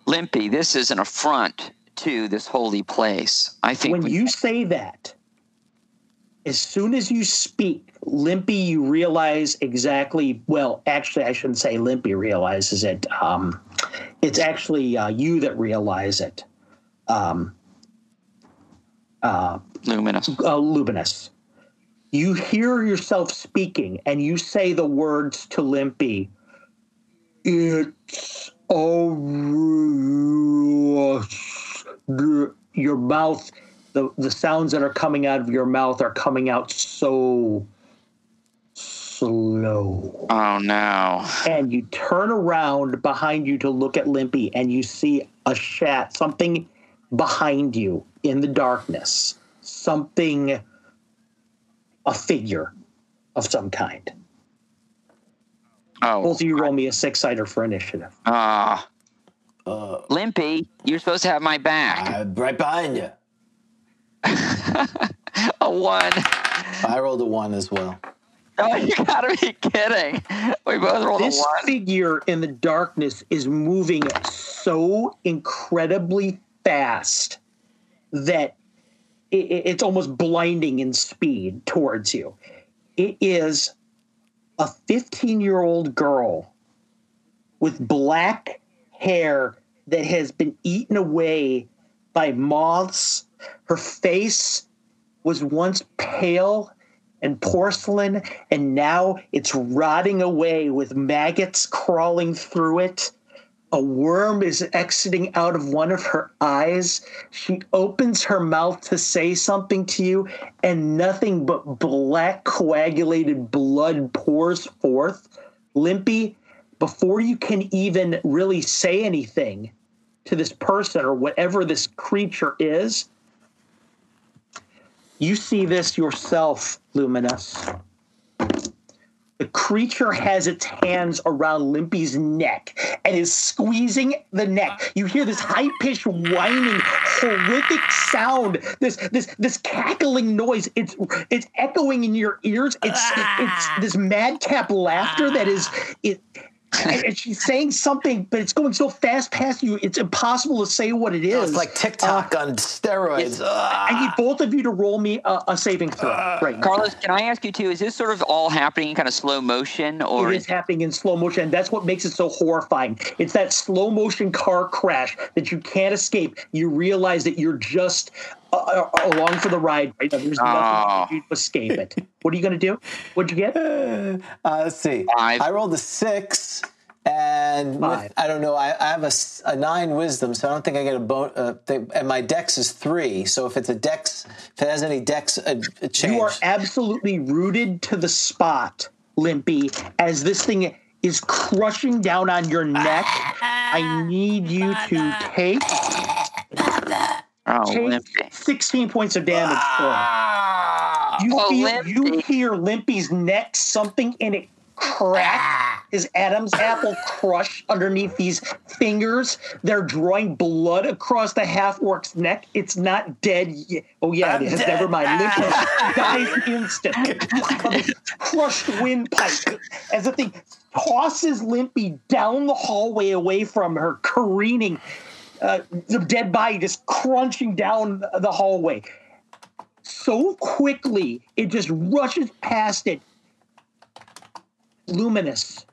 Limpy, this is an affront to this holy place. I think When we, you say that, as soon as you speak, Limpy, you realize exactly. Well, actually, I shouldn't say Limpy realizes it. Um, it's actually uh, you that realize it. Um, uh, luminous. uh, Luminous. You hear yourself speaking, and you say the words to Limpy. It's a your mouth. The the sounds that are coming out of your mouth are coming out so slow Oh no. and you turn around behind you to look at Limpy, and you see a shat, something behind you in the darkness, something, a figure of some kind. Oh. Both of you roll me a six sider for initiative. Ah. Uh, Limpy, you're supposed to have my back. I'm right behind you. A one. I rolled a one as well. Oh, you gotta be kidding. We both rolled This a one. This figure in the darkness is moving so incredibly fast that it, it- it's almost blinding in speed towards you. It is a 15 year old girl with black hair that has been eaten away by moths. Her face was once pale and porcelain, and now it's rotting away with maggots crawling through it. A worm is exiting out of one of her eyes. She opens her mouth to say something to you, and nothing but black coagulated blood pours forth. Limpy, before you can even really say anything to this person or whatever this creature is, you see this yourself, Luminous. The creature has its hands around Limpy's neck and is squeezing the neck. You hear this high-pitched whining, horrific sound. This this this cackling noise. It's it's echoing in your ears. It's it's this madcap laughter that is it and, and she's saying something, but it's going so fast past you, it's impossible to say what it is. It's like TikTok Uh, on steroids. I need both of you to roll me a, a saving throw. right. now. Carlos, can I ask you too? Is this sort of all happening in kind of slow motion, or It is happening in slow motion. And that's what makes it so horrifying. It's that slow motion car crash that you can't escape. You realize that you're just uh, uh, along for the ride. Right now. There's Oh. nothing you can do to escape it. What are you going to do? What'd you get? Uh, let's see. Five. I rolled a six, and with, I don't know. I, I have a nine wisdom, so I don't think I get a bone. Uh, and my dex is three. So if it's a dex, if it has any dex uh, change, You are absolutely rooted to the spot, Limpy, as this thing is crushing down on your neck. I need you to take, oh, take Limpy. 16 points of damage for it. Ah! You Oh, feel you hear Limpy's neck, something in it crack. Ah! His Adam's apple crush underneath these fingers. They're drawing blood across the half orc's neck. It's not dead yet. Oh yeah, it is. dead. Never mind. Ah! Limpy dies instant. Crushed windpipe as the thing tosses Limpy down the hallway away from her, careening. Uh, the dead body just crunching down the hallway so quickly it just rushes past it. Luminous,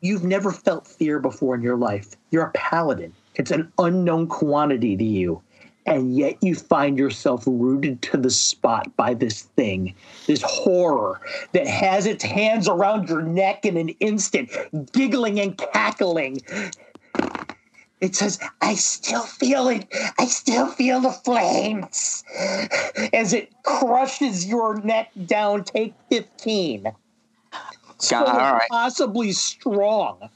you've never felt fear before in your life. You're a paladin. It's an unknown quantity to you. And yet you find yourself rooted to the spot by this thing, this horror that has its hands around your neck in an instant, giggling and cackling. It says, I still feel it. I still feel the flames. As it crushes your neck down, take 15. So God, all right. possibly strong.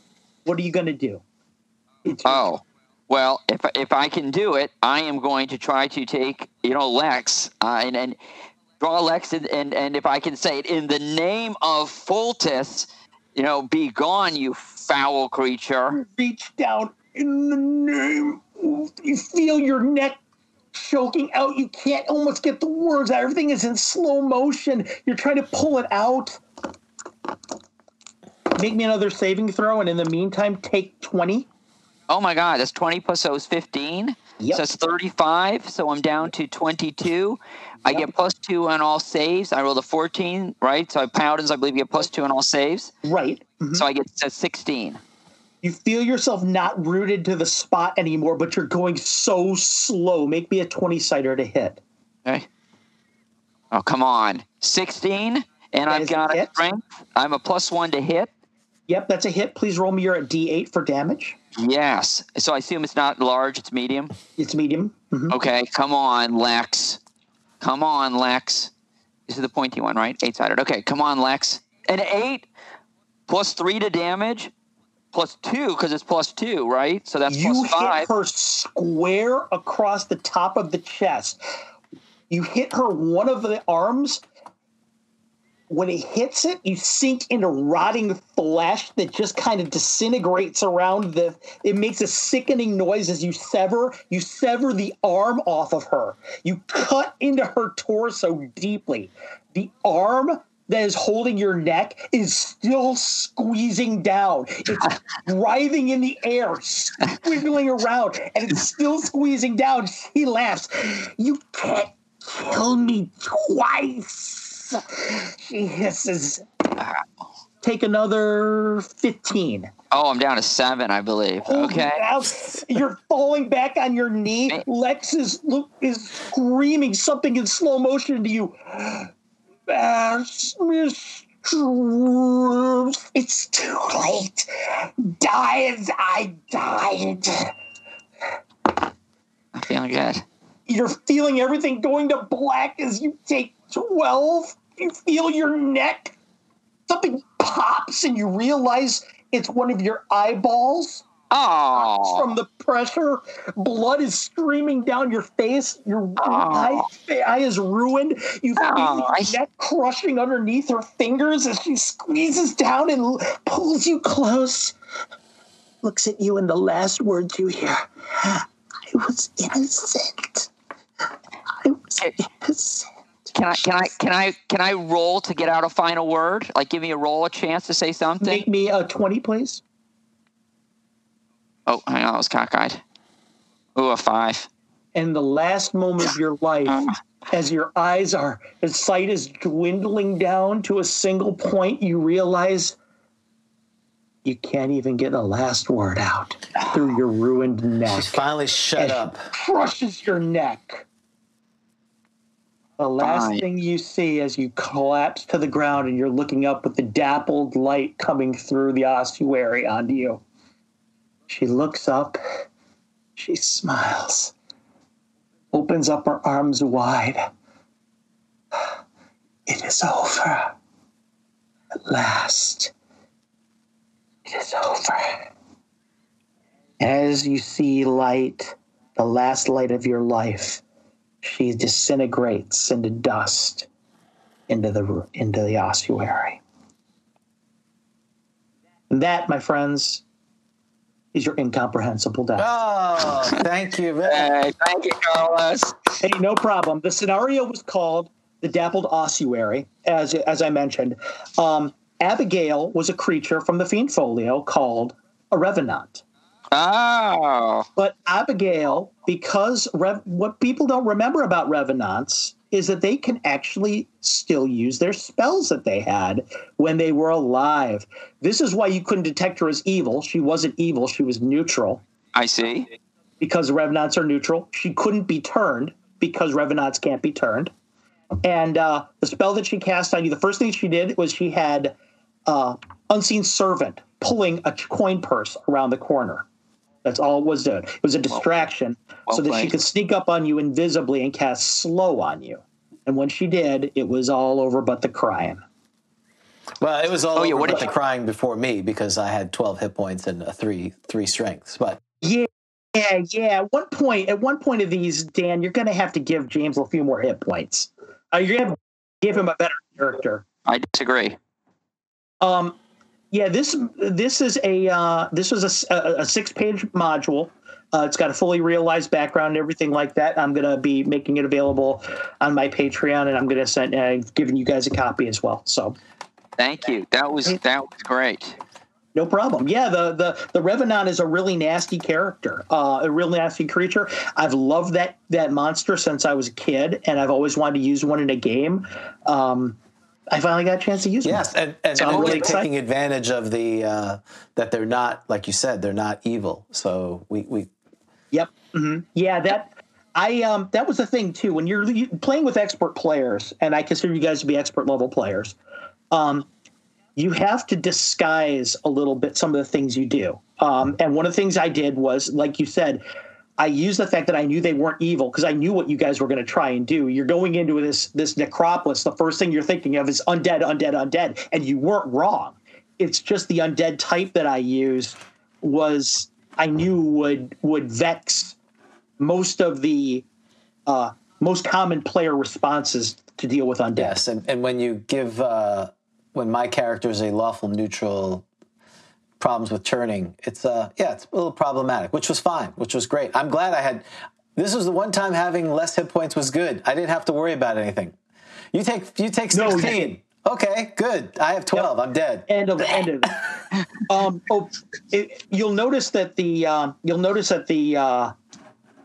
What are you going to do? Oh, well, if if I can do it, I am going to try to take you know Lex uh, and and draw Lex and, and and if I can say it in the name of Pholtus, you know, be gone, you foul creature. reach down in the name. of- You feel your neck choking out. You can't almost get the words out. Everything is in slow motion. You're trying to pull it out. Make me another saving throw, and in the meantime, take 20. Oh my God, that's twenty plus those fifteen. Yep. So it's thirty-five. So I'm down to twenty-two. I get plus two on all saves. I rolled a fourteen, right? So I paladins, I believe, you get plus two on all saves. Right. Mhm. So I get to sixteen. You feel yourself not rooted to the spot anymore, but you're going so slow. Make me a 20 sider to hit. Okay. Oh, come on. 16, and That I've is a got a strength. I'm a plus one to hit. Yep, that's a hit. Please roll me your D8 for damage. Yes. So I assume it's not large, it's medium. It's medium. Mhm. Okay, come on, Lex. Come on, Lex. This is the pointy one, right? Eight sided. Okay, come on, Lex. An eight plus three to damage, plus two because it's plus two, right? So that's you plus five. hit her square across the top of the chest. You hit her one of the arms. When it hits it, you sink into rotting flesh that just kind of disintegrates around the. It makes a sickening noise as you sever. You sever the arm off of her. You cut into her torso deeply. The arm that is holding your neck is still squeezing down. It's writhing in the air, squiggling around, and it's still squeezing down. She laughs. You can't kill me twice. She hisses. Take another 15. oh, I'm down to seven, I believe. Holy Okay. You're falling back on your knee. Lex is, is screaming something in slow motion to you. Mistress. It's too late. Die as I died. I'm feeling good. You're feeling everything going to black as you take 12. You feel your neck. Something pops and you realize it's one of your eyeballs. Oh. from the pressure. Blood is streaming down your face. Your eye, eye is ruined. You feel Oh, your neck crushing underneath her fingers as she squeezes down and pulls you close. Looks at you, and the last words you hear I was innocent. I was innocent. Can I can I can I can I roll to get out a final word? Like give me a roll a chance to say something? Make me a 20, please. Oh, hang on, I was cockeyed. Ooh, a five. And the last moment of your life, um, as your eyes are, as sight is dwindling down to a single point, you realize you can't even get the last word out through your ruined neck. She's finally shut up. Crushes your neck. The last Fine. thing you see as you collapse to the ground and you're looking up with the dappled light coming through the ossuary onto you. She looks up, she smiles, opens up her arms wide. It is over. At last. It is over. As you see light, the last light of your life, she disintegrates into dust into the into the ossuary. And that, my friends, is your incomprehensible death. Oh, thank you. very- Hey, thank you, Carlos. Hey, no problem. The scenario was called the Dappled Ossuary, as as I mentioned. Um, Abigail was a creature from the Fiend Folio called a Revenant. Oh, But Abigail, because Rev- what people don't remember about Revenants is that they can actually still use their spells that they had when they were alive. This is why you couldn't detect her as evil. She wasn't evil, she was neutral I see. because Revenants are neutral. She couldn't be turned because Revenants can't be turned. And uh, the spell that she cast on you, the first thing she did was she had uh, Unseen Servant pulling a coin purse around the corner. That's all it was doing. It was a distraction well so that she could sneak up on you invisibly and cast slow on you. And when she did, it was all over but the crying. Well, it was all Oh, yeah, over what but the crying before me because I had 12 hit points and a three three strengths. But Yeah, yeah, yeah. At one point, at one point of these, Dan, you're going to have to give James a few more hit points. Uh, you're going to give him a better character. I disagree. Um, yeah, this this is a uh, this was a six page module. Uh, it's got a fully realized background and everything like that. I'm going to be making it available on my Patreon, and I'm going to send uh, giving you guys a copy as well. So Thank you. That was that was great. No problem. Yeah, the the the Revenant is a really nasty character, uh, a real nasty creature. I've loved that that monster since I was a kid, and I've always wanted to use one in a game. Um, I finally got a chance to use it. yes, and, and So I'm really taking advantage of the uh, that they're not like you said they're not evil. So we we Yep. hmm Yeah, that I um that was the thing too. When you're playing with expert players, and I consider you guys to be expert level players, um, you have to disguise a little bit some of the things you do. Um, and one of the things I did was, like you said, I used the fact that I knew they weren't evil because I knew what you guys were going to try and do. You're going into this this necropolis. The first thing you're thinking of is undead, undead, undead, and you weren't wrong. It's just the undead type that I used was I knew would would vex most of the uh, most common player responses to deal with undead. yes, and, and when you give uh, when my character is a lawful neutral problems with turning, it's uh yeah it's a little problematic, which was fine, which was great. I'm glad I had. This was the one time having less hit points was good. I didn't have to worry about anything. You take you take sixteen. didn't. okay, good. I have twelve. I'm dead. End of end of. um, oh, it, you'll notice that the um, you'll notice that the uh,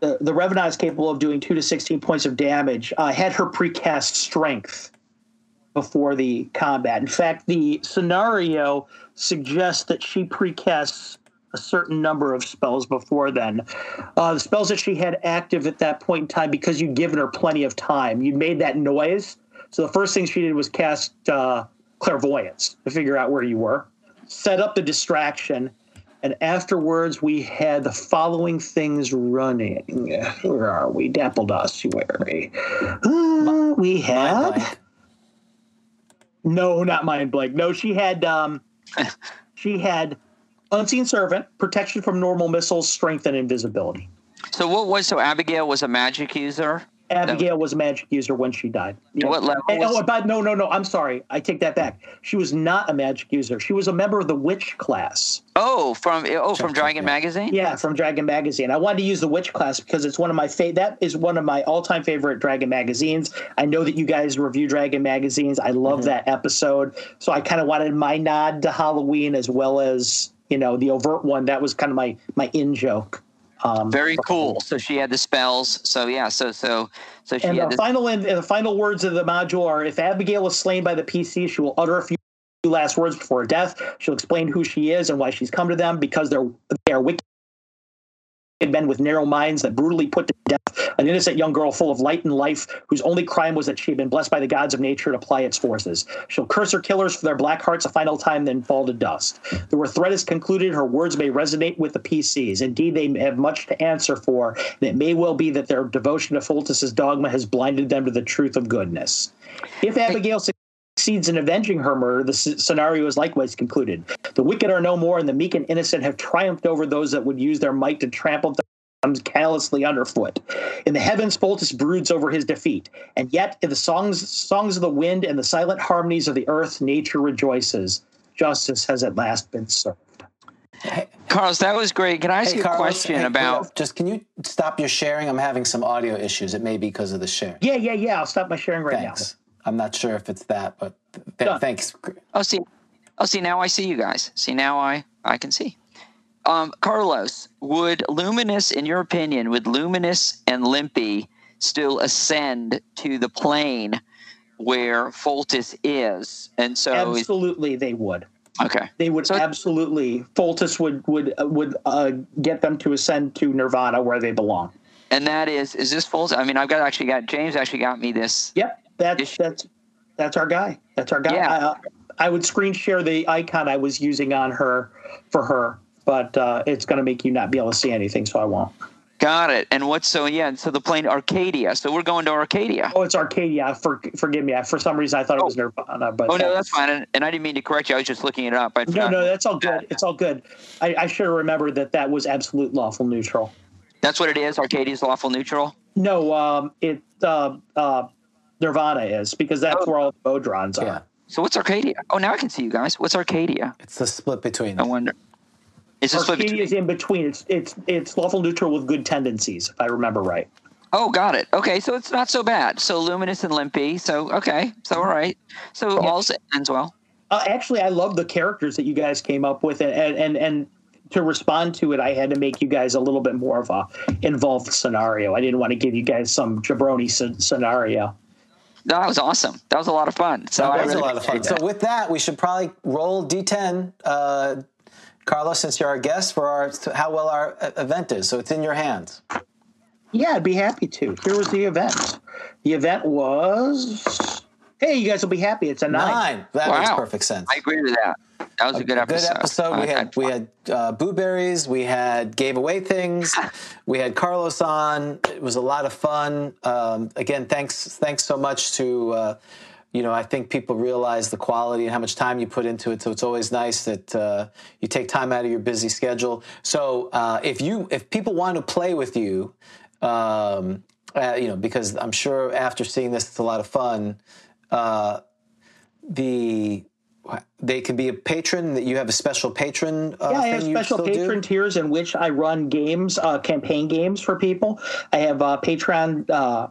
the the Revenant is capable of doing two to sixteen points of damage. I had her precast strength before the combat. In fact, the scenario suggests that she precasts a certain number of spells before then. Uh, the spells that she had active at that point in time, because you'd given her plenty of time, you'd made that noise. So the first thing she did was cast uh, clairvoyance to figure out where you were, set up the distraction, and afterwards we had the following things running. Where are we? Dappled ossuary. Uh, we had. No, not mind blank. No, she had um she had unseen servant, protection from normal missiles, strength and invisibility. So what was so Abigail was a magic user? Abigail was a magic user when she died. Yeah. What level And, oh, but no, no, no. I'm sorry. I take that back. She was not a magic user. She was a member of the witch class. Oh, from oh from Dragon. Magazine. Yeah, from Dragon Magazine. I wanted to use the witch class because it's one of my fa- that is one of my all-time favorite Dragon magazines. I know that you guys review Dragon magazines. I love mm-hmm. that episode. So I kind of wanted my nod to Halloween as well as you know, the overt one. That was kind of my my in joke. Um, Very cool. So she had the spells. So yeah. So so so she and had the final and the final words of the module are: If Abigail is slain by the PC, she will utter a few last words before her death. She'll explain who she is and why she's come to them because they're they are wicked men with narrow minds that brutally put to death an innocent young girl full of light and life whose only crime was that she had been blessed by the gods of nature to apply its forces. She'll curse her killers for their black hearts a final time, then fall to dust. The threat is concluded. Her words may resonate with the PCs. Indeed, they have much to answer for, and it may well be that their devotion to Pholtus's dogma has blinded them to the truth of goodness. If Abigail succeeds in avenging her murder, the scenario is likewise concluded. The wicked are no more, and the meek and innocent have triumphed over those that would use their might to trample them callously underfoot. In the heavens, Pholtus broods over his defeat, and yet in the songs, songs of the wind and the silent harmonies of the earth, nature rejoices. Justice has at last been served. Hey, Carlos, that was great. Can I ask hey, you a Carlos, question hey, about? Just can you stop your sharing? I'm having some audio issues. It may be because of the share. Yeah, yeah, yeah. I'll stop my sharing right Thanks. now. I'm not sure if it's that, but th- thanks. Oh, see, oh, see, now I see you guys. See, now I I can see. Um, Carlos, would Luminous, in your opinion, would Luminous and Limpy still ascend to the plane where Pholtus is? And so, absolutely, they would. Okay, they would so, absolutely. Pholtus would would would uh, get them to ascend to Nirvana where they belong. And that is is this Pholtus? I mean, I've got actually got James actually got me this. Yep that's that's that's our guy. That's our guy. Yeah. I, I, would screen share the icon I was using on her for her, but uh, it's going to make you not be able to see anything, so I won't. Got it. And what's so yeah? So the plane Arcadia. So we're going to Arcadia. Oh, it's Arcadia. For, forgive me. For some reason, I thought oh. it was oh. Nirvana. But oh no, that's fine. And, and, I didn't mean to correct you. I was just looking it up. I no, no, that's all good. It's all good. I, I should have remembered that that was absolute lawful neutral. That's what it is. Arcadia's lawful neutral. No, um, it uh, uh, Nirvana is because that's oh. where all the modrons are. Yeah. So what's Arcadia? Oh, now I can see you guys. What's Arcadia? It's the split between. I wonder. It's a split between. is in between. It's it's it's lawful neutral with good tendencies, if I remember right. Oh, got it. Okay, so it's not so bad. So luminous and limpy. So okay, so all right. So yeah. all ends well. Uh, actually, I love the characters that you guys came up with, and and and to respond to it, I had to make you guys a little bit more of a involved scenario. I didn't want to give you guys some jabroni scenario that was awesome. That was a lot of fun. So that was really a lot of fun. That. So with that, we should probably roll D10, uh, Carlos, since you're our guest for our how well our event is. So it's in your hands. Yeah, I'd be happy to. Here was the event. The event was. Hey, you guys will be happy. It's a nine. Nine. That wow. makes perfect sense. I agree with that. That was a, a good episode. Good episode. We had we had uh, blueberries. We had gave away things. we had Carlos on. It was a lot of fun. Um, again, thanks thanks so much to. Uh, you know, I think people realize the quality and how much time you put into it. So it's always nice that uh, you take time out of your busy schedule. So uh, if you if people want to play with you, um, uh, you know, because I'm sure after seeing this, it's a lot of fun. Uh, the they can be a patron that you have a special patron uh, yeah i have special patron do? tiers in which i run games uh, campaign games for people i have uh, patreon uh,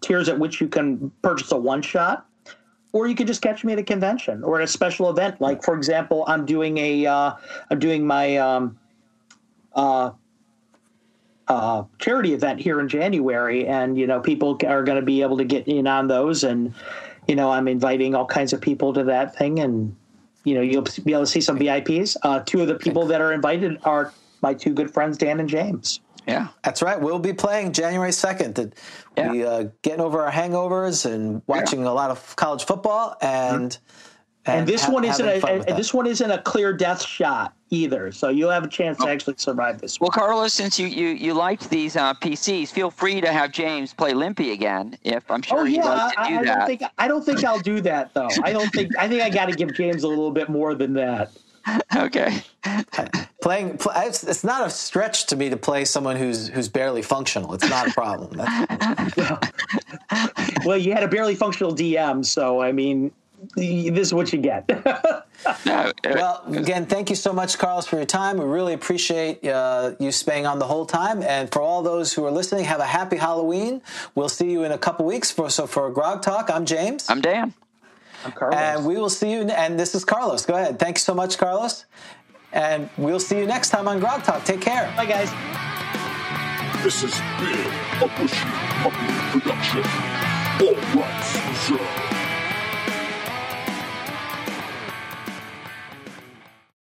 tiers at which you can purchase a one shot or you could just catch me at a convention or at a special event like for example i'm doing a am uh, doing my um, uh, uh, charity event here in January, and you know people are going to be able to get in on those, and you know, I'm inviting all kinds of people to that thing, and you know, you'll be able to see some VIPs. Uh, two of the people that are invited are my two good friends, Dan and James. Yeah, that's right. We'll be playing January second. Yeah. We uh, getting over our hangovers and watching yeah. a lot of college football, and mm-hmm. and, and, this ha- one isn't a, this one isn't a clear death shot either. So you'll have a chance to actually survive this. Well, Carlos, since you, you, you liked these uh, PCs, feel free to have James play Limpy again. If I'm sure oh, yeah, like I, I, don't think I don't think I'll do that though. I don't think I think I got to give James a little bit more than that. okay. Playing, play, it's, it's, not a stretch to me to play someone who's who's barely functional. It's not a problem. well, well, you had a barely functional DM, so I mean, this is what you get. well, again, thank you so much, Carlos, for your time. We really appreciate uh, you staying on the whole time. And for all those who are listening, have a happy Halloween. We'll see you in a couple weeks. For so for Grog Talk, I'm James. I'm Dan. I'm Carlos. And we will see you. And this is Carlos. Go ahead. Thank you so much, Carlos. And we'll see you next time on Grog Talk. Take care. Bye, guys. This has been a Bushy Puppy production. All rights reserved.